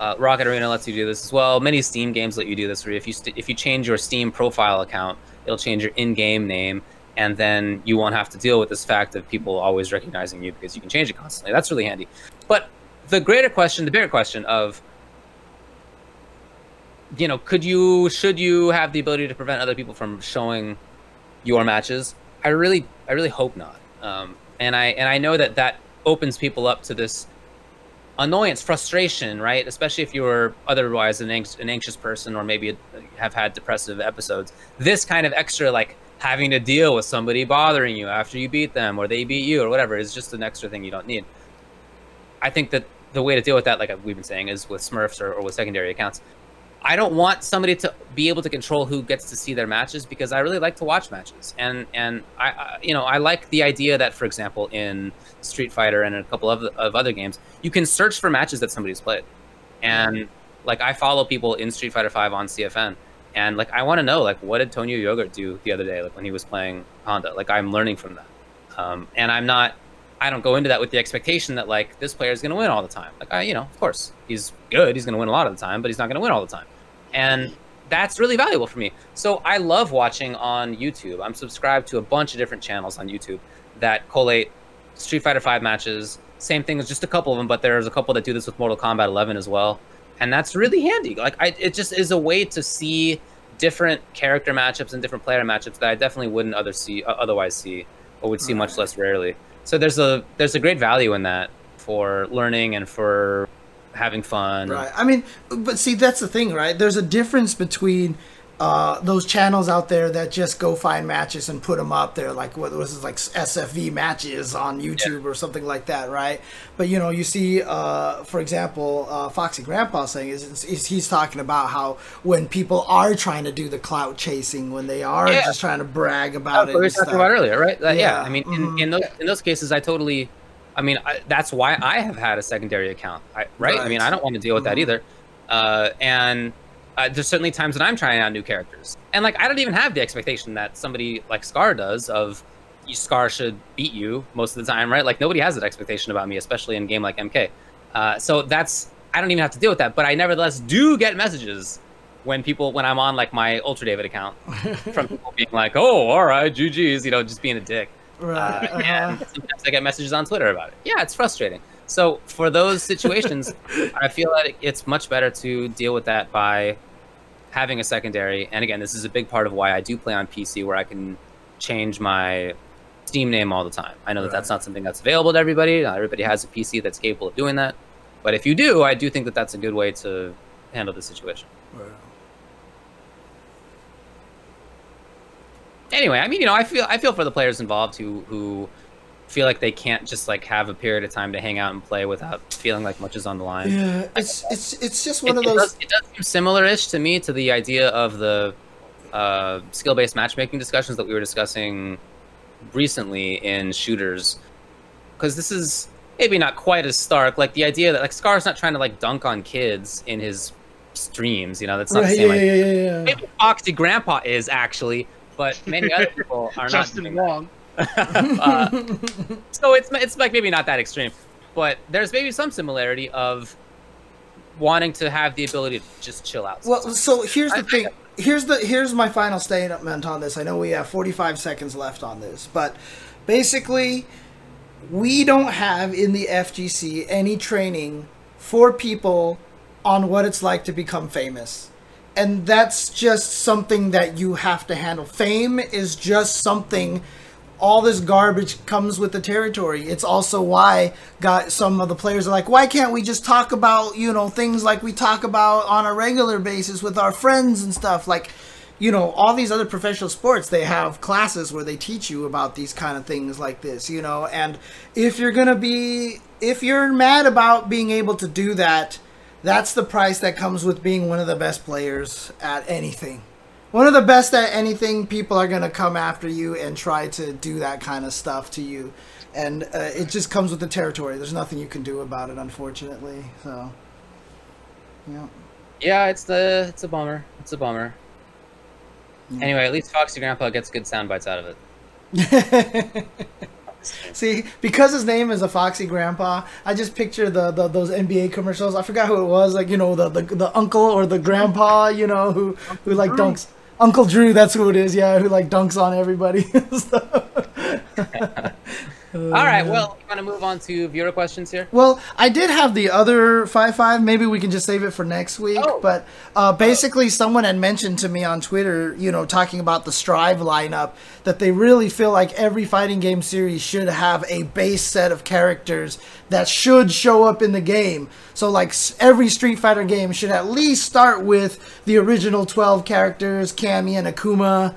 Uh, Rocket Arena lets you do this as well. Many Steam games let you do this. Where if you st- if you change your Steam profile account, it'll change your in-game name, and then you won't have to deal with this fact of people always recognizing you because you can change it constantly. That's really handy. But the greater question, the bigger question of you know, could you, should you have the ability to prevent other people from showing your matches? I really, I really hope not. Um, and I, and I know that that opens people up to this annoyance, frustration, right? Especially if you're otherwise an, anx- an anxious person or maybe have had depressive episodes. This kind of extra, like having to deal with somebody bothering you after you beat them or they beat you or whatever, is just an extra thing you don't need. I think that the way to deal with that, like we've been saying, is with Smurfs or, or with secondary accounts. I don't want somebody to be able to control who gets to see their matches because I really like to watch matches, and and I, I you know I like the idea that, for example, in Street Fighter and a couple of of other games, you can search for matches that somebody's played, and like I follow people in Street Fighter Five on CFN, and like I want to know like what did Tonyo Yogurt do the other day, like when he was playing Honda. Like I'm learning from that, um, and I'm not I don't go into that with the expectation that like this player is going to win all the time. Like I, you know, of course he's good, he's going to win a lot of the time, but he's not going to win all the time, and that's really valuable for me. So I love watching on YouTube. I'm subscribed to a bunch of different channels on YouTube that collate Street Fighter Five matches. Same thing as just a couple of them, but there's a couple that do this with Mortal Kombat 11 as well, and that's really handy. Like I, it just is a way to see different character matchups and different player matchups that I definitely wouldn't other see uh, otherwise see or would see much less rarely. So there's a there's a great value in that for learning and for having fun. Right. I mean, but see, that's the thing, right? There's a difference between uh, those channels out there that just go find matches and put them up there, like what was it, like SFV matches on YouTube or something like that, right? But you know, you see, uh, for example, uh, Foxy Grandpa saying is, is he's talking about how when people are trying to do the clout chasing, when they are Yeah. just trying to brag That's about what it, we were talking stuff. about earlier, right? That- yeah. Yeah, I mean, in, in those in those cases, I totally. I mean, I, that's why I have had a secondary account, I, right? I mean, I don't want to deal with that Mhm. either. Uh, and uh, there's certainly times that I'm trying out new characters, and like I don't even have the expectation that somebody like Scar does of Scar should beat you most of the time, right? Like nobody has that expectation about me, especially in a game like MK. Uh, so that's I don't even have to deal with that, but I nevertheless do get messages when people when I'm on like my Ultra David account from people being like, "Oh, all right, GG's," you know, just being a dick. Right. Uh, uh-huh. and sometimes I get messages on Twitter about it. Yeah, it's frustrating. So for those situations, I feel that it's much better to deal with that by having a secondary. And again, this is a big part of why I do play on PC, where I can change my Steam name all the time. I know that that's not something that's available to everybody. Not everybody has a PC that's capable of doing that. But if you do, I do think that that's a good way to handle the situation. Right. anyway, I mean, you know, I feel I feel for the players involved who who feel like they can't just like have a period of time to hang out and play without feeling like much is on the line. Yeah, it's it's it's just It, one of it those. does, it does seem similar-ish to me to the idea of the uh, skill-based matchmaking discussions that we were discussing recently in shooters, because this is maybe not quite as stark. Like the idea that like Scar's not trying to like dunk on kids in his streams. You know, that's not Right, the yeah, same. idea. yeah, yeah, yeah. Maybe Foxy Grandpa is actually, but many other people are not Justin doing that. Uh, so it's it's like maybe not that extreme, but there's maybe some similarity of wanting to have the ability to just chill out. Well, so here's I- the thing. Here's the here's my final statement on this. I know we have 45 seconds left on this, but basically, we don't have in the FGC any training for people on what it's like to become famous. And that's just something that you have to handle. Fame is just something all this garbage comes with the territory. It's also why got some of the players are like, why can't we just talk about you know things like we talk about on a regular basis with our friends and stuff like. You know, all these other professional sports, they have classes where they teach you about these kind of things like this, you know. And if you're going to be, if you're mad about being able to do that, that's the price that comes with being one of the best players at anything. One of the best at anything, people are going to come after you and try to do that kind of stuff to you. And uh, it just comes with the territory. There's nothing you can do about it, unfortunately. So, yeah. Yeah, it's the it's a bummer. It's a bummer. Anyway, at least Foxy Grandpa gets good sound bites out of it. See, because his name is a Foxy Grandpa, I just picture the, the those NBA commercials. I forgot who it was, like you know the, the the uncle or the grandpa, you know who who like dunks. Uncle Drew, that's who it is. Yeah, who like dunks on everybody. All right, well, you want to move on to viewer questions here? Well, I did have the other five five. Maybe we can just save it for next week. Oh. But uh, basically, someone had mentioned to me on Twitter, you know, talking about the Strive lineup, that they really feel like every fighting game series should have a base set of characters that should show up in the game. So, like every Street Fighter game should at least start with the original twelve characters, Cammy and Akuma.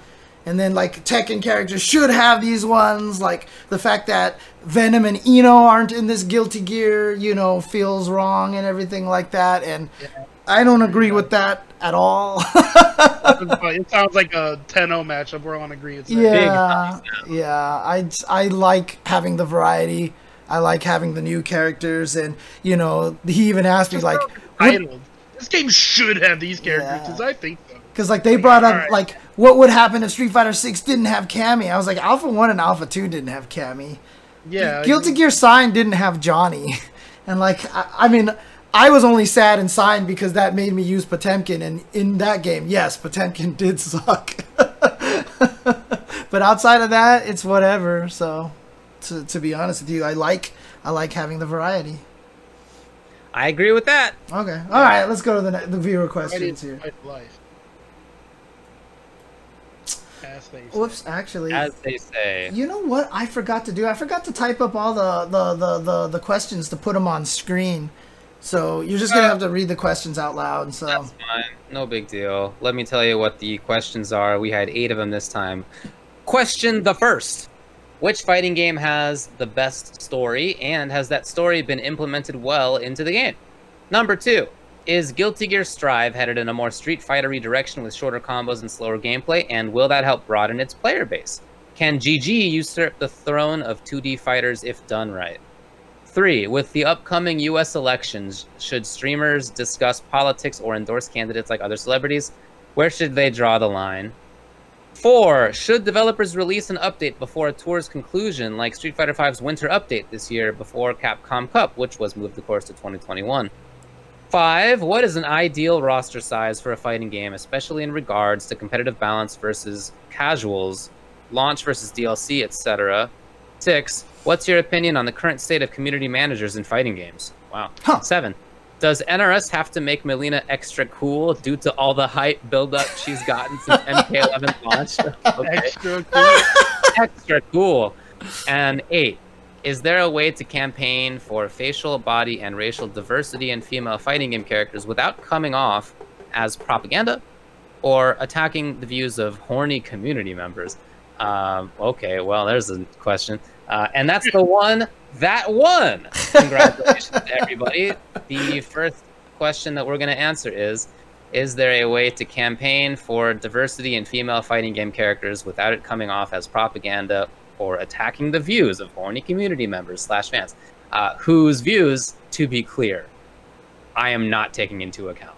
And then like Tekken characters should have these ones. Like the fact that Venom and I-No aren't in this Guilty Gear, you know, feels wrong and everything like that. And I don't agree with that at all. it sounds like a 10-0 matchup. We're on agreement. there. yeah, yeah. I I like having the variety. I like having the new characters, and you know, he even asked me like, what- Titled. This game should have these characters Yeah. because I think so. Because like they brought up Alright. like what would happen if Street Fighter Six didn't have Cammy. I was like Alpha One and Alpha Two didn't have Cammy. Yeah. Guilty Gear Sign didn't have Johnny, and like I, I mean I was only sad in Sign because that made me use Potemkin, and in that game, yes, Potemkin did suck. but outside of that, it's whatever. So to to be honest with you, I like I like having the variety. I agree with that. Okay, all right, let's go to the the viewer questions here. life. As they say. Whoops, actually. As they say. You know what I forgot to do? I forgot to type up all the the, the, the, the questions to put them on screen. So you're just gonna Uh, have to read the questions out loud. So That's fine. No big deal. Let me tell you what the questions are. We had eight of them this time. Question the first Which fighting game has the best story, and has that story been implemented well into the game? Number two Is Guilty Gear Strive headed in a more Street Fighter direction with shorter combos and slower gameplay, and will that help broaden its player base? Can GG usurp the throne of 2D fighters if done right? Three, with the upcoming U.S. elections, should streamers discuss politics or endorse candidates like other celebrities? Where should they draw the line? Four, should developers release an update before a tour's conclusion, like Street Fighter V's Winter Update this year before Capcom Cup, which was moved, of course, to 2021? Five, what is an ideal roster size for a fighting game, especially in regards to competitive balance versus casuals, launch versus DLC, etc.? Six, what's your opinion on the current state of community managers in fighting games? Wow. Huh. Seven, does NRS have to make Mileena extra cool due to all the hype buildup she's gotten since MK11 launched? Okay. Extra cool. extra cool. And eight, is there a way to campaign for facial, body, and racial diversity in female fighting game characters without coming off as propaganda or attacking the views of horny community members? Um, okay, well, there's a question. Uh, and that's the one that won. Congratulations, everybody. The first question that we're going to answer is Is there a way to campaign for diversity in female fighting game characters without it coming off as propaganda or attacking the views of horny community members slash fans? Uh, whose views, to be clear, I am not taking into account.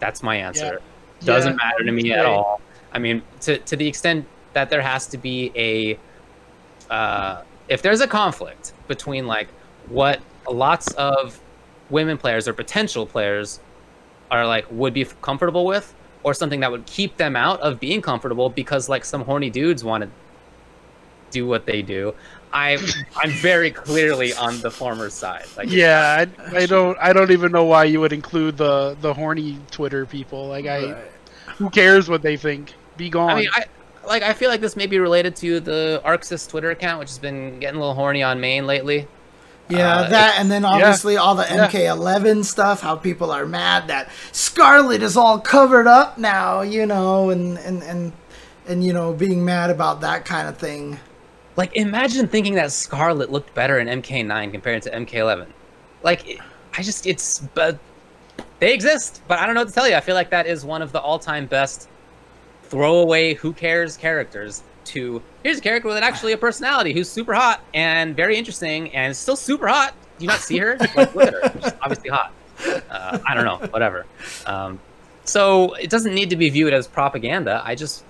That's my answer. Doesn't Yeah, matter to me right. at all. I mean, to to the extent that there has to be a, uh, if there's a conflict between like what lots of women players or potential players are like would be comfortable with, or something that would keep them out of being comfortable because like some horny dudes want to do what they do. I'm I'm very clearly on the former side. Like Yeah, I, I don't. I don't even know why you would include the the horny Twitter people. Like, I Right. who cares what they think? Be gone. I mean, I like. I feel like this may be related to the ArcSys Twitter account, which has been getting a little horny on main lately. Yeah, Uh, that and then obviously all the MK11 stuff. How people are mad that Scarlet is all covered up now, you know, and and and and you know being mad about that kind of thing. Like, imagine thinking that Scarlet looked better in MK9 compared to MK11. Like, I just, it's, but they exist. But I don't know what to tell you. I feel like that is one of the all-time best throwaway, who cares characters. To here's a character with actually a personality who's super hot and very interesting and still super hot. Do you not see her? Like, look at her. She's obviously hot. Uh, I don't know, whatever. Um, so it doesn't need to be viewed as propaganda. I just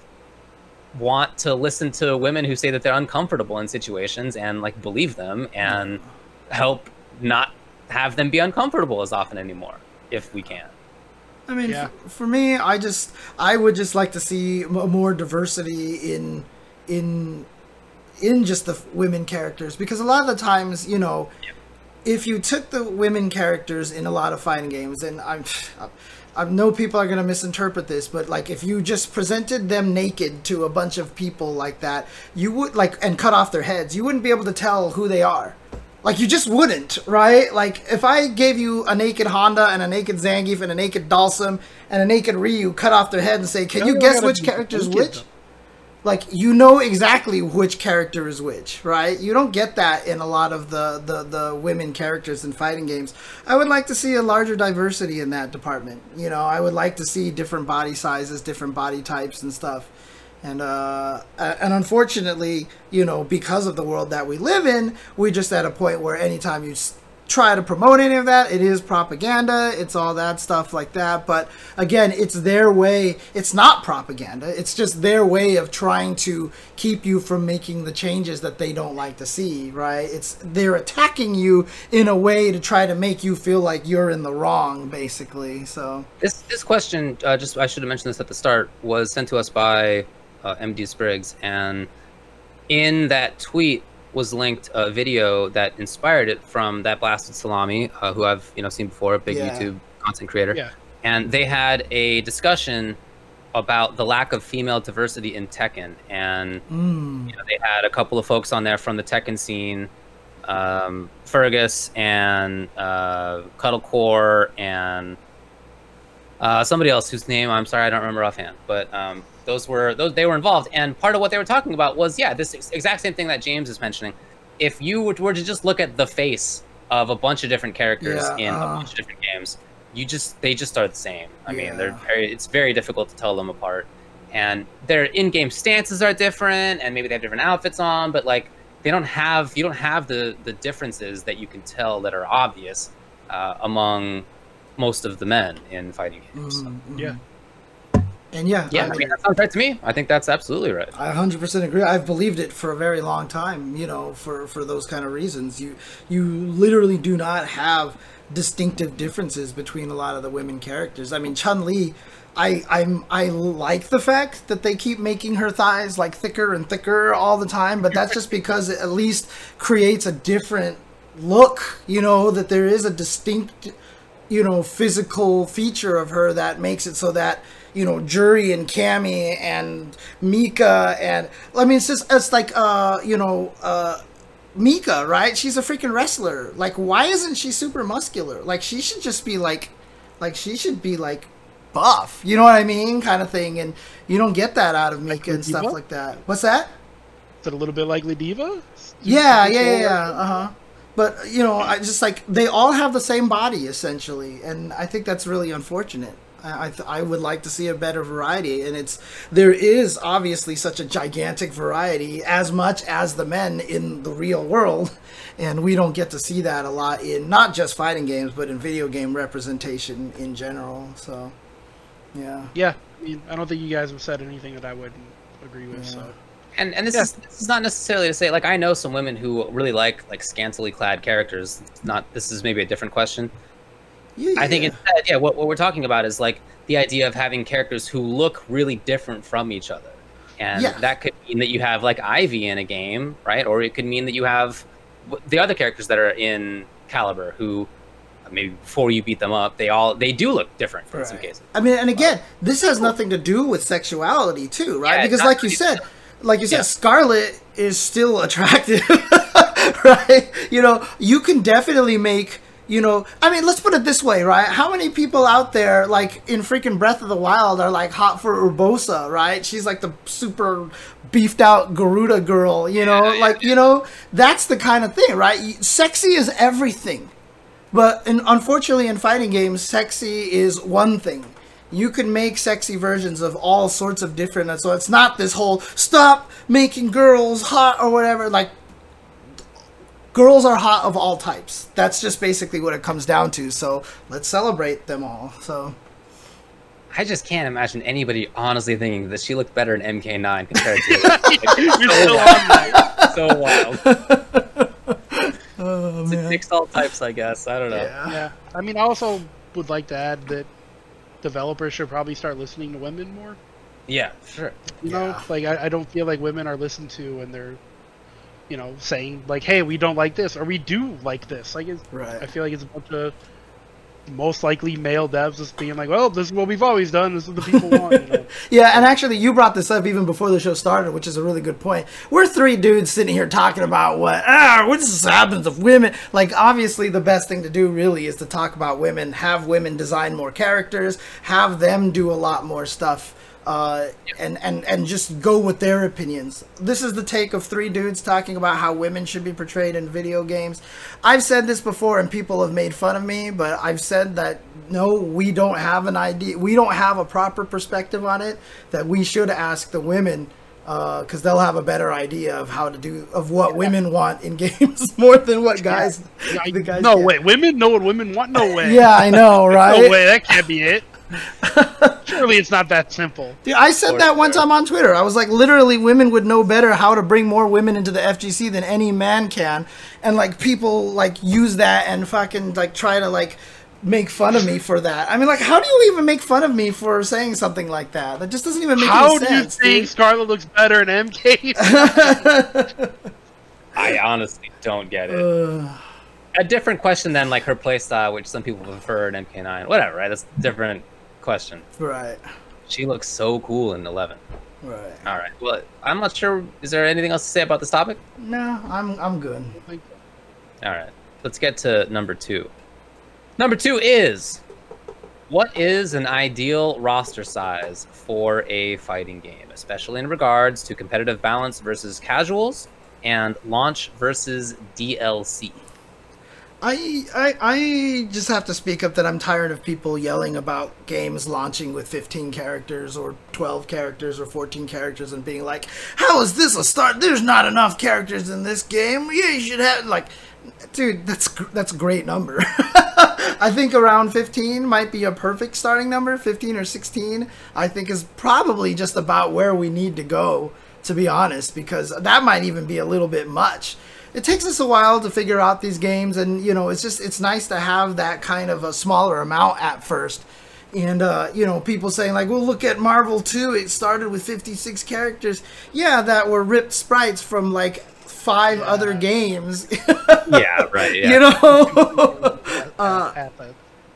want to listen to women who say that they're uncomfortable in situations and like believe them and help not have them be uncomfortable as often anymore if we can. I mean, Yeah. f- for me, I just I would just like to see m- more diversity in in in just the f- women characters because a lot of the times, you know, if you took the women characters in a lot of fighting games, and I'm. I know people are going to misinterpret this, but like if you just presented them naked to a bunch of people like that, you would like and cut off their heads, you wouldn't be able to tell who they are. Like you just wouldn't, right? Like if I gave you a naked Honda and a naked Zangief and a naked Dhalsim and a naked Ryu, cut off their head and say, "Can you you guess which be character is which?" though. Like you know exactly which character is which, right? You don't get that in a lot of the the the women characters in fighting games. I would like to see a larger diversity in that department. You know, I would like to see different body sizes, different body types and stuff. And uh, and unfortunately, you know, because of the world that we live in, we're just at a point where anytime you try to promote any of that, it is propaganda. It's all that stuff like that. But again, it's their way. It's not propaganda. It's just their way of trying to keep you from making the changes that they don't like to see. Right? It's they're attacking you in a way to try to make you feel like you're in the wrong, basically. So This this question, uh, just I should have mentioned this at the start, was sent to us by uh, MD Spriggs, and in that tweet was linked a video that inspired it from that blasted salami, uh, who I've you know seen before, a big Yeah. YouTube content creator, Yeah. and they had a discussion about the lack of female diversity in Tekken, and mm, you know, they had a couple of folks on there from the Tekken scene, um, Fergus and uh, Cuddlecore and uh, somebody else whose name I'm sorry I don't remember offhand, but um, those were those they were involved, and part of what they were talking about was yeah this ex- exact same thing that James is mentioning. If you were to, just look at the face of a bunch of different characters Yeah, in uh. a bunch of different games, you just they just are the same. I mean, they're very it's very difficult to tell them apart and their in-game stances are different and maybe they have different outfits on but like they don't have you don't have the the differences that you can tell that are obvious uh, among most of the men in fighting games mm, mm. Yeah. And yeah, yeah I I mean, mean that sounds right to me i think that's absolutely right I 100% agree. I've believed it for a very long time, you know, for, for those kind of reasons. You you literally do not have distinctive differences between a lot of the women characters. I mean, Chun-Li, I I'm I like the fact that they keep making her thighs like thicker and thicker all the time, but that's just because it at least creates a different look, you know, that there is a distinct you know, physical feature of her that makes it so that you know, Juri and Cammy and Mika and I mean, it's just it's like uh, you know, uh, Mika, right? She's a freaking wrestler. Like, why isn't she super muscular? Like, she should just be like, like she should be like buff. You know what I mean? Kind of thing. And you don't get that out of Mika and stuff like that. What's that? Is it a little bit like Ladiva? Yeah, yeah, yeah, yeah. Uh huh. But you know, I just like they all have the same body essentially, and I think that's really unfortunate. I I, th- I would like to see a better variety, and it's there is obviously such a gigantic variety as much as the men in the real world, and we don't get to see that a lot in not just fighting games, but in video game representation in general. So, yeah. Yeah. I don't think you guys have said anything that I wouldn't agree with. Yeah. So and and this Yeah. is this is not necessarily to say like I know some women who really like like scantily clad characters. It's not this is maybe a different question. yeah I think yeah. instead, yeah, what, what we're talking about is like the idea of having characters who look really different from each other. And Yeah. that could mean that you have like Ivy in a game, right? Or it could mean that you have the other characters that are in Calibur who uh, maybe before you beat them up, they all they do look different in some cases. I mean, and again, this has nothing to do with sexuality, too, right? Yeah, because, like you said, like you said, Yeah. Scarlet is still attractive, right? You know, you can definitely make. You know, I mean, let's put it this way, right? How many people out there, like in freaking Breath of the Wild, are like hot for Urbosa, right? She's like the super beefed out Gerudo girl, you know, like you know, that's the kind of thing, right? Sexy is everything. But in, unfortunately, in fighting games, sexy is one thing. You can make sexy versions of all sorts of different. So it's not this whole stop making girls hot or whatever. Like, girls are hot of all types. That's just basically what it comes down to. So let's celebrate them all. So I just can't imagine anybody honestly thinking that she looked better in MK9 compared to You're still on that. so wild. oh, It's a mixed all types, I guess. I don't know. yeah. Yeah. I mean, I also would like to add that developers should probably start listening to women more. Yeah, sure. You know, Yeah. like I, I don't feel like women are listened to when they're, you know, saying like, "Hey, we don't like this," or "We do like this." Like, it's, right. I feel like it's a bunch of most likely male devs just being like, "Well, this is what we've always done. This is what the people want." You know? Yeah, and actually, you brought this up even before the show started, which is a really good point. We're three dudes sitting here talking about what ah, what just happens if women like. Obviously, the best thing to do really is to talk about women, have women design more characters, have them do a lot more stuff. Uh, and, and, and just go with their opinions. This is the take of three dudes talking about how women should be portrayed in video games. I've said this before and people have made fun of me, but I've said that no, we don't have an idea. We don't have a proper perspective on it. That we should ask the women because they'll have a better idea of how to do of what women want in games more than what guys. I- the guys no get. way, women know what women want. No way. Yeah, I know, right? No way. That can't be it. Surely it's not that simple. Dude, I said For that one sure. time on Twitter. I was like, literally, women would know better how to bring more women into the FGC than any man can, and like people like use that and fucking like try to like make fun of me for that. I mean, like, how do you even make fun of me for saying something like that? That just doesn't even make sense. How do you think dude. Scarlet looks better in MK? I honestly don't get it. Ugh. a different question than like her playstyle, which some people prefer in MK9. Whatever, right? That's different question. right, She looks so cool in 11. right. All right. Well, I'm not sure. Is there anything else to say about this topic? No, I'm I'm good. All right. Let's get to number two. Number two is what is an ideal roster size for a fighting game, especially in regards to competitive balance versus casuals and launch versus DLC? I, I just have to speak up that I'm tired of people yelling about games launching with 15 characters or 12 characters or 14 characters and being like, "How is this a start? There's not enough characters in this game. Yeah, you should have like, dude, that's that's a great number. I think around 15 might be a perfect starting number. 15 or 16, I think is probably just about where we need to go. To be honest, because that might even be a little bit much it takes us a while to figure out these games and you know it's just it's nice to have that kind of a smaller amount at first. And uh, you know people saying like well look at marvel 2 it started with 56 characters. Yeah that were ripped sprites from like five other games. Yeah, right. Yeah. you know? Uh,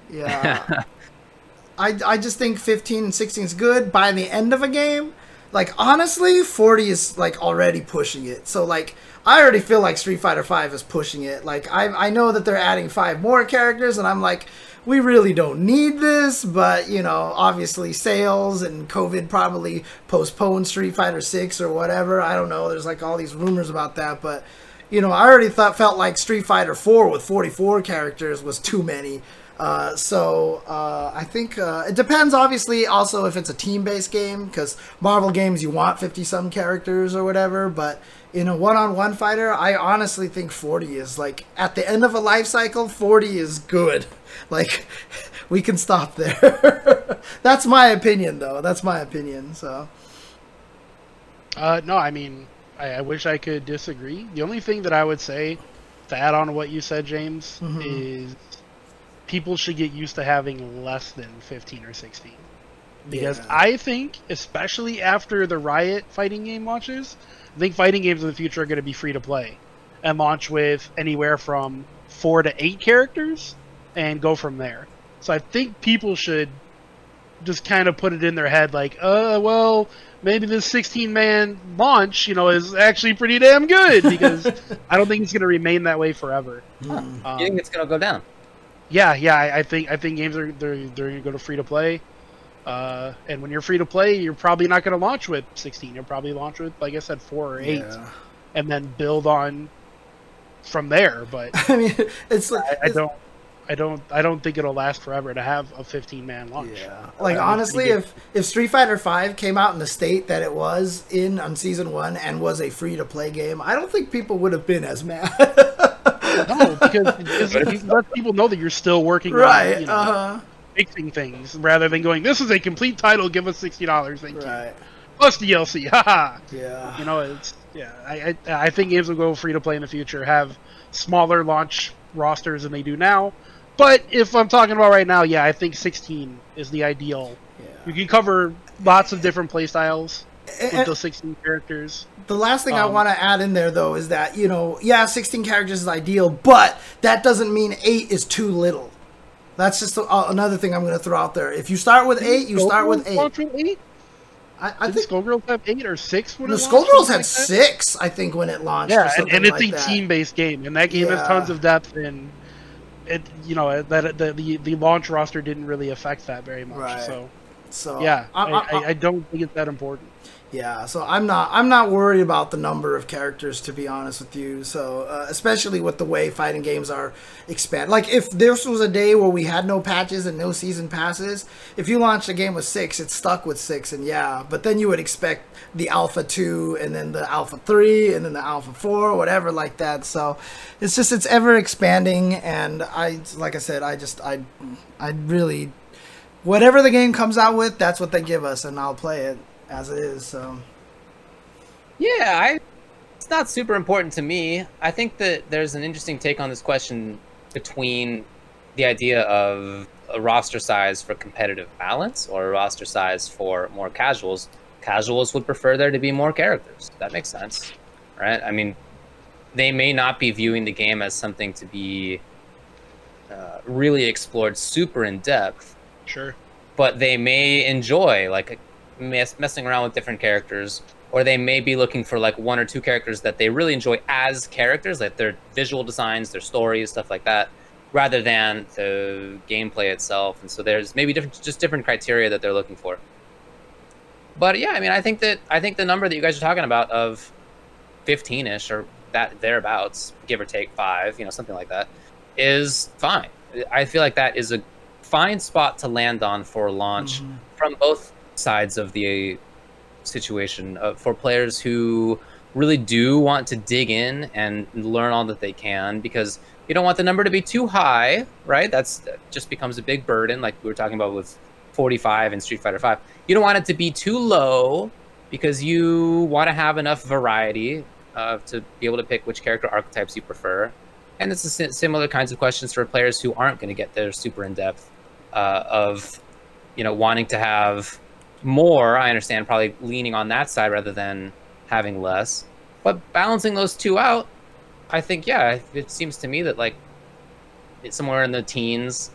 yeah. I, I just think 15 and 16 is good. By the end of a game like honestly 40 is like already pushing it. So like i already feel like street fighter 5 is pushing it. Like i, I know that they're adding five more characters and i'm like we really don't need this but you know obviously sales and covid probably postponed street fighter 6 or whatever. I don't know. There's like all these rumors about that but you know, I already thought felt like Street Fighter 4 with 44 characters was too many. Uh, so uh, I think uh, it depends, obviously, also if it's a team-based game, because Marvel games you want 50 some characters or whatever. But in a one-on-one fighter, I honestly think 40 is like at the end of a life cycle, 40 is good. Like we can stop there. That's my opinion, though. That's my opinion. So Uh, no, I mean, I, I wish I could disagree. The only thing that I would say to add on to what you said, James, Mhm. is people should get used to having less than 15 or 16. Because Yeah. I think, especially after the Riot fighting game launches, I think fighting games in the future are going to be free to play and launch with anywhere from four to eight characters and go from there. So I think people should just kind of put it in their head like, uh, well, maybe this 16 man launch, you know, is actually pretty damn good because I don't think it's going to remain that way forever. mm, Um, you think it's gonna go down? Yeah, yeah, I, I think I think games are they're they're going to go to free to play. Uh, and when you're free to play, you're probably not going to launch with 16. You'll probably launch with, like I said, four or eight, yeah. and then build on from there. But I mean, it's like I, I don't, I don't, I don't think it'll last forever to have a 15 man launch. Yeah. Like honestly, if if Street Fighter Five came out in the state that it was in on season one and was a free to play game, I don't think people would have been as mad. no, because, because it lets people know that you're still working right. on you know, uh-huh. fixing things rather than going, "This is a complete title. Give us sixty dollars, thank you." Right. Plus DLC, haha. Yeah. You know, it's yeah. I, I I think games will go free to play in the future. Have smaller launch rosters than they do now. But if I'm talking about right now, yeah, I think 16 is the ideal. Yeah. You can cover lots of different playstyles with And- those 16 characters. The last thing I Um, want to add in there, though, is that you know, yeah, 16 characters is ideal, but that doesn't mean eight is too little. That's just uh, another thing I'm going to throw out there. If you start with eight, you start with eight. I, I think Skullgirls have eight or six? When the it Skullgirls had like six, I think, when it launched. Yeah, and, and it's like a that. team-based game, and that game has tons of depth. And it, you know, that the, the the launch roster didn't really affect that very much. Right. So So yeah, I, I, I, I, I don't think it's that important. Yeah, so I'm not I'm not worried about the number of characters to be honest with you. So uh, especially with the way fighting games are expand. Like if this was a day where we had no patches and no season passes, if you launched a game with six, it's stuck with six, and yeah. But then you would expect the alpha two, and then the alpha three, and then the alpha four, whatever like that. So it's just it's ever expanding, and I like I said, I just I I really whatever the game comes out with, that's what they give us, and I'll play it as it is. So. Yeah, I. It's not super important to me. I think that there's an interesting take on this question between the idea of a roster size for competitive balance or a roster size for more casuals. Casuals would prefer there to be more characters. That makes sense, right? I mean, they may not be viewing the game as something to be uh, really explored super in depth, Sure. but they may enjoy like mess- messing around with different characters or they may be looking for like one or two characters that they really enjoy as characters like their visual designs their stories stuff like that rather than the gameplay itself. And so there's maybe different just different criteria that they're looking for. But yeah i mean i think that i think the number that you guys are talking about of 15ish or that thereabouts give or take five you know something like that is fine. I feel like that is a fine spot to land on for launch Mhm. from both sides of the situation uh, for players who really do want to dig in and learn all that they can because you don't want the number to be too high right? That's that just becomes a big burden like we were talking about with 45 and street fighter 5 you don't want it to be too low because you want to have enough variety uh, to be able to pick which character archetypes you prefer. And it's si- similar kinds of questions for players who aren't going to get there super in depth uh, of you know wanting to have more i understand probably leaning on that side rather than having less. But balancing those two out i think yeah it seems to me that like it's somewhere in the teens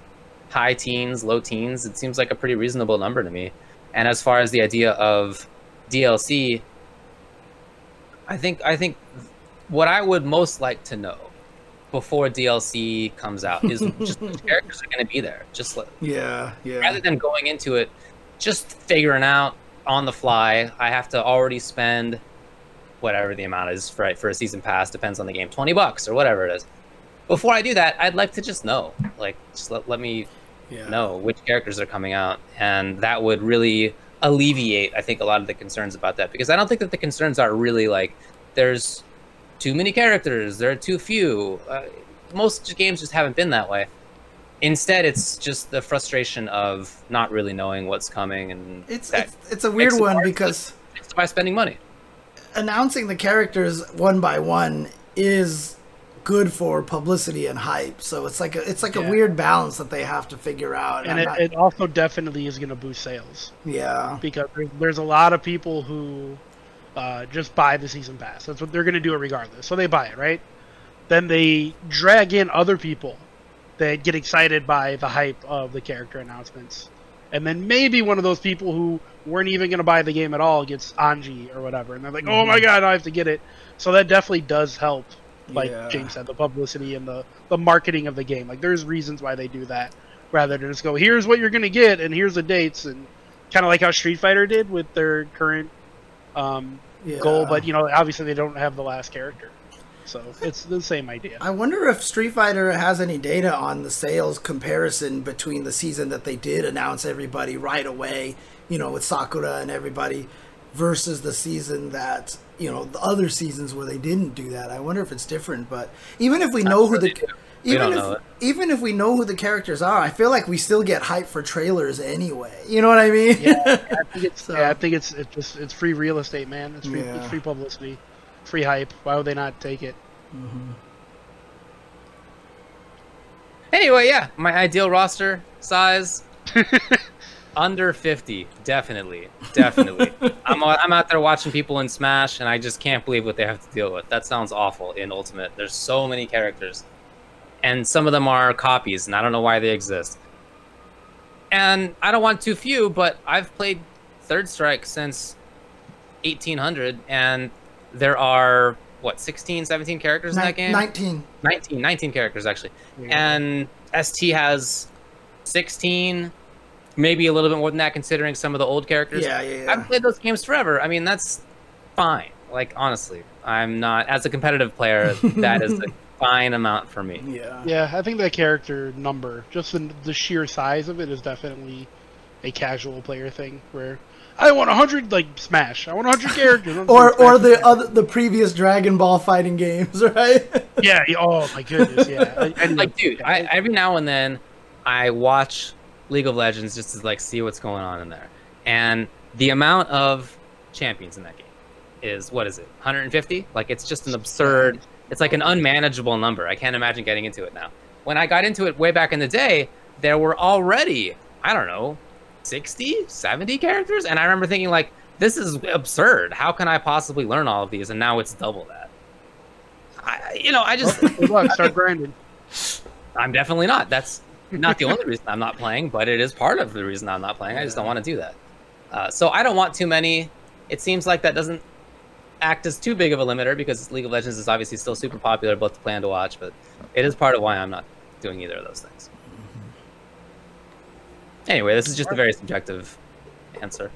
high teens low teens. It seems like a pretty reasonable number to me. And as far as the idea of dlc i think i think what i would most like to know before dlc comes out is just which characters are going to be there. Just let, Yeah, yeah. rather than going into it just figuring out on the fly i have to already spend whatever the amount is for, for a season pass depends on the game 20 bucks or whatever it is before i do that i'd like to just know like just let, let me yeah. know which characters are coming out and that would really alleviate i think a lot of the concerns about that because i don't think that the concerns are really like there's too many characters there are too few uh, most games just haven't been that way instead it's just the frustration of not really knowing what's coming and It's it's, it's a weird one because it's because by spending money announcing the characters one by one is good for publicity and hype. So it's like a, it's like a weird balance that they have to figure out. And it, not- it also definitely is going to boost sales yeah, because there's, there's a lot of people who uh, just buy the season pass. That's what they're going to do it regardless. So they buy it, right? Then they drag in other people that get excited by the hype of the character announcements. And then maybe one of those people who weren't even going to buy the game at all gets Anji or whatever. And they're like, oh my god, I have to get it. So that definitely does help, like Yeah. James said, the publicity and the, the marketing of the game. Like there's reasons why they do that rather than just go, here's what you're going to get and here's the dates. And kind of like how Street Fighter did with their current um, yeah. goal. But, you know, obviously they don't have the last character. So it's the same idea. I wonder if Street Fighter has any data on the sales comparison between the season that they did announce everybody right away, you know, with Sakura and everybody, versus the season that you know the other seasons where they didn't do that. I wonder if it's different. But even if we know who the We even don't if know even if we know who the characters are, I feel like we still get hype for trailers anyway. You know what I mean? Yeah, I think it's So- yeah, I think it's it's just it's free real estate, man. It's free Yeah. it's free publicity, free hype. Why would they not take it? Mm-hmm. Anyway, yeah, my ideal roster size under 50, definitely, definitely. I'm out- I'm out there watching people in Smash, and I just can't believe what they have to deal with. That sounds awful in Ultimate. There's so many characters, and some of them are copies, and I don't know why they exist. And I don't want too few, but I've played Third Strike since 1800, and there are what 16, 17 characters in that game. Nineteen. 19, 19 characters actually. And ST has 16, maybe a little bit more than that considering some of the old characters. Yeah, yeah, yeah. I've played those games forever. I mean, that's fine. Like honestly, I'm not as a competitive player, that is a fine amount for me. Yeah. Yeah, I think that character number, just the, the sheer size of it, is definitely a casual player thing. Where I want hundred like Smash, I want hundred characters. I'm Or just or Smash. the other the previous Dragon Ball fighting games, right? yeah, yeah, oh my goodness, yeah. And, Like, dude, I, every now and then I watch League of Legends just to like see what's going on in there. And the amount of champions in that game is what is it? 150? Like it's just an absurd. It's like an unmanageable number. I can't imagine getting into it now. When I got into it way back in the day, there were already I don't know 60, 70 characters, and I remember thinking like this is absurd. How can I possibly learn all of these? And now it's double that. I, you know, I just Good luck, start grinding. I'm definitely not. That's not the only reason I'm not playing, but it is part of the reason I'm not playing. I just don't want to do that. Uh, so I don't want too many. It seems like that doesn't act as too big of a limiter because League of Legends is obviously still super popular, both to play and to watch. But it is part of why I'm not doing either of those things. Anyway, this is just a very subjective answer.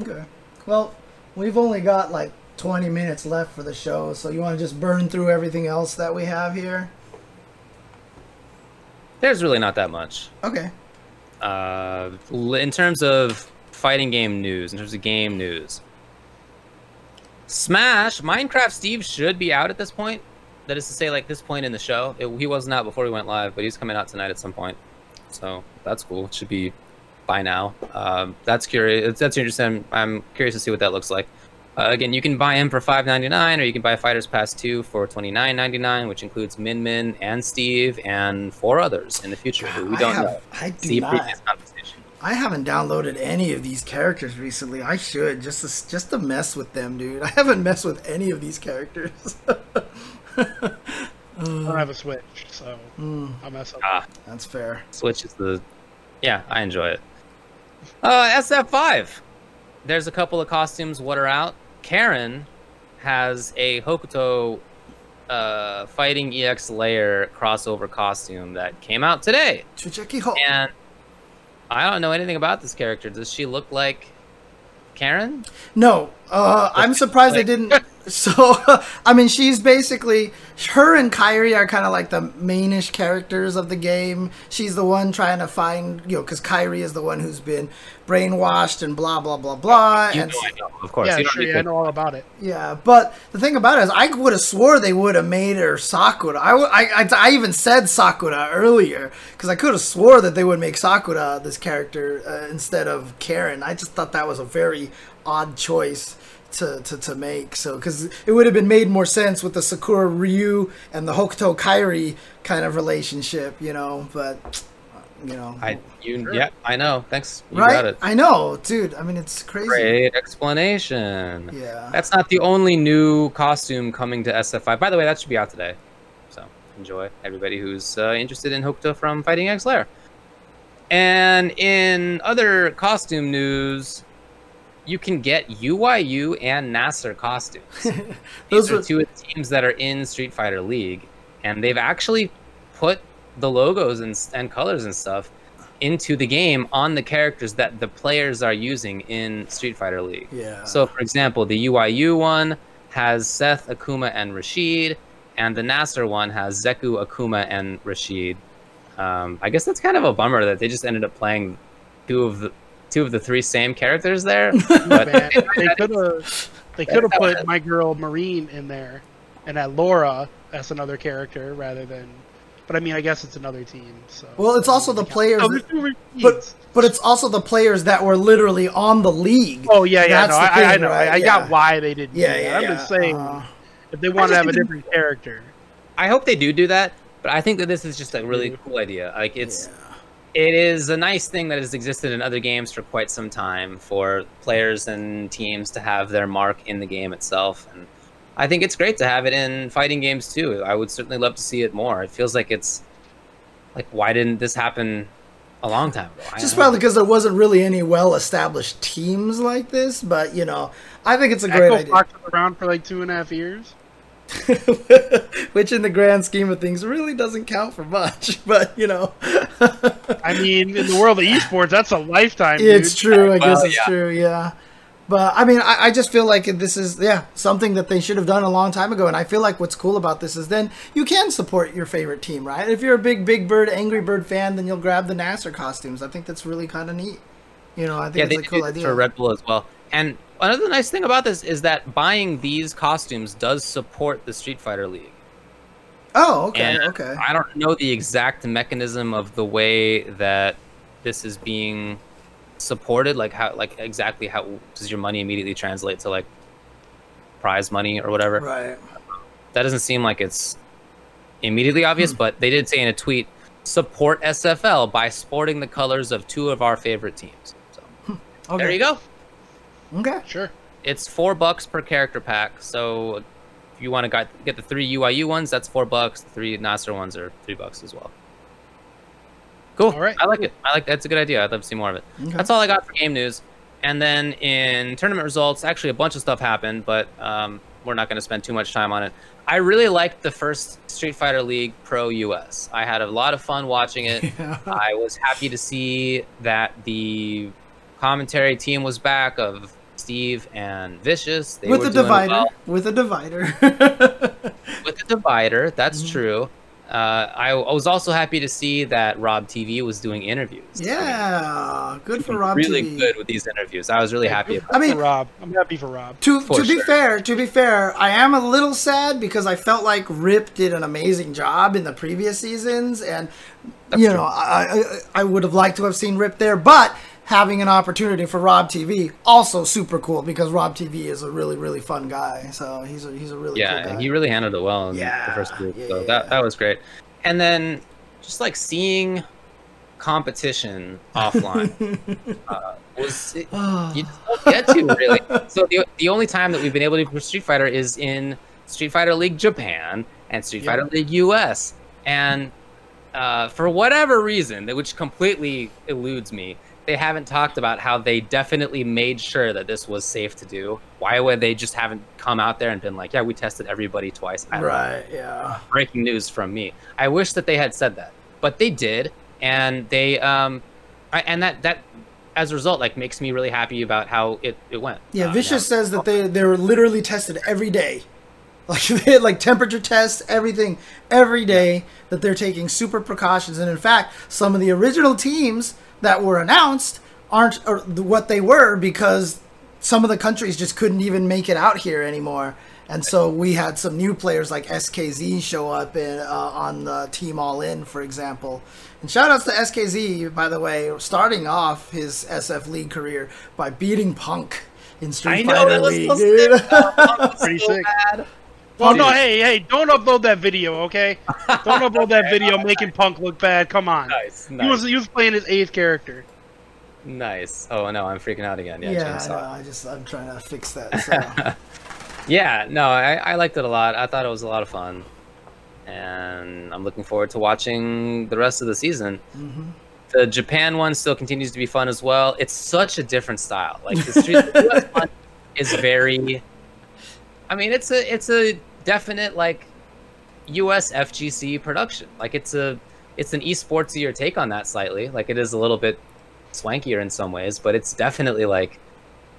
Okay. Well, we've only got like 20 minutes left for the show, so you want to just burn through everything else that we have here? There's really not that much. Okay. Uh, in terms of fighting game news, in terms of game news, Smash Minecraft Steve should be out at this point. That is to say, like this point in the show, It- he wasn't out before we went live, but he's coming out tonight at some point. So that's cool. It should be by now. Um, that's curious. That's interesting. I'm curious to see what that looks like. Uh, again, you can buy him for five ninety nine, or you can buy Fighters Pass two for twenty nine ninety nine, which includes Min Min and Steve and four others in the future who we I don't have- know. I do See not. I haven't downloaded any of these characters recently. I should just to, just to mess with them, dude. I haven't messed with any of these characters. I don't have a Switch, so Hmm, I'll mess up. Ah, that's fair. Switch is the. Yeah, I enjoy it. Uh, SF5. There's a couple of costumes. What are out? Karen has a Hokuto uh, Fighting EX Layer crossover costume that came out today. Chucheki And I don't know anything about this character. Does she look like Karen? No, uh, I'm surprised they didn't. So, I mean, she's basically her and Kairi are kind of like the mainish characters of the game. She's the one trying to find, you know, because Kairi is the one who's been brainwashed and blah blah blah blah. You and know I know, of course. yeah, you don't sure, need yeah, to- I know all about it. Yeah, but the thing about it is, I would have swore they would have made her Sakura. I I I even said Sakura earlier because I could have swore that they would make Sakura this character uh, instead of Karen. I just thought that was a very odd choice to, to, to make. So because it would have been made more sense with the Sakura Ryu and the Hokuto Kairi kind of relationship, you know. But you know, I you yeah I know. Thanks. You right? got it. I know, dude. I mean, it's crazy. Great explanation. Yeah. That's not the only new costume coming to SF5. By the way, that should be out today. So enjoy, everybody who's uh, interested in Hokuto from Fighting EX Layer. And in other costume news, you can get UYU and NASR costumes. Those These are two of the teams that are in Street Fighter League, and they've actually put the logos and, and colors and stuff into the game on the characters that the players are using in Street Fighter League. Yeah. So, for example, the UYU one has Seth, Akuma, and Rashid, and the NASR one has Zeku, Akuma, and Rashid. Um, I guess that's kind of a bummer that they just ended up playing two of the two of the three same characters there. But Man, they could have they could have put my girl Marine in there, and had Laura as another character rather than. But I mean, I guess it's another team. So Well, it's also the players, Oh, that- but but it's also the players that were literally on the league. Oh yeah, yeah, That's no, the I, I thing, know. right? I, I Yeah. got why they didn't. Yeah, do that. yeah, I'm yeah. just saying Uh, if they want to have a different character. I hope they do do that. But I think that this is just a really cool idea. Like it's it is a nice thing that has existed in other games for quite some time for players and teams to have their mark in the game itself and I think it's great to have it in fighting games too. I would certainly love to see it more. It feels like it's like why didn't this happen a long time ago? I Just probably because there wasn't really any well-established teams like this, but you know, I think it's a great Echo idea. Fox around for like two and a half years. Which, in the grand scheme of things, really doesn't count for much. But you know, I mean, in the world of esports, that's a lifetime. it's true. I guess Well, it's yeah. true. Yeah. But I mean, I, I just feel like this is yeah something that they should have done a long time ago, and I feel like what's cool about this is then you can support your favorite team, right? If you're a big Big Bird, Angry Bird fan, then you'll grab the NASR costumes. I think that's really kind of neat. You know, I think yeah, it's they a cool this idea. for Red Bull as well. And another nice thing about this is that buying these costumes does support the Street Fighter League. oh, okay, And okay. I don't know the exact mechanism of the way that this is being supported. Like how, like exactly how does your money immediately translate to like prize money or whatever? Right. That doesn't seem like it's immediately obvious, hmm. but they did say in a tweet, support SFL by sporting the colors of two of our favorite teams. So hmm. Okay. there you go. Okay. Sure. It's four bucks per character pack. So if you want to got, get the three UYU ones, that's four bucks. The three NASR ones are three bucks as well. Cool. All right, I like cool. it. I like that's a good idea. I'd love to see more of it. Okay. That's all I got for game news. And then in tournament results, actually a bunch of stuff happened, but um, we're not going to spend too much time on it. I really liked the first Street Fighter League Pro US. I had a lot of fun watching it. I was happy to see that the commentary team was back of Steve and Vicious. They with were a doing divider. well. With a divider. With a divider, that's Mm-hmm. true. Uh, I, I was also happy to see that Rob TV was doing interviews. yeah. Good for Rob really TV. good with these interviews. I was really happy. About I mean, For Rob, I'm happy for Rob. To For to be fair, to be fair, I am a little sad because I felt like Rip did an amazing job in the previous seasons, and That's you true. know I, I I would have liked to have seen Rip there, but having an opportunity for Rob TV also super cool because Rob TV is a really really fun guy. So he's a he's a really yeah, cool he really handled it well in Yeah, the first group. yeah, so yeah. that that was great. And then just like seeing competition offline uh, was it, you don't get to really. So the the only time that we've been able to do Street Fighter is in Street Fighter League Japan and Street. Fighter League US, and uh, for whatever reason, which completely eludes me, they haven't talked about how they definitely made sure that this was safe to do. Why would they just haven't come out there and been like, yeah, we tested everybody twice? I don't know right. Yeah. breaking news from me. I wish that they had said that, but they did, and they um, I, and that that as a result, like makes me really happy about how it it went. Yeah, Uh, Vicious says that they they were literally tested every day. Like they had like temperature tests, everything every day that they're taking super precautions. And in fact, some of the original teams that were announced aren't what they were because some of the countries just couldn't even make it out here anymore. And so we had some new players like SKZ show up in, uh, on the Team All In, for example. And shout outs to SKZ, by the way, starting off his SF League career by beating Punk in Street I know Fighter that was League. so dude. sick. That was Pretty so sick. bad. Well, no, hey, hey, don't upload that video, okay? Don't upload that video making Punk look bad. Come on. Nice, He was he was playing his eighth character. nice. Oh no, I'm freaking out again. Yeah, yeah, I know. I just I'm trying to fix that. So. Yeah, no, I, I liked it a lot. I thought it was a lot of fun, and I'm looking forward to watching the rest of the season. Mhm. The Japan one still continues to be fun as well. It's such a different style. Like the street the US one is very. I mean, it's a it's a definite like US FGC production. Like it's a it's an esportsier take on that slightly. Like it is a little bit swankier in some ways, but it's definitely like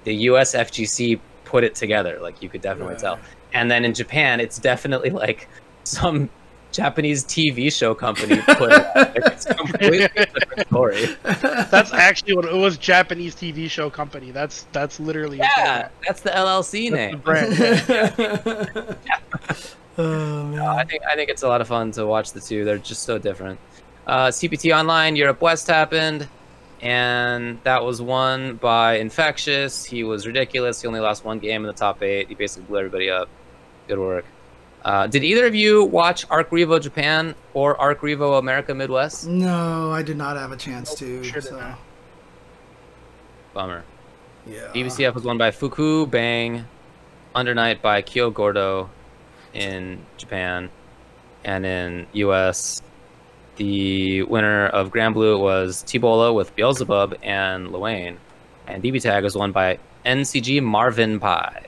the US FGC put it together. Like you could definitely tell. And then in Japan, it's definitely like some Japanese TV show company put it. out. It's completely different story. That's actually what it was. Japanese TV show company. That's that's literally Yeah, that's the LLC the name. brand. oh man. I think I think it's a lot of fun to watch the two. They're just so different. Uh, CPT Online Europe West happened, and that was won by Infexious. He was ridiculous. He only lost one game in the top eight. He basically blew everybody up. Good work. Uh, did either of you watch Arc Revo Japan or Arc Revo America Midwest? No, I did not have a chance to. sure so. Bummer. yeah. BBCF was won by Fuku Bang, Undernight by Kyo Gordo in Japan, and in US, the winner of Granblue was Tibola with Beelzebub and Lowain, and DB Tag was won by NCG Marvin Pie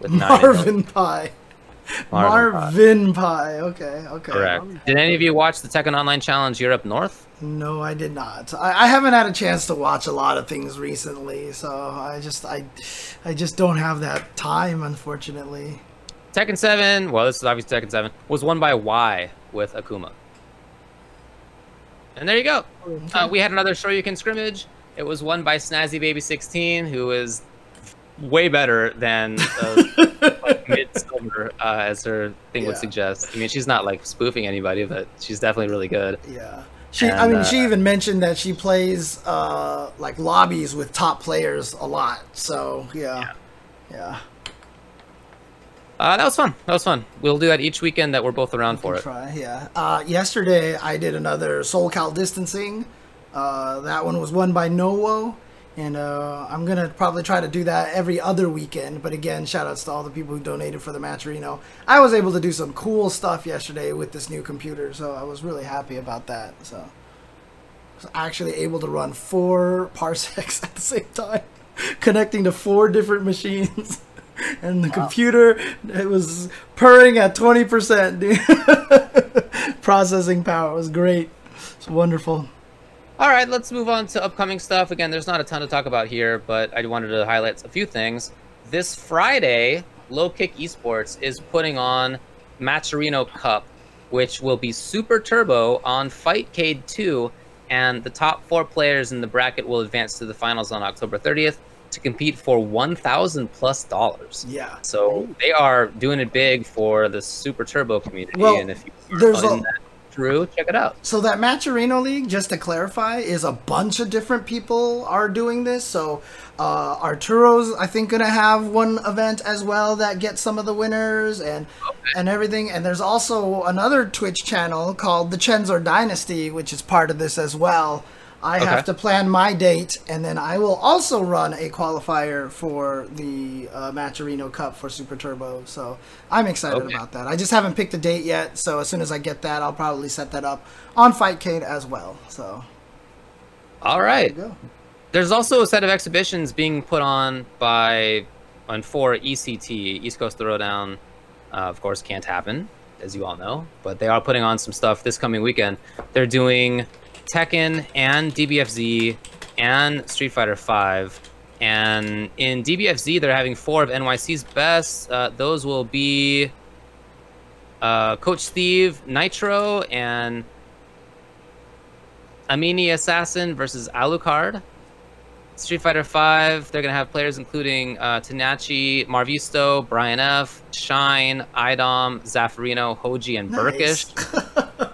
with nine Marvin Pie. Marvin Pie. Marvin Pie. Okay, okay. Correct. Did any of you watch the Tekken Online Challenge Europe North? No, I did not. I, I haven't had a chance to watch a lot of things recently, so I just I, I just don't have that time, unfortunately. Tekken 7, well, this is obviously Tekken 7, was won by Y with Akuma. And there you go. Uh, we had another Shoryuken scrimmage. It was won by Snazzy Baby 16, who is way better than uh, like mid silver, uh, as her thing would suggest. I mean, she's not like spoofing anybody, but she's definitely really good. Yeah. She, I mean, uh, she even mentioned that she plays uh, like lobbies with top players a lot. So yeah, yeah. Uh, that was fun. That was fun. We'll do that each weekend that we're both around for it. Try, yeah. Uh, yesterday I did another Soul Cal distancing. Uh, that one was won by Nowo, and uh, I'm gonna probably try to do that every other weekend. But again, shout outs to all the people who donated for the Matcherino. I was able to do some cool stuff yesterday with this new computer, so I was really happy about that. So, I was actually able to run four parsecs at the same time, connecting to four different machines. And the computer, it was purring at 20%, dude. Processing power was great. It's wonderful. All right, let's move on to upcoming stuff. Again, there's not a ton to talk about here, but I wanted to highlight a few things. This Friday, Low Kick Esports is putting on Matcherino Cup, which will be super turbo on Fightcade 2, and the top four players in the bracket will advance to the finals on October 30th to compete for 1,000 plus dollars. Yeah. So they are doing it big for the super turbo community, Well, and if you there's a- that Drew, check it out. So that Matcherino League, just to clarify, is a bunch of different people are doing this. So uh, Arturo's, I think, gonna have one event as well that gets some of the winners and and everything. And there's also another Twitch channel called the Chenzor Dynasty, which is part of this as well. I Okay. have to plan my date, and then I will also run a qualifier for the uh, Matcherino Cup for Super Turbo. So I'm excited Okay. about that. I just haven't picked a date yet, so as soon as I get that, I'll probably set that up on Fightcade as well. So All right. there you go. There's also a set of exhibitions being put on by on for ECT East Coast Throwdown. Uh, of course, can't happen as you all know, but they are putting on some stuff this coming weekend. They're doing Tekken and DBFZ and Street Fighter Five. And in DBFZ, they're having four of NYC's best. Uh, those will be uh, Coach Steve, Nitro, and Amini Assassin versus Alucard. Street Fighter V, they're gonna have players including uh, Tanachi, Marvisto, Brian F, Shine, Idom, Zaffarino, Hoji, and Burkish.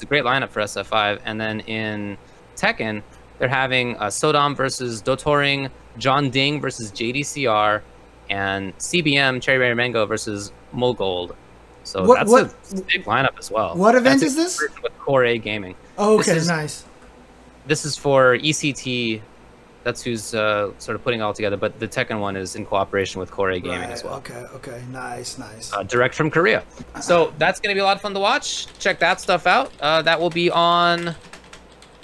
It's a great lineup for SF5. And then in Tekken, they're having uh, Sodom versus Dotoring, Jeondding versus JDCR, and CBM Cherry Berry Mango versus Mulgogi. So What- that's what- a big lineup as well. what event That's is this? With Core A Gaming. Oh, okay, This is- nice. This is for ECT. That's who's uh, sort of putting it all together. But the Tekken one is in cooperation with Core A Gaming Right, as well. Okay, okay, nice, nice. Uh, direct from Korea. So that's going to be a lot of fun to watch. Check that stuff out. Uh, that will be on.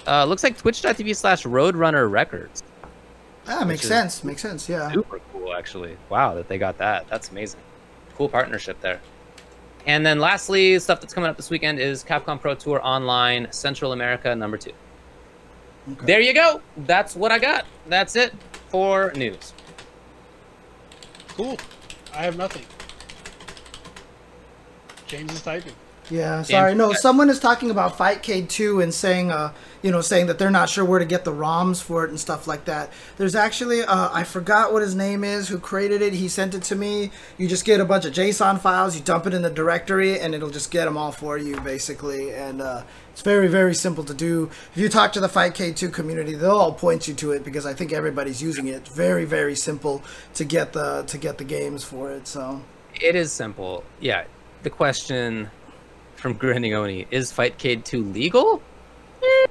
Uh, looks like twitch.tv slash Roadrunner Records. ah, makes sense. Makes sense. Yeah. Super cool, actually. Wow, that they got that. That's amazing. Cool partnership there. And then lastly, stuff that's coming up this weekend is Capcom Pro Tour Online Central America number two. Okay. There you go. That's what I got. That's it for news. Cool. I have nothing. James is typing. Yeah, sorry. No, someone is talking about Fightcade 2 and saying, uh, you know, saying that they're not sure where to get the ROMs for it and stuff like that. There's actually, uh, I forgot what his name is, who created it. He sent it to me. You just get a bunch of JSON files, you dump it in the directory, and it'll just get them all for you, basically. And uh, it's very, very simple to do. If you talk to the Fightcade 2 community, they'll all point you to it because I think everybody's using it. It's very, very simple to get the to get the games for it. So. It is simple. Yeah. The question from grinningoni is Fightcade 2 legal? Eh.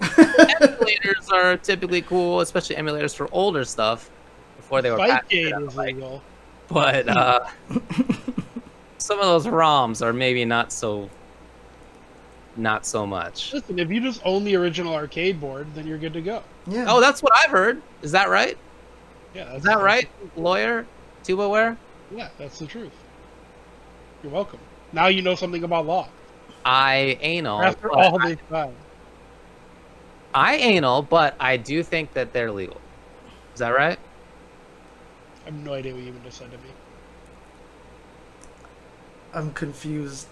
emulators are typically cool, especially emulators for older stuff before they were Fight patented game is like- legal. But uh, some of those ROMs are maybe not so not so much. Listen, if you just own the original arcade board, then you're good to go. Yeah. Oh, that's what I've heard. Is that right? Yeah, Is that right? Lawyer? Tubaware? Yeah, that's the truth. You're welcome. Now you know something about law. I anal. After all I- this time. I anal, but I do think that they're legal. Is that right? I have no idea what you even just said to me. I'm confused.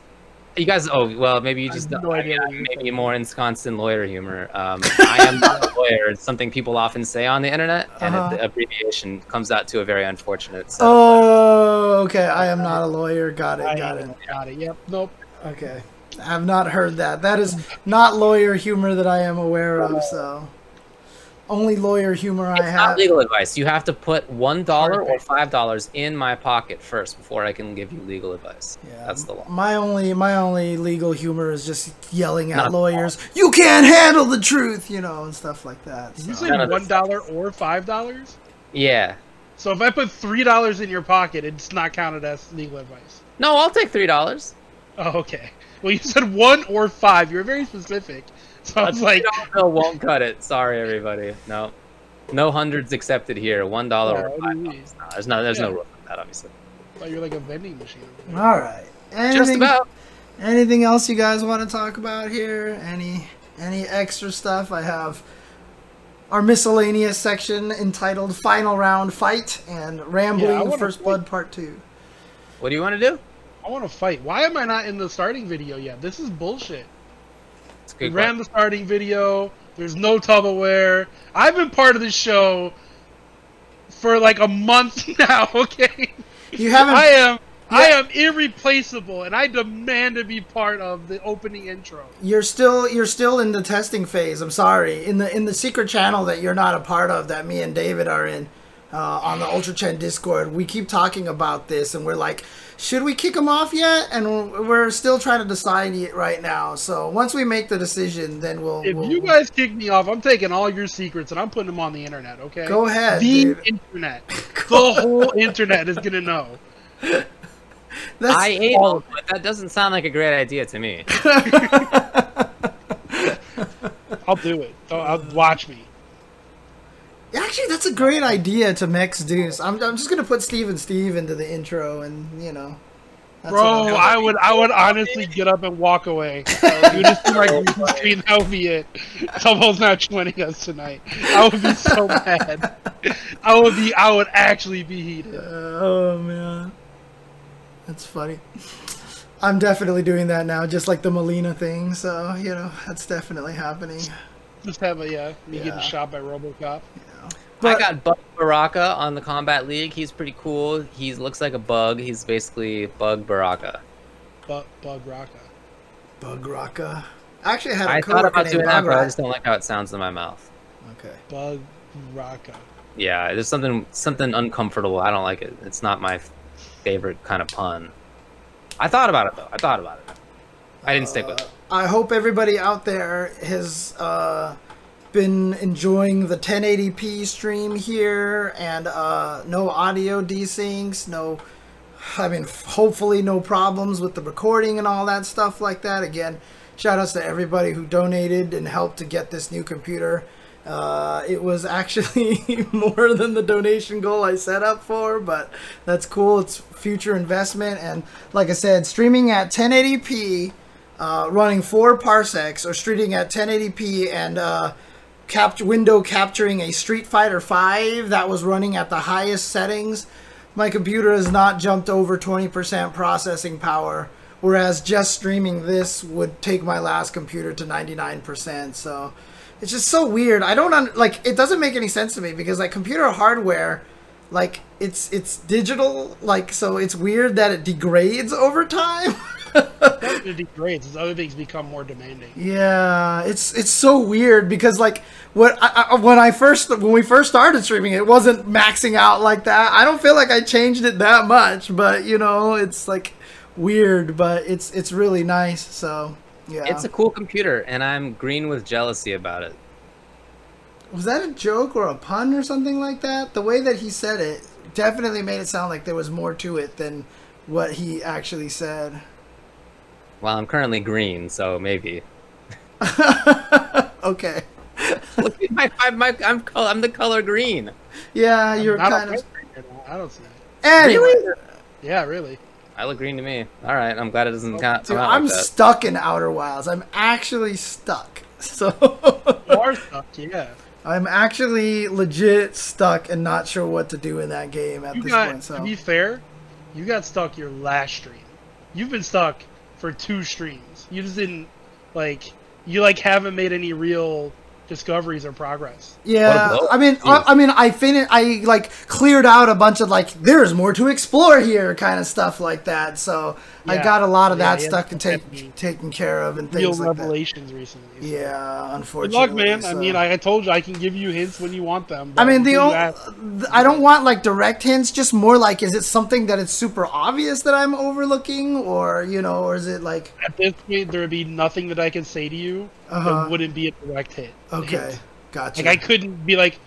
You guys, oh well, maybe you just no idea maybe more ensconced in lawyer humor. Um, I am not a lawyer. It's something people often say on the internet, and Uh-huh. it, the abbreviation comes out to a very unfortunate. Oh, okay. I am not a lawyer. Got it. Got it. got it. Yep. Nope. Okay. I've not heard that. That is not lawyer humor that I am aware of. So, only lawyer humor I It's have. not legal advice. You have to put one dollar or five dollars in my pocket first before I can give you legal advice. Yeah, That's the law. My only my only legal humor is just yelling at Not- lawyers. You can't handle the truth, you know, and stuff like that. Did you say None of this one dollar or five dollars? Yeah. So if I put three dollars in your pocket, it's not counted as legal advice. No, I'll take three dollars. Oh, okay. Well, you said one or five. You're very specific. So I A was like, no, won't cut it. Sorry, everybody. No, no hundreds accepted here. One dollar Yeah, or what do five you mean? No, there's no, there's no rule for that, obviously. oh, you're like a vending machine. All right. Anything, Just about. Anything else you guys want to talk about here? Any any extra stuff? I have our miscellaneous section entitled "Final Round Fight" and "Rambling wanna First fight. Blood Part 2. What do you want to do? I want to fight. Why am I not in the starting video yet? This is bullshit. It's a We good. ran the starting video. There's no Tupperware. I've been part of this show for like a month now. Okay, You haven't. I am. I am irreplaceable, and I demand to be part of the opening intro. You're still you're still in the testing phase. I'm sorry. In the in the secret channel that you're not a part of, that me and David are in, uh, on the UltraChen Discord, we keep talking about this, and we're like, should we kick him off yet? And we're still trying to decide it right now. So once we make the decision, then we'll. If we'll you guys kick me off, I'm taking all your secrets and I'm putting them on the internet. Okay? go ahead, The David. internet. the whole internet is gonna know. That's I ate all- all, but that doesn't sound like a great idea to me. I'll do it. I'll, I'll watch me. Actually, that's a great idea to mix Deuce. I'm, I'm just gonna put Steve and Steve into the intro, and you know. Bro, I would I would honestly get up and walk away. you just green screen, that would be it. Someone's not joining us tonight. I would be so mad. I would be I would actually be heated. Oh man, that's funny. I'm definitely doing that now, just like the Mileena thing. So you know, that's definitely happening. Just have a yeah, me Yeah. getting shot by RoboCop. But I got Bug Baraka on the Kombat League. He's pretty cool. He looks like a bug. He's basically Bug Baraka. Bug Bug Rocka. Bug Rocka. I actually had a I thought about doing that, Bug but I just don't like how it sounds in my mouth. Okay. Bug Rocka. Yeah, there's something something uncomfortable. I don't like it. It's not my favorite kind of pun. I thought about it though. I thought about it. I didn't stick with it. I hope everybody out there has uh, been enjoying the 1080p stream here and uh, no audio desyncs, no, I mean, hopefully no problems with the recording and all that stuff like that. Again, shout outs to everybody who donated and helped to get this new computer. Uh, it was actually more than the donation goal I set up for, but that's cool. It's future investment. And like I said, streaming at 1080p uh, running four parsecs or streaming at 1080p and uh, cap- window capturing a Street Fighter V that was running at the highest settings. My computer has not jumped over 20% processing power whereas just streaming this would take my last computer to 99%. So it's just so weird. I don't un- like it doesn't make any sense to me because like computer hardware like it's it's digital like so it's weird that it degrades over time. It degrades as other things become more demanding. Yeah, it's it's so weird because like what I, I, when I first when we first started streaming, it wasn't maxing out like that. I don't feel like I changed it that much, but you know, it's like weird, but it's it's really nice. So yeah, It's a cool computer, and I'm green with jealousy about it. was that a joke or a pun or something like that? The way that he said it definitely made it sound like there was more to it than what he actually said. Well, I'm currently green, so maybe. okay, Look at my, my, my I'm col- I'm the color green. yeah, you're Not kind of. I don't see it. Anyway, Yeah, really. I look green to me. All right, I'm glad it doesn't oh, count. Dude, come out I'm like that. stuck in Outer Wilds. I'm actually stuck. So You are stuck, yeah. I'm actually legit stuck and not sure what to do in that game at You this got, point. So to be fair, you got stuck your last stream. You've been stuck for two streams. You just didn't, like, you, like, haven't made any real discoveries or progress. yeah, What a blow. I mean, I, I mean, I finished. I like cleared out a bunch of like there's more to explore here kind of stuff like that. So I got a lot of Yeah, that yeah, stuck and take, taken care of and Real things like that. revelations recently. so. Yeah, Good unfortunately. luck, man. I mean, I, I told you I can give you hints when you want them. I mean, the only, ask- I don't want like direct hints, just more like, is it something that it's super obvious that I'm overlooking, or you know, or is it like, at this point, there would be nothing that I can say to you Uh-huh. that wouldn't be a direct hit. okay, hint. gotcha. Like I couldn't be like,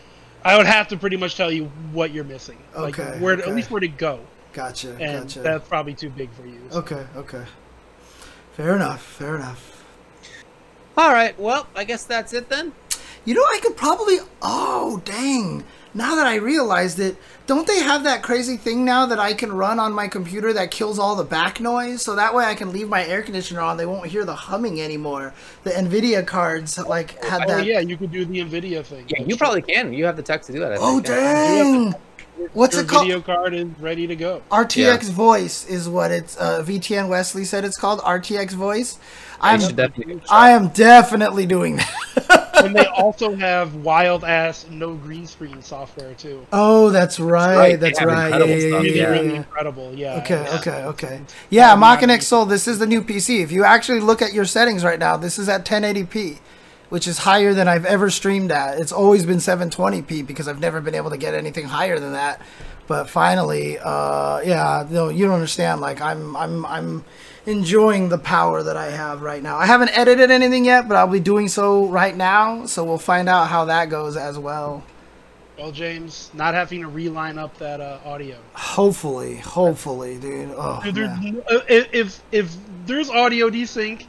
I would have to pretty much tell you what you're missing. Okay, Like where, okay. at least where to go, gotcha, and gotcha. that's probably too big for you. so. Okay, okay. Fair enough, fair enough. All right, well, I guess that's it then. You know, I could probably. Oh, dang. Now that I realized it, don't they have that crazy thing now that I can run on my computer that kills all the back noise? So that way I can leave my air conditioner on. They won't hear the humming anymore. The NVIDIA cards, like, had Oh that. yeah, you could do the Nvidia thing. Yeah, you probably can. You have the tech to do that. I Oh, think. dang. What's Your it called? video card is ready to go. RTX Voice is what it's. Uh, VTN Wesley said it's called RTX Voice. I'm. You should definitely. I am definitely doing that. and they also have wild ass no green screen software too. oh, that's right. right. That's right. Yeah, incredible yeah, yeah, Really, yeah, yeah. really incredible. Yeah. Okay, yeah. okay, okay. Yeah, Mach and Soul, this is the new PC. If you actually look at your settings right now, this is at 1080p, which is higher than I've ever streamed at. It's always been 720p because I've never been able to get anything higher than that. But finally, uh, yeah, no, you don't understand. Like I'm, I'm, I'm enjoying the power that I have right now. I haven't edited anything yet, but I'll be doing so right now. So we'll find out how that goes as well. Well, James, not having to reline up that uh, audio. Hopefully, hopefully, dude. Oh, Dude, there- uh, if if if there's audio desync,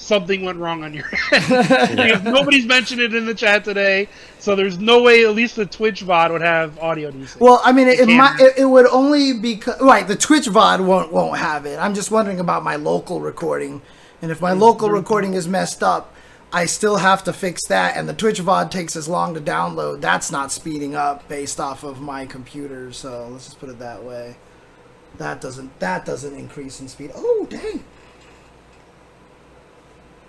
something went wrong on your end. Nobody's mentioned it in the chat today, so there's no way at least the Twitch VOD would have audio desync. Well, I mean, it, it might. It, it would only be right. The Twitch VOD won't won't have it. I'm just wondering about my local recording, and if my mm-hmm. local recording is messed up, I still have to fix that. And the Twitch VOD takes as long to download. That's not speeding up based off of my computer. So let's just put it that way. That doesn't that doesn't increase in speed. Oh dang!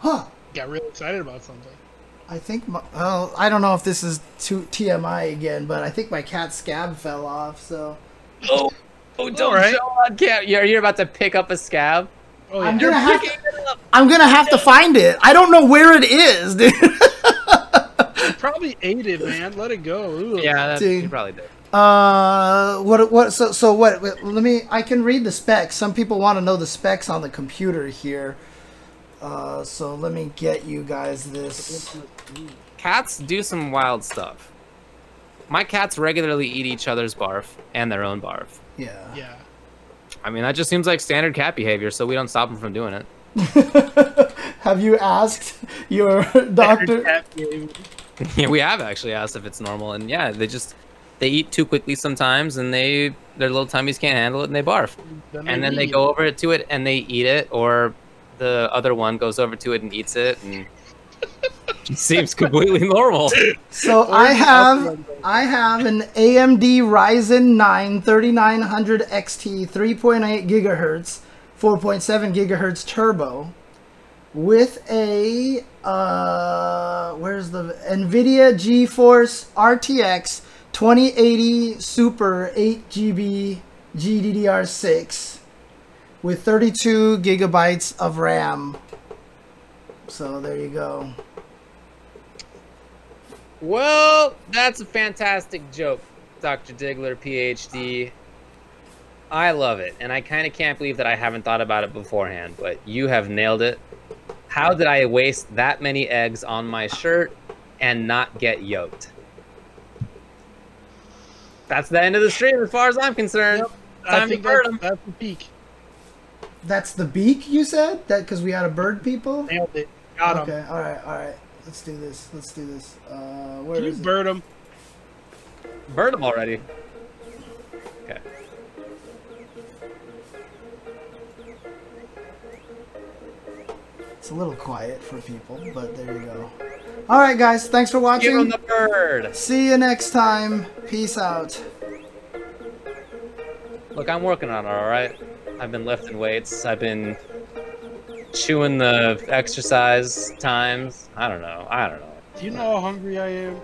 Huh. Got real excited about something. I think. My, well, I don't know if this is too TMI again, but I think my cat scab fell off. So. Oh, oh don't Alright. show on cam. You're, you're about to pick up a scab. Oh I'm gonna have to, Picking it up. I'm gonna have to find it. I don't know where it is, dude. You probably ate it, man. Let it go. Ooh. Yeah, that's, Dude. you probably did. Uh, what? What? So, so what? wait, Let me. I can read the specs. Some people want to know the specs on the computer here. Uh, so let me get you guys this. Cats do some wild stuff. My cats regularly eat each other's barf and their own barf. Yeah. Yeah. I mean, that just seems like standard cat behavior, so we don't stop them from doing it. Have you asked your doctor? Yeah, we have actually asked if it's normal, and yeah, they just they eat too quickly sometimes, and they their little tummies can't handle it, and they barf. And then they leave. go over to it and they eat it, or the other one goes over to it and eats it, and it seems completely normal. So I have I have an AMD Ryzen 9 3900 XT 3.8 gigahertz 4.7 gigahertz turbo with a uh, where's the NVIDIA GeForce RTX 2080 Super 8 GB GDDR6 with 32 gigabytes of RAM. So there you go. Well, that's a fantastic joke, Dr. Diggler, PhD. I love it, and I kind of can't believe that I haven't thought about it beforehand, but you have nailed it. How did I waste that many eggs on my shirt and not get yoked? That's the end of the stream as far as I'm concerned. Yep. I Time to think bird that's, 'em. that's the peak. That's the beak you said? That because we had a bird people? Nailed it. Got him. Okay, all right, all right. Let's do this. Let's do this. Uh, where Can you is it? bird him? Bird them already. Okay. It's a little quiet for people, but there you go. All right, guys. Thanks for watching. Give watching. them the bird. See you next time. Peace out. Look, I'm working on it, all right? I've been lifting weights. I've been chewing the exercise times. I don't know. I don't know. Do you know how hungry I am?